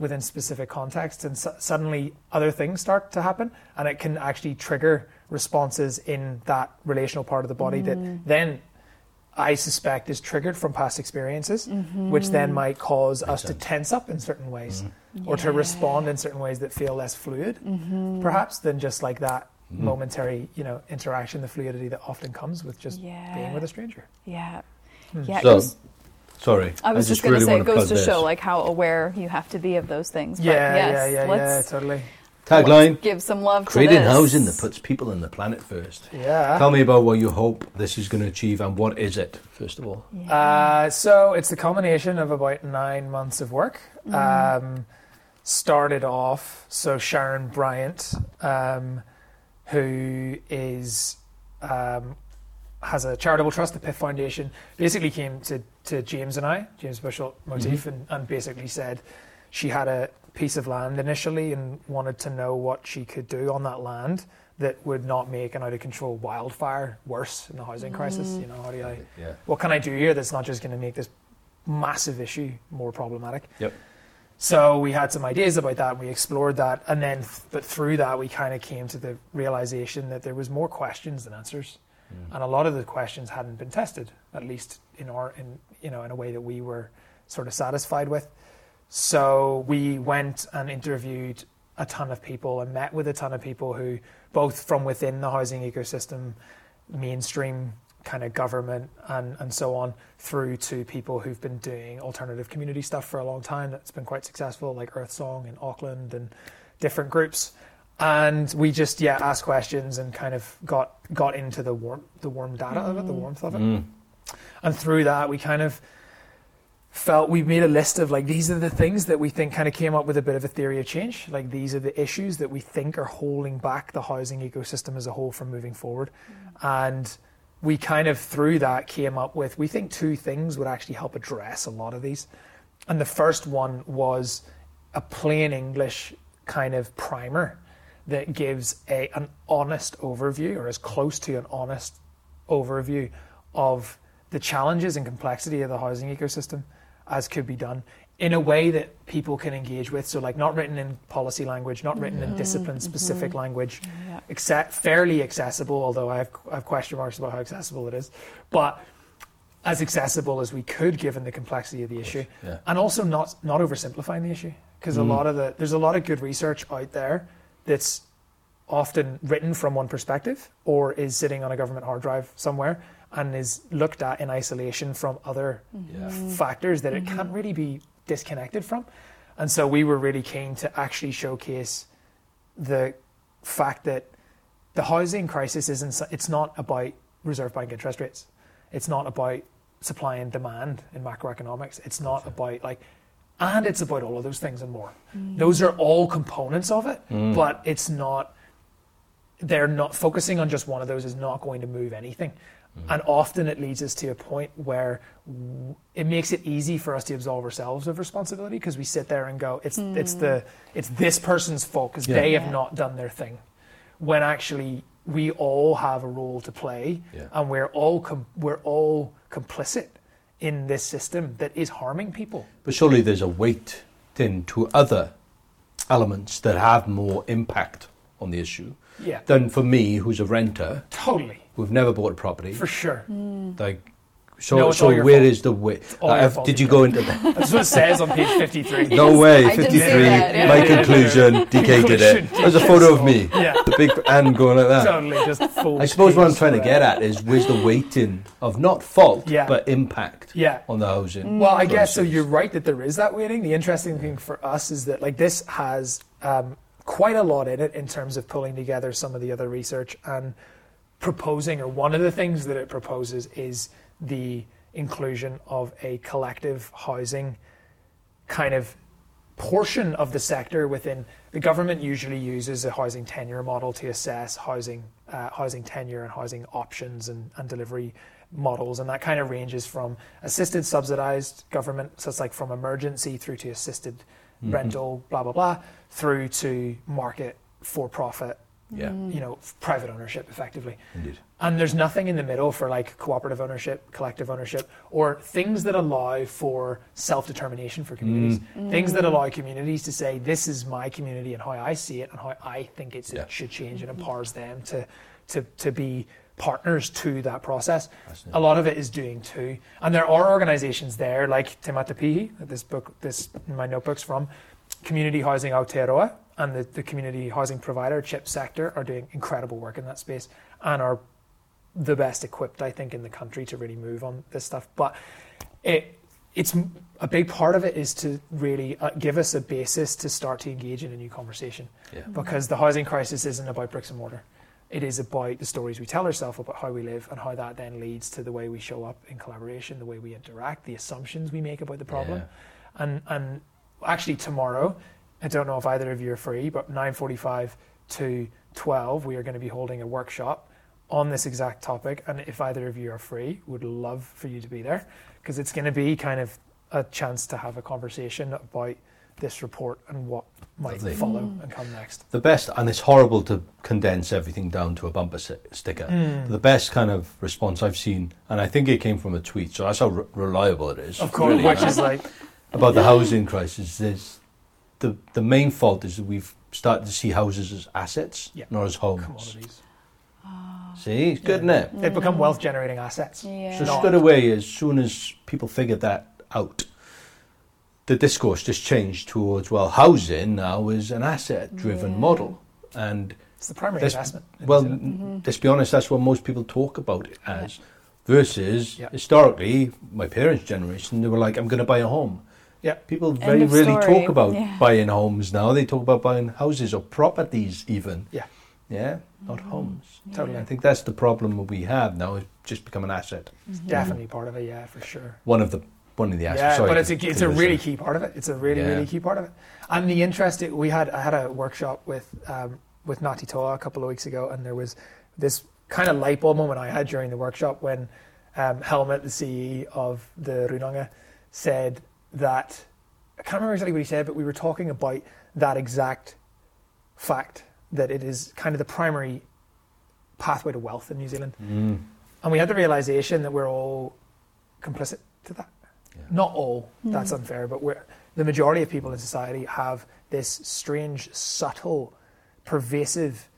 [SPEAKER 3] within specific contexts and su- suddenly other things start to happen and it can actually trigger responses in that relational part of the body that then I suspect is triggered from past experiences, mm-hmm. which then might cause us to tense up in certain ways mm-hmm. or to respond in certain ways that feel less fluid, mm-hmm. perhaps, than just like that momentary, you know, interaction, the fluidity that often comes with just being with a stranger.
[SPEAKER 2] Yeah. Hmm. Yeah.
[SPEAKER 1] So, sorry.
[SPEAKER 2] I was just,
[SPEAKER 1] just
[SPEAKER 2] going
[SPEAKER 1] really
[SPEAKER 2] to say it goes to
[SPEAKER 1] this.
[SPEAKER 2] show like how aware you have to be of those things. But
[SPEAKER 3] Yeah,
[SPEAKER 2] yes,
[SPEAKER 3] yeah, yeah, yeah,
[SPEAKER 2] let's,
[SPEAKER 3] totally.
[SPEAKER 1] Tagline:
[SPEAKER 2] let's give some love
[SPEAKER 1] Creating
[SPEAKER 2] to this.
[SPEAKER 1] housing that puts people and the planet first.
[SPEAKER 3] Yeah.
[SPEAKER 1] Tell me about what you hope this is going to achieve and what is it, first of all.
[SPEAKER 2] Yeah.
[SPEAKER 3] Uh, so it's the culmination of about nine months of work. Um, started off, so Sharon Bryant, um, who is um, has a charitable trust, the PIF Foundation, basically came to, to James and I, James Bushell Motif, and, and basically said, she had a piece of land initially and wanted to know what she could do on that land that would not make an out of control wildfire worse in the housing crisis. You know, how do I,
[SPEAKER 1] Yeah.
[SPEAKER 3] what can I do here that's not just going to make this massive issue more problematic?
[SPEAKER 1] Yep.
[SPEAKER 3] So we had some ideas about that and we explored that. And then, but through that, we kind of came to the realization that there was more questions than answers. Hmm. And a lot of the questions hadn't been tested, at least in our, in, you know, in a way that we were sort of satisfied with. So we went and interviewed a ton of people and met with a ton of people who, both from within the housing ecosystem, mainstream kind of government and, and so on, through to people who've been doing alternative community stuff for a long time that's been quite successful, like Earth Song in Auckland and different groups. And we just yeah asked questions and kind of got got into the warm the warm data of it, the mm. warmth of it, mm. and through that we kind of felt we made a list of like these are the things that we think kind of came up with a bit of a theory of change. Like these are the issues that we think are holding back the housing ecosystem as a whole from moving forward. Mm. And we kind of through that came up with we think two things would actually help address a lot of these. And the first one was a plain English kind of primer that gives a an honest overview or as close to an honest overview of the challenges and complexity of the housing ecosystem as could be done in a way that people can engage with. So, like, not written in policy language, not written in mm-hmm. discipline specific mm-hmm. language,
[SPEAKER 2] Yeah.
[SPEAKER 3] acce- fairly accessible, although I have, I have question marks about how accessible it is, but as accessible as we could given the complexity of the issue.
[SPEAKER 1] yeah.
[SPEAKER 3] And also not, not oversimplifying the issue. Because a mm. lot of the, there's a lot of good research out there that's often written from one perspective or is sitting on a government hard drive somewhere and is looked at in isolation from other
[SPEAKER 1] Yeah. Mm-hmm.
[SPEAKER 3] factors that it can't mm-hmm. really be disconnected from. And so we were really keen to actually showcase the fact that the housing crisis isn't, it's not about reserve bank interest rates. It's not about supply and demand in macroeconomics. It's not about like and it's about all of those things and more. Mm. Those are all components of it, mm. but it's not they're not focusing on just one of those is not going to move anything. Mm-hmm. And often it leads us to a point where w- it makes it easy for us to absolve ourselves of responsibility because we sit there and go, it's it's the hmm. it's this person's fault because
[SPEAKER 1] Yeah.
[SPEAKER 3] they have
[SPEAKER 2] Yeah.
[SPEAKER 3] not done their thing. When actually we all have a role to play,
[SPEAKER 1] Yeah.
[SPEAKER 3] and we're all com- we're all complicit in this system that is harming people.
[SPEAKER 1] But surely there's a weight then to other elements that have more impact on the issue
[SPEAKER 3] Yeah,
[SPEAKER 1] than for me, who's a renter,
[SPEAKER 3] totally,
[SPEAKER 1] who've never bought a property.
[SPEAKER 3] for sure.
[SPEAKER 1] Like, so,
[SPEAKER 3] No,
[SPEAKER 1] so where
[SPEAKER 3] fault.
[SPEAKER 1] is the
[SPEAKER 3] your
[SPEAKER 1] Uh, did you go into [LAUGHS] that?
[SPEAKER 3] That's what it says on page fifty-three.
[SPEAKER 1] No way,
[SPEAKER 2] I did see
[SPEAKER 1] 53.
[SPEAKER 2] yeah.
[SPEAKER 1] My conclusion, [LAUGHS] DK did it. There's a photo of me,
[SPEAKER 3] Yeah,
[SPEAKER 1] the big hand going like that.
[SPEAKER 3] totally. Just full.
[SPEAKER 1] I suppose what I'm trying to get at is where's the weighting of not fault,
[SPEAKER 3] Yeah.
[SPEAKER 1] but impact
[SPEAKER 3] Yeah.
[SPEAKER 1] on the housing.
[SPEAKER 3] Well, I guess so. You're right that there is that weighting. The interesting thing for us is that like this has um, quite a lot in it in terms of pulling together some of the other research and proposing, or one of the things that it proposes is the inclusion of a collective housing kind of portion of the sector within the government usually uses a housing tenure model to assess housing uh, housing tenure and housing options and, and delivery models and that kind of ranges from assisted subsidized government so it's like from emergency through to assisted rental blah blah blah through to market for profit
[SPEAKER 1] Yeah, mm.
[SPEAKER 3] you know private ownership effectively
[SPEAKER 1] indeed.
[SPEAKER 3] and there's nothing in the middle for like cooperative ownership, collective ownership, or things that allow for self determination for communities. Mm. Mm. Things that allow communities to say, this is my community and how I see it and how I think it's,
[SPEAKER 1] Yeah.
[SPEAKER 3] it should change and empowers them to, to, to be partners to that process. A lot of it is doing too. And there are organizations there like Te Matapihi, that this book, this my notebook's from, Community Housing Aotearoa and the, the community housing provider, CHIP sector, are doing incredible work in that space and are the best equipped, I think, in the country to really move on this stuff. But it, it's a big part of it is to really uh, give us a basis to start to engage in a new conversation.
[SPEAKER 1] Yeah.
[SPEAKER 3] Because the housing crisis isn't about bricks and mortar. It is about the stories we tell ourselves about how we live and how that then leads to the way we show up in collaboration, the way we interact, the assumptions we make about the problem. yeah. And and actually tomorrow, I don't know if either of you are free, but 9:45 to 12, we are going to be holding a workshop on this exact topic. And if either of you are free, would love for you to be there because it's going to be kind of a chance to have a conversation about this report and what might
[SPEAKER 1] Lovely.
[SPEAKER 3] follow and come next.
[SPEAKER 1] The best, and it's horrible to condense everything down to a bumper si- sticker.
[SPEAKER 3] Mm.
[SPEAKER 1] The best kind of response I've seen, and I think it came from a tweet, so that's how re- reliable it is.
[SPEAKER 3] Of course,
[SPEAKER 1] really,
[SPEAKER 3] which is like
[SPEAKER 1] about the housing crisis. Is the the main fault is that we've started to see houses as assets,
[SPEAKER 3] Yeah.
[SPEAKER 1] not as homes.
[SPEAKER 3] commodities.
[SPEAKER 1] See, it's good, isn't it?
[SPEAKER 3] They've become wealth generating assets.
[SPEAKER 2] Yeah.
[SPEAKER 1] So
[SPEAKER 3] Not-
[SPEAKER 1] straight away, as soon as people figured that out, the discourse just changed towards well, housing now is an asset-driven
[SPEAKER 2] Yeah.
[SPEAKER 1] model, and
[SPEAKER 3] It's the primary investment.
[SPEAKER 1] well,
[SPEAKER 2] Mm-hmm.
[SPEAKER 1] let's be honest, that's what most people talk about it as. Versus
[SPEAKER 3] Yeah.
[SPEAKER 1] historically, my parents' generation, they were like, "I'm going to buy a home."
[SPEAKER 3] Yeah.
[SPEAKER 1] People very
[SPEAKER 2] of
[SPEAKER 1] rarely
[SPEAKER 2] story.
[SPEAKER 1] talk about
[SPEAKER 2] Yeah.
[SPEAKER 1] buying homes now. They talk about buying houses or properties, even.
[SPEAKER 3] Yeah.
[SPEAKER 1] Yeah, not
[SPEAKER 2] Mm-hmm.
[SPEAKER 1] homes.
[SPEAKER 3] Totally.
[SPEAKER 1] I think that's the problem we have now. It's just become an asset.
[SPEAKER 3] It's definitely part of it. Yeah, for sure.
[SPEAKER 1] One of the one of the assets.
[SPEAKER 3] Yeah,
[SPEAKER 1] Sorry
[SPEAKER 3] but it's a it's a
[SPEAKER 1] listen.
[SPEAKER 3] really key part of it. It's a really
[SPEAKER 1] Yeah.
[SPEAKER 3] really key part of it. And the interesting, we had I had a workshop with um, with Ngāti Toa a couple of weeks ago, and there was this kind of light bulb moment I had during the workshop when um, Helmut, the CEO of the Runanga, said that I can't remember exactly what he said, but we were talking about that exact fact that it is kind of the primary pathway to wealth in New Zealand.
[SPEAKER 1] Mm.
[SPEAKER 3] And we had the realization that we're all complicit to that.
[SPEAKER 1] Yeah.
[SPEAKER 3] Not all, that's unfair, but we're, the majority of people in society have this strange, subtle, pervasive,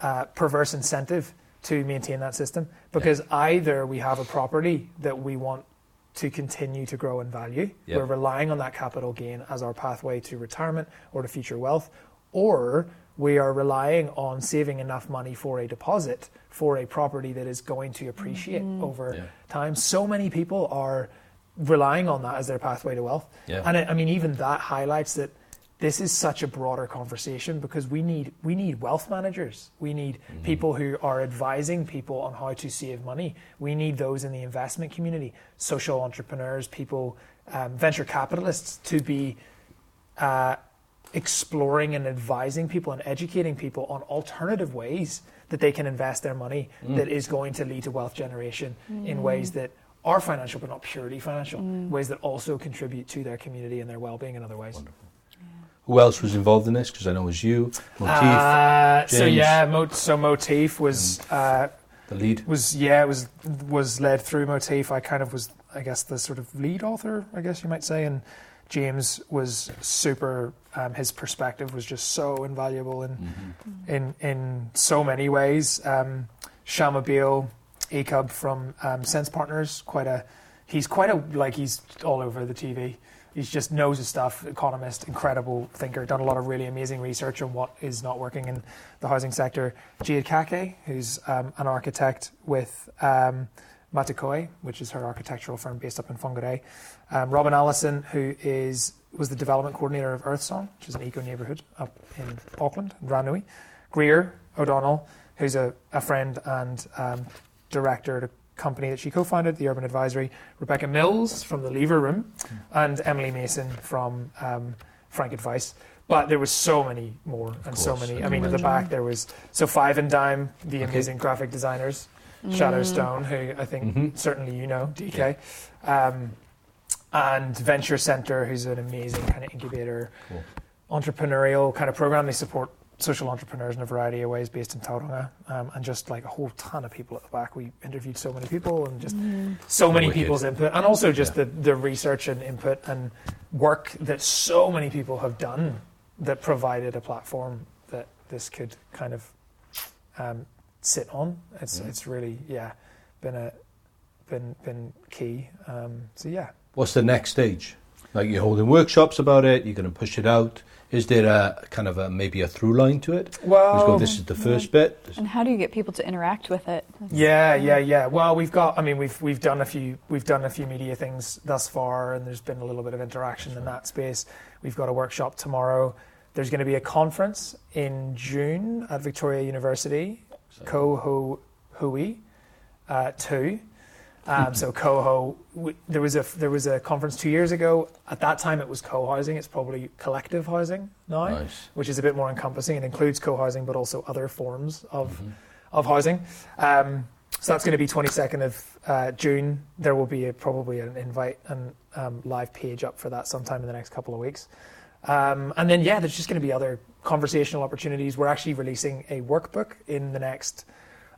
[SPEAKER 3] uh, perverse incentive to maintain that system because either we have a property that we want to continue to grow in value,
[SPEAKER 1] Yeah.
[SPEAKER 3] we're relying on that capital gain as our pathway to retirement or to future wealth, or we are relying on saving enough money for a deposit for a property that is going to appreciate mm-hmm. over
[SPEAKER 1] Yeah.
[SPEAKER 3] time. So many people are relying on that as their pathway to wealth.
[SPEAKER 1] Yeah.
[SPEAKER 3] And I, I mean, even that highlights that this is such a broader conversation because we need we need wealth managers. We need people who are advising people on how to save money. We need those in the investment community, social entrepreneurs, people, um, venture capitalists to be uh, exploring and advising people and educating people on alternative ways that they can invest their money that is going to lead to wealth generation in ways that are financial but not purely financial, ways that also contribute to their community and their well-being in other ways.
[SPEAKER 1] Who else was involved in this? Because I know it was you, Motif,
[SPEAKER 3] Uh, so yeah, Mo- so Motif was uh,
[SPEAKER 1] the lead.
[SPEAKER 3] was yeah it was was led through Motif. I kind of was I guess the sort of lead author, I guess you might say, and James was super. Um, his perspective was just so invaluable in
[SPEAKER 1] Mm-hmm.
[SPEAKER 3] in in so many ways. Um, Shamubeel Eaqub from um, Sense Partners, quite a he's quite a like he's all over the TV. He just knows his stuff. Economist, incredible thinker. Done a lot of really amazing research on what is not working in the housing sector. Jade Kake, who's um, an architect with um, Matakohe, which is her architectural firm based up in Whangarei. Um, Robin Allison, who is was the development coordinator of Earthsong, which is an eco neighbourhood up in Auckland, Ranui. Greer O'Donnell, who's a, a friend and um, director at a company that she co-founded, the Urban Advisory. Rebecca Mills from the Lever Room, and Emily Mason from um, Frank Advice. But there was so many more, and so many.
[SPEAKER 1] I
[SPEAKER 3] I mean,
[SPEAKER 1] can
[SPEAKER 3] at the back there was so Five and Dime, the
[SPEAKER 1] Okay.
[SPEAKER 3] amazing graphic designers, Shadowstone, who I think
[SPEAKER 1] Mhm.
[SPEAKER 3] certainly you know, DK, um, and Venture Center, who's an amazing kind of incubator,
[SPEAKER 1] Cool.
[SPEAKER 3] entrepreneurial kind of program. They support social entrepreneurs in a variety of ways based in Tauranga, um, and just like a whole ton of people at the back. We interviewed so many people and just so many
[SPEAKER 1] Wicked.
[SPEAKER 3] people's input, and also just
[SPEAKER 1] Yeah.
[SPEAKER 3] the, the research and input and work that so many people have done that provided a platform that this could kind of um, sit on. It's
[SPEAKER 1] Yeah.
[SPEAKER 3] it's really yeah been a been been key. Um, so yeah.
[SPEAKER 1] What's the next stage? Like you're holding workshops about it. You're going to push it out. Is there a kind of a maybe a through line to it?
[SPEAKER 3] Well,
[SPEAKER 1] go. This is the first bit.
[SPEAKER 2] And how do you get people to interact with it?
[SPEAKER 3] Yeah, yeah, yeah. Well, we've got. I mean, we've we've done a few we've done a few media things thus far, and there's been a little bit of interaction in that space. We've got a workshop tomorrow. There's going to be a conference in June at Victoria University, Coho Hui, uh, two. Um, so Coho, w- there was a there was a conference two years ago. At that time, it was co-housing. It's probably collective housing now
[SPEAKER 1] Nice.
[SPEAKER 3] which is a bit more encompassing. It includes co-housing, but also other forms of
[SPEAKER 1] Mm-hmm.
[SPEAKER 3] of housing. Um, so that's going to be 22nd of uh, June. There will be a, probably an invite and um, live page up for that sometime in the next couple of weeks. Um, and then, yeah, there's just going to be other conversational opportunities. We're actually releasing a workbook in the next,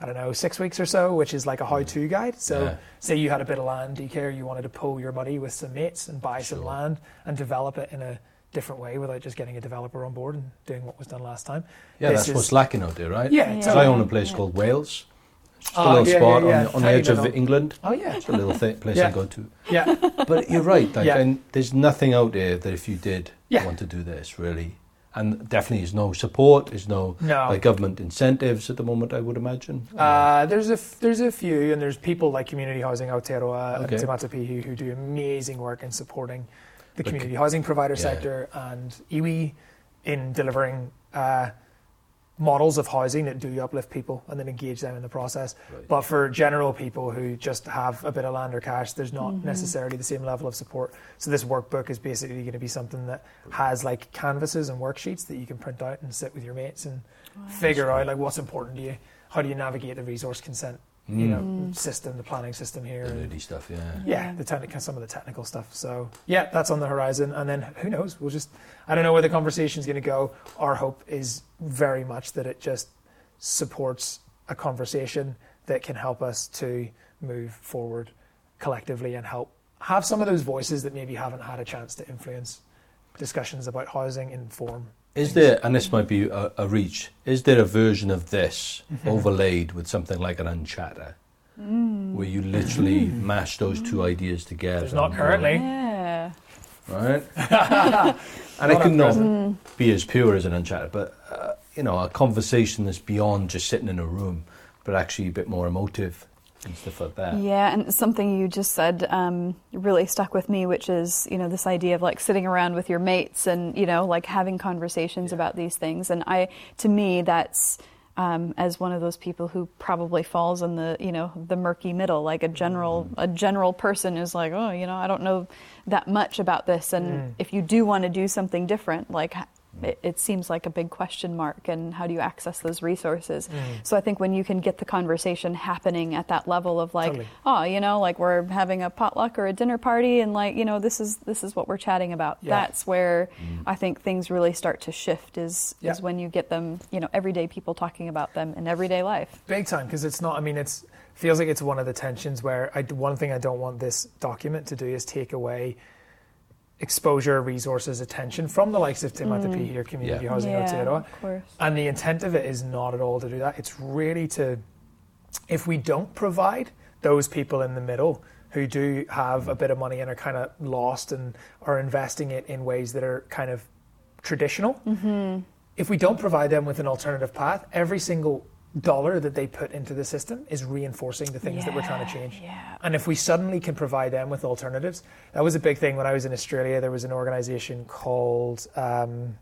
[SPEAKER 3] I don't know, six weeks or so, which is like a how-to mm. guide. So,
[SPEAKER 1] Yeah.
[SPEAKER 3] say you had a bit of land, DK, or you wanted to pull your money with some mates and buy some land and develop it in a different way without just getting a developer on board and doing what was done last time.
[SPEAKER 1] Yeah,
[SPEAKER 3] This
[SPEAKER 1] that's
[SPEAKER 3] is-
[SPEAKER 1] what's lacking out there, right?
[SPEAKER 3] Yeah,
[SPEAKER 1] Because
[SPEAKER 3] totally.
[SPEAKER 1] I own a place
[SPEAKER 2] Yeah.
[SPEAKER 1] called Wales. It's just ah, a
[SPEAKER 3] Oh,
[SPEAKER 1] little
[SPEAKER 3] yeah,
[SPEAKER 1] spot
[SPEAKER 3] yeah, yeah.
[SPEAKER 1] on, the, on the edge of
[SPEAKER 3] little-
[SPEAKER 1] England.
[SPEAKER 3] Oh yeah,
[SPEAKER 1] It's a little th- place
[SPEAKER 3] Yeah.
[SPEAKER 1] I go to.
[SPEAKER 3] yeah,
[SPEAKER 1] But you're right. Like,
[SPEAKER 3] Yeah.
[SPEAKER 1] and there's nothing out there that if you did
[SPEAKER 3] Yeah.
[SPEAKER 1] want to do this, really, and definitely is no support. There's no
[SPEAKER 3] no.
[SPEAKER 1] like government incentives at the moment. I would imagine.
[SPEAKER 3] Uh, there's a f- there's a few, and there's people like Community Housing Aotearoa
[SPEAKER 1] Okay.
[SPEAKER 3] and Te Matapihi who do amazing work in supporting the
[SPEAKER 1] Like-
[SPEAKER 3] community housing provider
[SPEAKER 1] Yeah.
[SPEAKER 3] sector and iwi in delivering uh, models of housing that do uplift people and then engage them in the process.
[SPEAKER 1] Right.
[SPEAKER 3] But for general people who just have a bit of land or cash, there's not
[SPEAKER 2] Mm-hmm.
[SPEAKER 3] necessarily the same level of support. So this workbook is basically going to be something that has like canvases and worksheets that you can print out and sit with your mates and figure out like what's important to you. How do you navigate the resource consent, you know,
[SPEAKER 2] Mm.
[SPEAKER 3] system, the planning system here?
[SPEAKER 1] The nerdy stuff, yeah.
[SPEAKER 3] yeah, the technical, some of the technical stuff. So yeah, that's on the horizon. And then who knows? We'll just, I don't know where the conversation's going to go. Our hope is very much that it just supports a conversation that can help us to move forward collectively and help have some of those voices that maybe haven't had a chance to influence discussions about housing inform.
[SPEAKER 1] Is there, and this might be a, a reach, is there a version of this
[SPEAKER 3] Mm-hmm.
[SPEAKER 1] overlaid with something like an unchatter? Where you literally mash those two ideas together?
[SPEAKER 3] There's not currently.
[SPEAKER 2] Yeah. [LAUGHS]
[SPEAKER 1] Right? and it
[SPEAKER 3] Not
[SPEAKER 1] can not
[SPEAKER 3] present.
[SPEAKER 1] be as pure as an unchatter, but, uh, you know, a conversation that's beyond just sitting in a room, but actually a bit more emotive and stuff like that.
[SPEAKER 2] Yeah, and something you just said um, really stuck with me, which is you know this idea of like sitting around with your mates and you know like having conversations about these things. And I, to me, that's um, as one of those people who probably falls in the you know the murky middle, like a general a general person is like, oh, you know, I don't know that much about this, and if you do want to do something different, like. It, it seems like a big question mark, and how do you access those resources? Mm. So I think when you can get the conversation happening at that level of like,
[SPEAKER 3] Totally.
[SPEAKER 2] oh, you know, like we're having a potluck or a dinner party, and like, you know, this is this is what we're chatting about.
[SPEAKER 3] Yeah.
[SPEAKER 2] That's where mm. I think things really start to shift. Is
[SPEAKER 3] Yeah.
[SPEAKER 2] is when you get them, you know, everyday people talking about them in everyday life.
[SPEAKER 3] Big time, because it's not. I mean, it's feels like it's one of the tensions where I, one thing I don't want this document to do is take away exposure, resources, attention from the likes of Te Matapihi or Community
[SPEAKER 1] Yeah.
[SPEAKER 3] Housing Aotearoa.
[SPEAKER 2] of.
[SPEAKER 3] And the intent of it is not at all to do that. It's really to, if we don't provide those people in the middle who do have a bit of money and are kind of lost and are investing it in ways that are kind of traditional, mm-hmm. if we don't provide them with an alternative path, every single dollar that they put into the system is reinforcing the things that we're trying to change.
[SPEAKER 2] yeah.
[SPEAKER 3] And if we suddenly can provide them with alternatives, that was a big thing when I was in Australia. There was an organization called, um,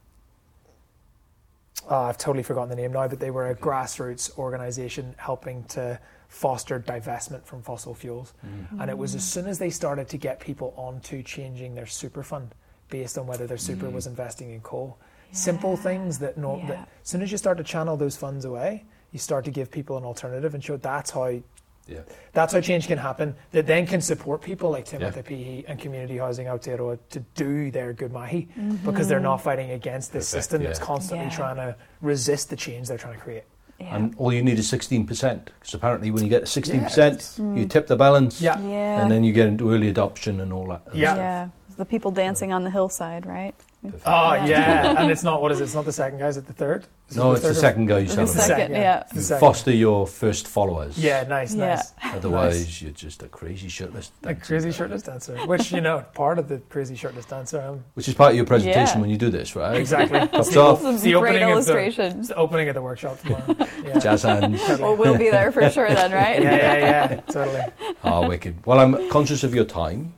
[SPEAKER 3] oh, I've totally forgotten the name now, but they were a grassroots organization helping to foster divestment from fossil fuels. Mm-hmm. And it was as mm. soon as they started to get people onto changing their super fund based on whether their super mm. was investing in coal. Simple things that, no,
[SPEAKER 2] Yeah.
[SPEAKER 3] that as soon as you start to channel those funds away, you start to give people an alternative and show that's how
[SPEAKER 1] Yeah.
[SPEAKER 3] that's how change can happen. That then can support people like Tim
[SPEAKER 1] Yeah.
[SPEAKER 3] Pihi and community housing Aotearoa to do their good mahi mm-hmm. because they're not fighting against this
[SPEAKER 1] Perfect,
[SPEAKER 3] system that's constantly
[SPEAKER 2] Yeah.
[SPEAKER 3] trying to resist the change they're trying to create.
[SPEAKER 2] Yeah.
[SPEAKER 1] And all you need is 16%. Because apparently, when you get to 16%, you mm. tip the balance.
[SPEAKER 3] Yeah.
[SPEAKER 2] yeah.
[SPEAKER 1] And then you get into early adoption and all that.
[SPEAKER 3] Yeah.
[SPEAKER 2] yeah. The people dancing on the hillside, right?
[SPEAKER 3] Oh
[SPEAKER 2] Yeah.
[SPEAKER 3] yeah, and it's not what is it? It's not the second guy. Is it the third? Is it
[SPEAKER 1] No, it's the
[SPEAKER 3] third or-
[SPEAKER 1] second guy you
[SPEAKER 2] The
[SPEAKER 1] celebrate.
[SPEAKER 3] second,
[SPEAKER 2] second,
[SPEAKER 3] yeah.
[SPEAKER 2] yeah.
[SPEAKER 3] The second.
[SPEAKER 1] foster your first followers.
[SPEAKER 3] Yeah, nice,
[SPEAKER 2] Yeah.
[SPEAKER 3] nice. [LAUGHS]
[SPEAKER 1] Otherwise, you're just a crazy shirtless
[SPEAKER 3] A
[SPEAKER 1] dancer.
[SPEAKER 3] crazy shirtless dancer, which you know, part of the crazy shirtless dancer. Um,
[SPEAKER 1] Which is part of your presentation
[SPEAKER 2] Yeah.
[SPEAKER 1] when you do this, right?
[SPEAKER 3] exactly.
[SPEAKER 1] Pops [LAUGHS]
[SPEAKER 3] It's the-
[SPEAKER 1] off.
[SPEAKER 2] Some
[SPEAKER 3] the
[SPEAKER 2] great
[SPEAKER 3] opening of the,
[SPEAKER 2] illustrations.
[SPEAKER 3] the opening of the workshop tomorrow. [LAUGHS] Yeah.
[SPEAKER 1] Jazz hands.
[SPEAKER 2] Well, we'll be there for sure then, right?
[SPEAKER 3] yeah, yeah, yeah, totally.
[SPEAKER 1] Oh, wicked. Well, I'm conscious of your time.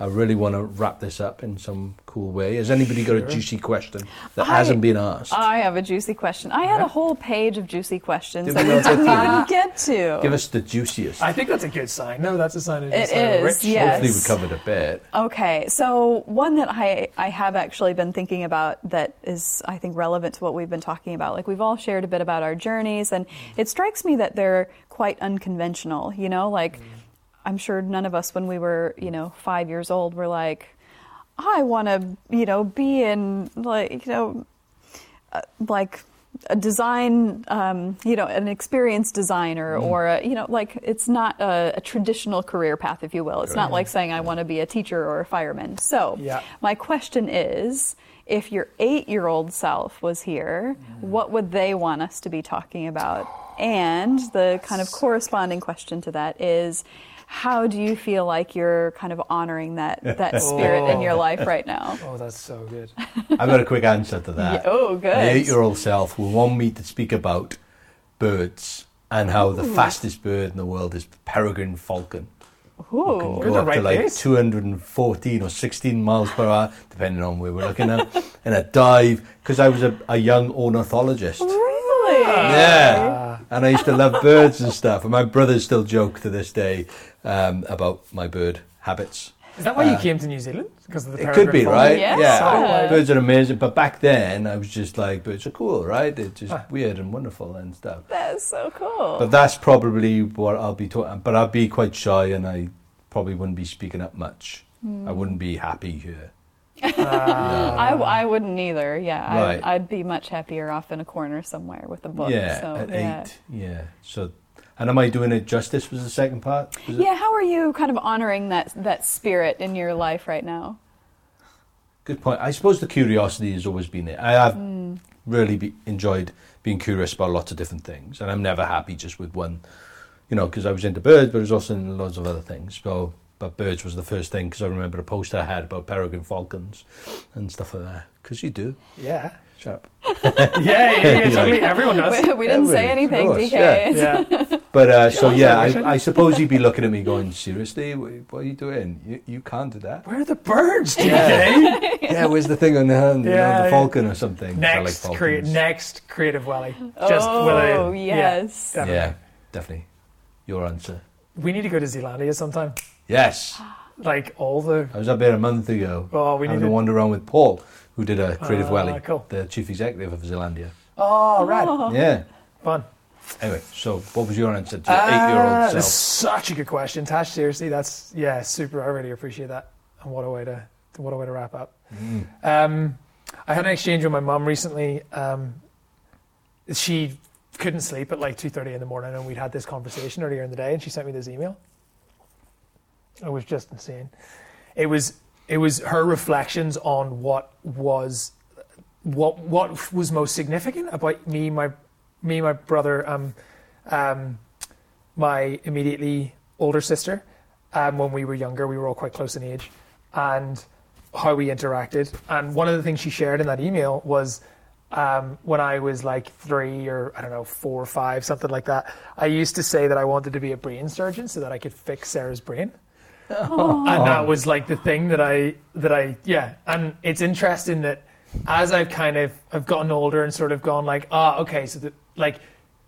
[SPEAKER 1] I really want to wrap this up in some cool way. Has anybody got a juicy question that
[SPEAKER 2] I-
[SPEAKER 1] hasn't been asked?
[SPEAKER 2] I have a juicy question. I had
[SPEAKER 3] Yeah.
[SPEAKER 2] a whole page of juicy questions
[SPEAKER 1] Did
[SPEAKER 2] that
[SPEAKER 1] we
[SPEAKER 2] we
[SPEAKER 1] not get
[SPEAKER 2] didn't even get to.
[SPEAKER 1] Give us the juiciest.
[SPEAKER 3] I think that's a good sign. No, that's a sign of
[SPEAKER 2] It
[SPEAKER 3] just,
[SPEAKER 2] is,
[SPEAKER 3] rich.
[SPEAKER 2] yeah.
[SPEAKER 1] Hopefully, we covered a bit.
[SPEAKER 2] Okay, so one that I, I have actually been thinking about that is, I think, relevant to what we've been talking about. Like, we've all shared a bit about our journeys, and it strikes me that they're quite unconventional. You know, like, mm. I'm sure none of us, when we were, you know, five years old, were like, I want to, you know, be in like, you know, uh, like a design, um, you know, an experienced designer
[SPEAKER 1] Mm.
[SPEAKER 2] or, a, you know, like it's not a, a traditional career path, if you will. It's not like saying I want to be a teacher or a fireman. So,
[SPEAKER 3] Yeah.
[SPEAKER 2] my question is if your eight year old self was here,
[SPEAKER 3] Mm.
[SPEAKER 2] what would they want us to be talking about? And the kind of corresponding question to that is how do you feel like you're kind of honoring that, [LAUGHS] that spirit in your oh. life right now? [LAUGHS]
[SPEAKER 3] Oh, that's so good.
[SPEAKER 1] I've got a quick answer to that.
[SPEAKER 2] Yeah, oh, good.
[SPEAKER 1] My eight-year-old self will want me to speak about birds and how the fastest bird in the world is the peregrine falcon. Can
[SPEAKER 2] Ooh.
[SPEAKER 1] go
[SPEAKER 3] You're in the
[SPEAKER 1] up to like
[SPEAKER 3] place.
[SPEAKER 1] 214 or 16 miles per hour, depending on where we're looking at, [LAUGHS] in a dive, because I was a, a young ornithologist.
[SPEAKER 2] Really?
[SPEAKER 1] Yeah. Ah. And I used to love birds and stuff. And my brothers still joke to this day um, about my bird habits.
[SPEAKER 3] Is that why you came to New Zealand? Because of the
[SPEAKER 1] Uh, It could be,
[SPEAKER 3] peregrine
[SPEAKER 1] right?
[SPEAKER 2] Yeah.
[SPEAKER 1] Yeah.
[SPEAKER 2] So-
[SPEAKER 1] Birds are amazing. But back then, I was just like, birds are cool, right? They're just
[SPEAKER 3] Huh.
[SPEAKER 1] weird and wonderful and stuff.
[SPEAKER 2] That's so cool.
[SPEAKER 1] But that's probably what I'll be talking. But I'll be quite shy and I probably wouldn't be speaking up much. I wouldn't be happy here.
[SPEAKER 3] Ah. [LAUGHS]
[SPEAKER 2] I, I wouldn't either. Yeah,
[SPEAKER 1] Right.
[SPEAKER 2] I'd, I'd be much happier off in a corner somewhere with a book.
[SPEAKER 1] yeah,
[SPEAKER 2] so,
[SPEAKER 1] at
[SPEAKER 2] yeah.
[SPEAKER 1] eight. Yeah. So, and am I doing it justice? Was the second part? Was it-
[SPEAKER 2] Yeah, how are you kind of honoring that that spirit in your life right now?
[SPEAKER 1] Good point. I suppose the curiosity has always been there. I have really be, enjoyed being curious about lots of different things, and I'm never happy just with one. You know, because I was into birds, but I was also into lots of other things. So, but birds was the first thing because I remember a poster I had about peregrine falcons and stuff like that. Because you do,
[SPEAKER 3] Yeah.
[SPEAKER 1] sharp. [LAUGHS]
[SPEAKER 3] Yeah, yeah, yeah, [LAUGHS] totally. Everyone does.
[SPEAKER 2] We, we didn't say anything,
[SPEAKER 1] of course,
[SPEAKER 2] DK.
[SPEAKER 3] Yeah. [LAUGHS]
[SPEAKER 1] But uh, so
[SPEAKER 3] Yeah,
[SPEAKER 1] yeah,
[SPEAKER 3] yeah.
[SPEAKER 1] I, I suppose you'd be looking at me going, seriously, what, what are you doing? You, you can't do that.
[SPEAKER 3] Where are the birds, DK?
[SPEAKER 1] Yeah. yeah, where's the thing on the hand? You know,
[SPEAKER 3] Yeah,
[SPEAKER 1] the
[SPEAKER 3] yeah.
[SPEAKER 1] falcon or something. I like
[SPEAKER 3] Next, crea- next creative welly. Just
[SPEAKER 2] oh,
[SPEAKER 3] with a,
[SPEAKER 2] yes.
[SPEAKER 3] Yeah,
[SPEAKER 1] Yeah, definitely. Your answer.
[SPEAKER 3] We need to go to Zealandia sometime.
[SPEAKER 1] Yes.
[SPEAKER 3] Like all the.
[SPEAKER 1] I was up there a month ago.
[SPEAKER 3] Oh, we need
[SPEAKER 1] having
[SPEAKER 3] to.
[SPEAKER 1] a wander around with Paul, who did a Creative
[SPEAKER 3] Ah,
[SPEAKER 1] Welly,
[SPEAKER 3] cool.
[SPEAKER 1] the chief executive of Zealandia.
[SPEAKER 3] Oh, right.
[SPEAKER 1] Yeah.
[SPEAKER 3] Fun.
[SPEAKER 1] Anyway, so what was your answer to your
[SPEAKER 3] Ah,
[SPEAKER 1] eight-year-old self?
[SPEAKER 3] that's such a good question, Tash. Seriously, that's yeah, super. I really appreciate that. And what a way to what a way to wrap up.
[SPEAKER 1] Mm.
[SPEAKER 3] Um, I had an exchange with my mum recently. Um, she couldn't sleep at like two thirty in the morning, and we'd had this conversation earlier in the day, and she sent me this email. It was just insane. It was it was her reflections on what was what what was most significant about me, my me, my brother, um, um, my immediately older sister. Um, when we were younger, we were all quite close in age, and how we interacted. And one of the things she shared in that email was um, when I was like three or I don't know four or five, something like that. I used to say that I wanted to be a brain surgeon so that I could fix Sarah's brain. And that was like the thing that I that I yeah. And it's interesting that as I've kind of I've gotten older and sort of gone like ah okay so that like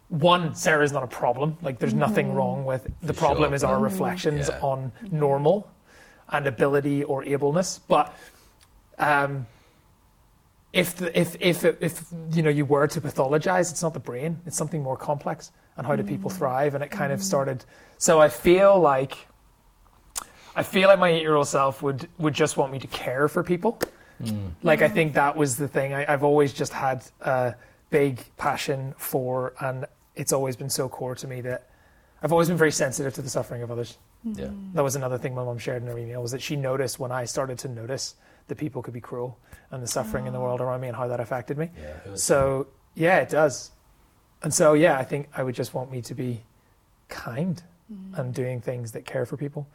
[SPEAKER 3] one Sarah's not a problem. Like there's nothing wrong with the
[SPEAKER 1] For
[SPEAKER 3] problem
[SPEAKER 1] sure.
[SPEAKER 3] is our reflections
[SPEAKER 1] Yeah.
[SPEAKER 3] on normal and ability or ableness. But um if the, if if if you know you were to pathologize it's not the brain. It's something more complex and how do people thrive? And it kind of started so I feel like I feel like my eight-year-old self would would just want me to care for people. Like I think that was the thing. I, I've always just had a big passion for, and it's always been so core to me that I've always been very sensitive to the suffering of others.
[SPEAKER 1] Yeah. Mm.
[SPEAKER 3] That was another thing my mom shared in her email was that she noticed when I started to notice that people could be cruel and the suffering in the world around me and how that affected me.
[SPEAKER 1] Yeah.
[SPEAKER 3] So yeah, it does. And so yeah, I think I would just want me to be kind mm. and doing things that care for people.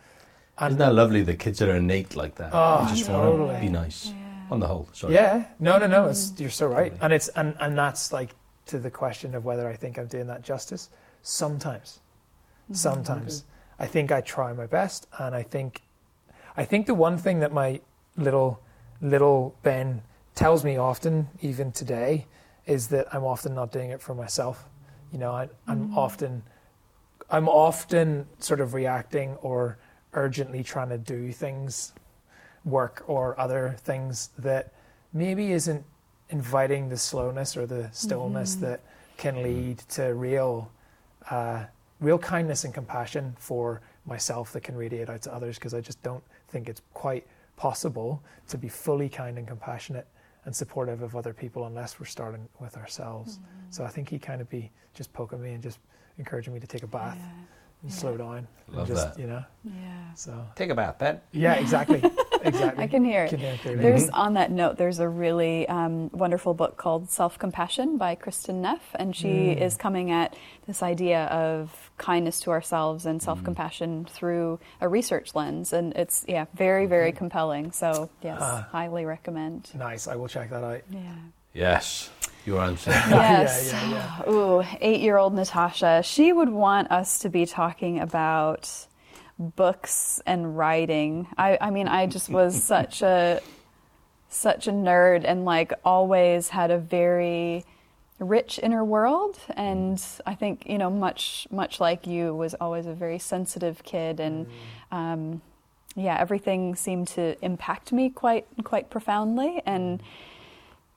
[SPEAKER 3] And
[SPEAKER 1] Isn't that lovely? The kids that are innate like that.
[SPEAKER 3] Oh,
[SPEAKER 1] They just
[SPEAKER 3] totally.
[SPEAKER 1] want to be nice. On the whole, sorry.
[SPEAKER 3] Yeah, no, no, no. It's, mm. you're so right, and it's and and that's like to the question of whether I think I'm doing that justice. Sometimes, mm-hmm. sometimes mm-hmm. I think I try my best, and I think, I think the one thing that my little little Ben tells me often, even today, is that I'm often not doing it for myself. You know, I, I'm mm-hmm. often, I'm often sort of reacting or urgently trying to do things work or other things that maybe isn't inviting the slowness or the stillness that can lead to real uh, real kindness and compassion for myself that can radiate out to others because I just don't think it's quite possible to be fully kind and compassionate and supportive of other people unless we're starting with ourselves.
[SPEAKER 2] Mm-hmm.
[SPEAKER 3] So I think he'd kind of be just poking me and just encouraging me to take a bath
[SPEAKER 2] Yeah.
[SPEAKER 3] And
[SPEAKER 2] Yeah.
[SPEAKER 3] slow down.
[SPEAKER 1] Love
[SPEAKER 3] and just,
[SPEAKER 1] that.
[SPEAKER 3] You know,
[SPEAKER 2] Yeah.
[SPEAKER 3] so
[SPEAKER 1] Take a bath, Ben.
[SPEAKER 3] yeah, exactly, [LAUGHS] exactly.
[SPEAKER 2] I can hear it.
[SPEAKER 3] Can hear it clearly.
[SPEAKER 2] There's on that note, there's a really um, wonderful book called Self Compassion by Kristin Neff, and she
[SPEAKER 3] Mm.
[SPEAKER 2] is coming at this idea of kindness to ourselves and self compassion through a research lens, and it's yeah, very very compelling. So yes,
[SPEAKER 3] Ah.
[SPEAKER 2] highly recommend.
[SPEAKER 3] Nice. I will check that out.
[SPEAKER 2] Yeah.
[SPEAKER 1] Yes, your answer. [LAUGHS]
[SPEAKER 2] Yes.
[SPEAKER 3] Yeah, yeah,
[SPEAKER 2] Ooh, eight-year-old Natasha. She would want us to be talking about books and writing. I, I mean, I just was [LAUGHS] such a such a nerd and like always had a very rich inner world and i think you know much much like you was always a very sensitive kid and um, yeah everything seemed to impact me quite quite profoundly and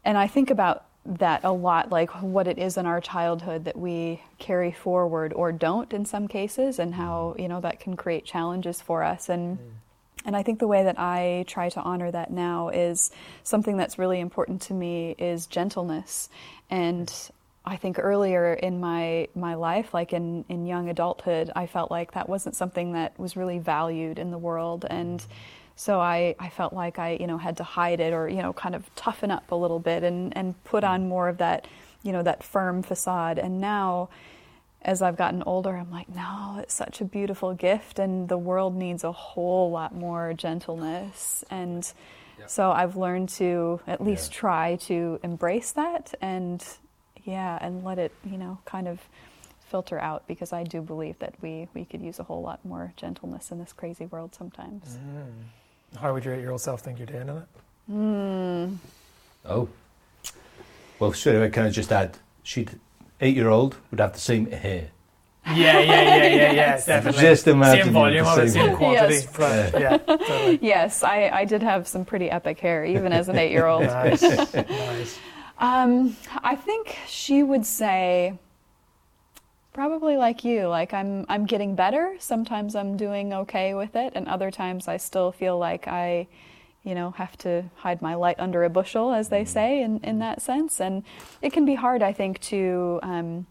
[SPEAKER 2] and I think about that a lot, like what it is in our childhood that we carry forward or don't in some cases, and how mm-hmm. you know that can create challenges for us. And mm. and I think the way that I try to honor that now is something that's really important to me is gentleness. And I think earlier in my my life, like in in young adulthood, I felt like that wasn't something that was really valued in the world, and mm-hmm. So I, I felt like I, you know, had to hide it or, you know, kind of toughen up a little bit and, and put on more of that, you know, that firm facade. And now, as I've gotten older, I'm like, no, it's such a beautiful gift, and the world needs a whole lot more gentleness. And so I've learned to at least
[SPEAKER 1] Yeah.
[SPEAKER 2] try to embrace that and, yeah, and let it, you know, kind of filter out because I do believe that we, we could use a whole lot more gentleness in this crazy world sometimes. Mm.
[SPEAKER 3] How would your eight-year-old self think you're doing in it?
[SPEAKER 1] Oh. Well, straight away, can I just add, she'd, eight-year-old would have the same hair.
[SPEAKER 3] Yeah, yeah, yeah, yeah, yeah, [LAUGHS] definitely.
[SPEAKER 1] Just imagine
[SPEAKER 3] same volume
[SPEAKER 1] the same-
[SPEAKER 3] same quantity.
[SPEAKER 2] Yes.
[SPEAKER 3] But, yeah, totally.
[SPEAKER 2] Yes, I, I did have some pretty epic hair, even as an eight year old. [LAUGHS]
[SPEAKER 3] Nice, [LAUGHS] nice.
[SPEAKER 2] Um, I think she would say, probably like you, like I'm, I'm getting better. Sometimes I'm doing okay with it, and other times I still feel like I, you know, have to hide my light under a bushel, as they say, in, in that sense. And it can be hard, I think, to, um,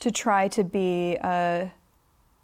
[SPEAKER 2] to try to be a,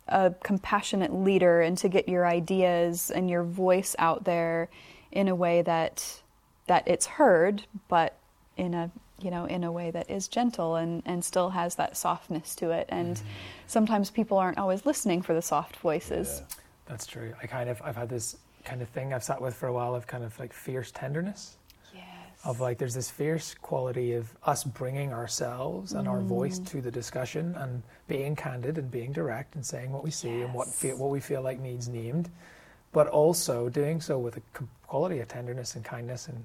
[SPEAKER 2] a compassionate leader and to get your ideas and your voice out there in a way that that it's heard, but in a you know in a way that is gentle and, and still has that softness to it. And sometimes people aren't always listening for the soft voices.
[SPEAKER 3] That's true. I kind of, I've had this kind of thing I've sat with for a while of kind of like fierce tenderness.
[SPEAKER 2] Yes.
[SPEAKER 3] Of like, there's this fierce quality of us bringing ourselves and our voice
[SPEAKER 2] Mm.
[SPEAKER 3] to the discussion and being candid and being direct and saying what we see and what feel, what we feel like needs named, but also doing so with a quality of tenderness and kindness and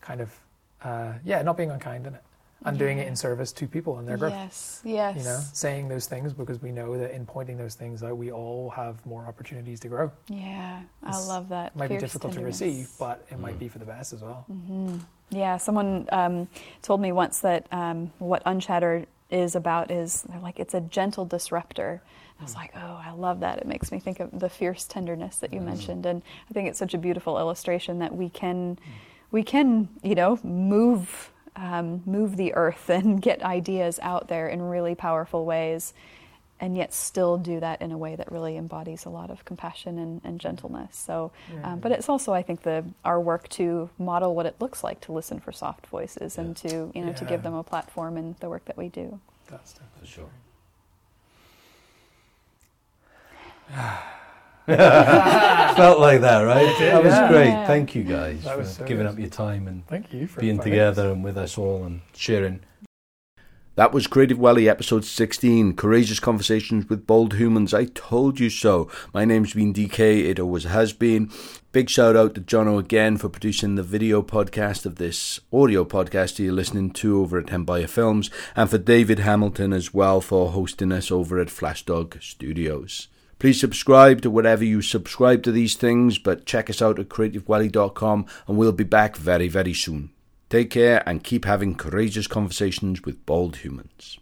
[SPEAKER 3] kind of, uh, yeah, not being unkind in it and doing it in service to people and their growth.
[SPEAKER 2] Yes. Yes.
[SPEAKER 3] You know, saying those things because we know that in pointing those things out, we all have more opportunities to grow.
[SPEAKER 2] Yeah. I
[SPEAKER 3] It's-
[SPEAKER 2] love that.
[SPEAKER 3] It might be difficult
[SPEAKER 2] tenderness.
[SPEAKER 3] to receive, but it might be for the best as well.
[SPEAKER 2] Yeah, someone um, told me once that um, what Unchatter is about is they're like it's a gentle disruptor. I was like, oh, I love that. It makes me think of the fierce tenderness that you mentioned, and I think it's such a beautiful illustration that we can, we can, you know, move, um, move the earth [LAUGHS] and get ideas out there in really powerful ways, and yet still do that in a way that really embodies a lot of compassion and, and gentleness. So, um, but it's also, I think, the our work to model what it looks like to listen for soft voices and to you know to give them a platform in the work that we do.
[SPEAKER 3] That's definitely
[SPEAKER 1] For sure. [SIGHS] [SIGHS] [SIGHS] [LAUGHS] Felt like that, right?
[SPEAKER 3] did,
[SPEAKER 1] that was
[SPEAKER 3] yeah.
[SPEAKER 1] great.
[SPEAKER 2] Yeah.
[SPEAKER 1] Thank you guys
[SPEAKER 3] That
[SPEAKER 1] for
[SPEAKER 3] was so
[SPEAKER 1] giving up your time and
[SPEAKER 3] Thank you for
[SPEAKER 1] being together
[SPEAKER 3] us.
[SPEAKER 1] and with us all and sharing.
[SPEAKER 4] That was Creative Welly episode 16 Courageous Conversations with Bold Humans. I told you so. My name's been DK, it always has been. Big shout out to Jono again for producing the video podcast of this audio podcast you're listening to over at Empire Films, and for David Hamilton as well for hosting us over at Flashdog Studios. Please subscribe to whatever you subscribe to these things, but check us out at creativewelly.com and we'll be back very, very soon. Take care and keep having courageous conversations with bold humans.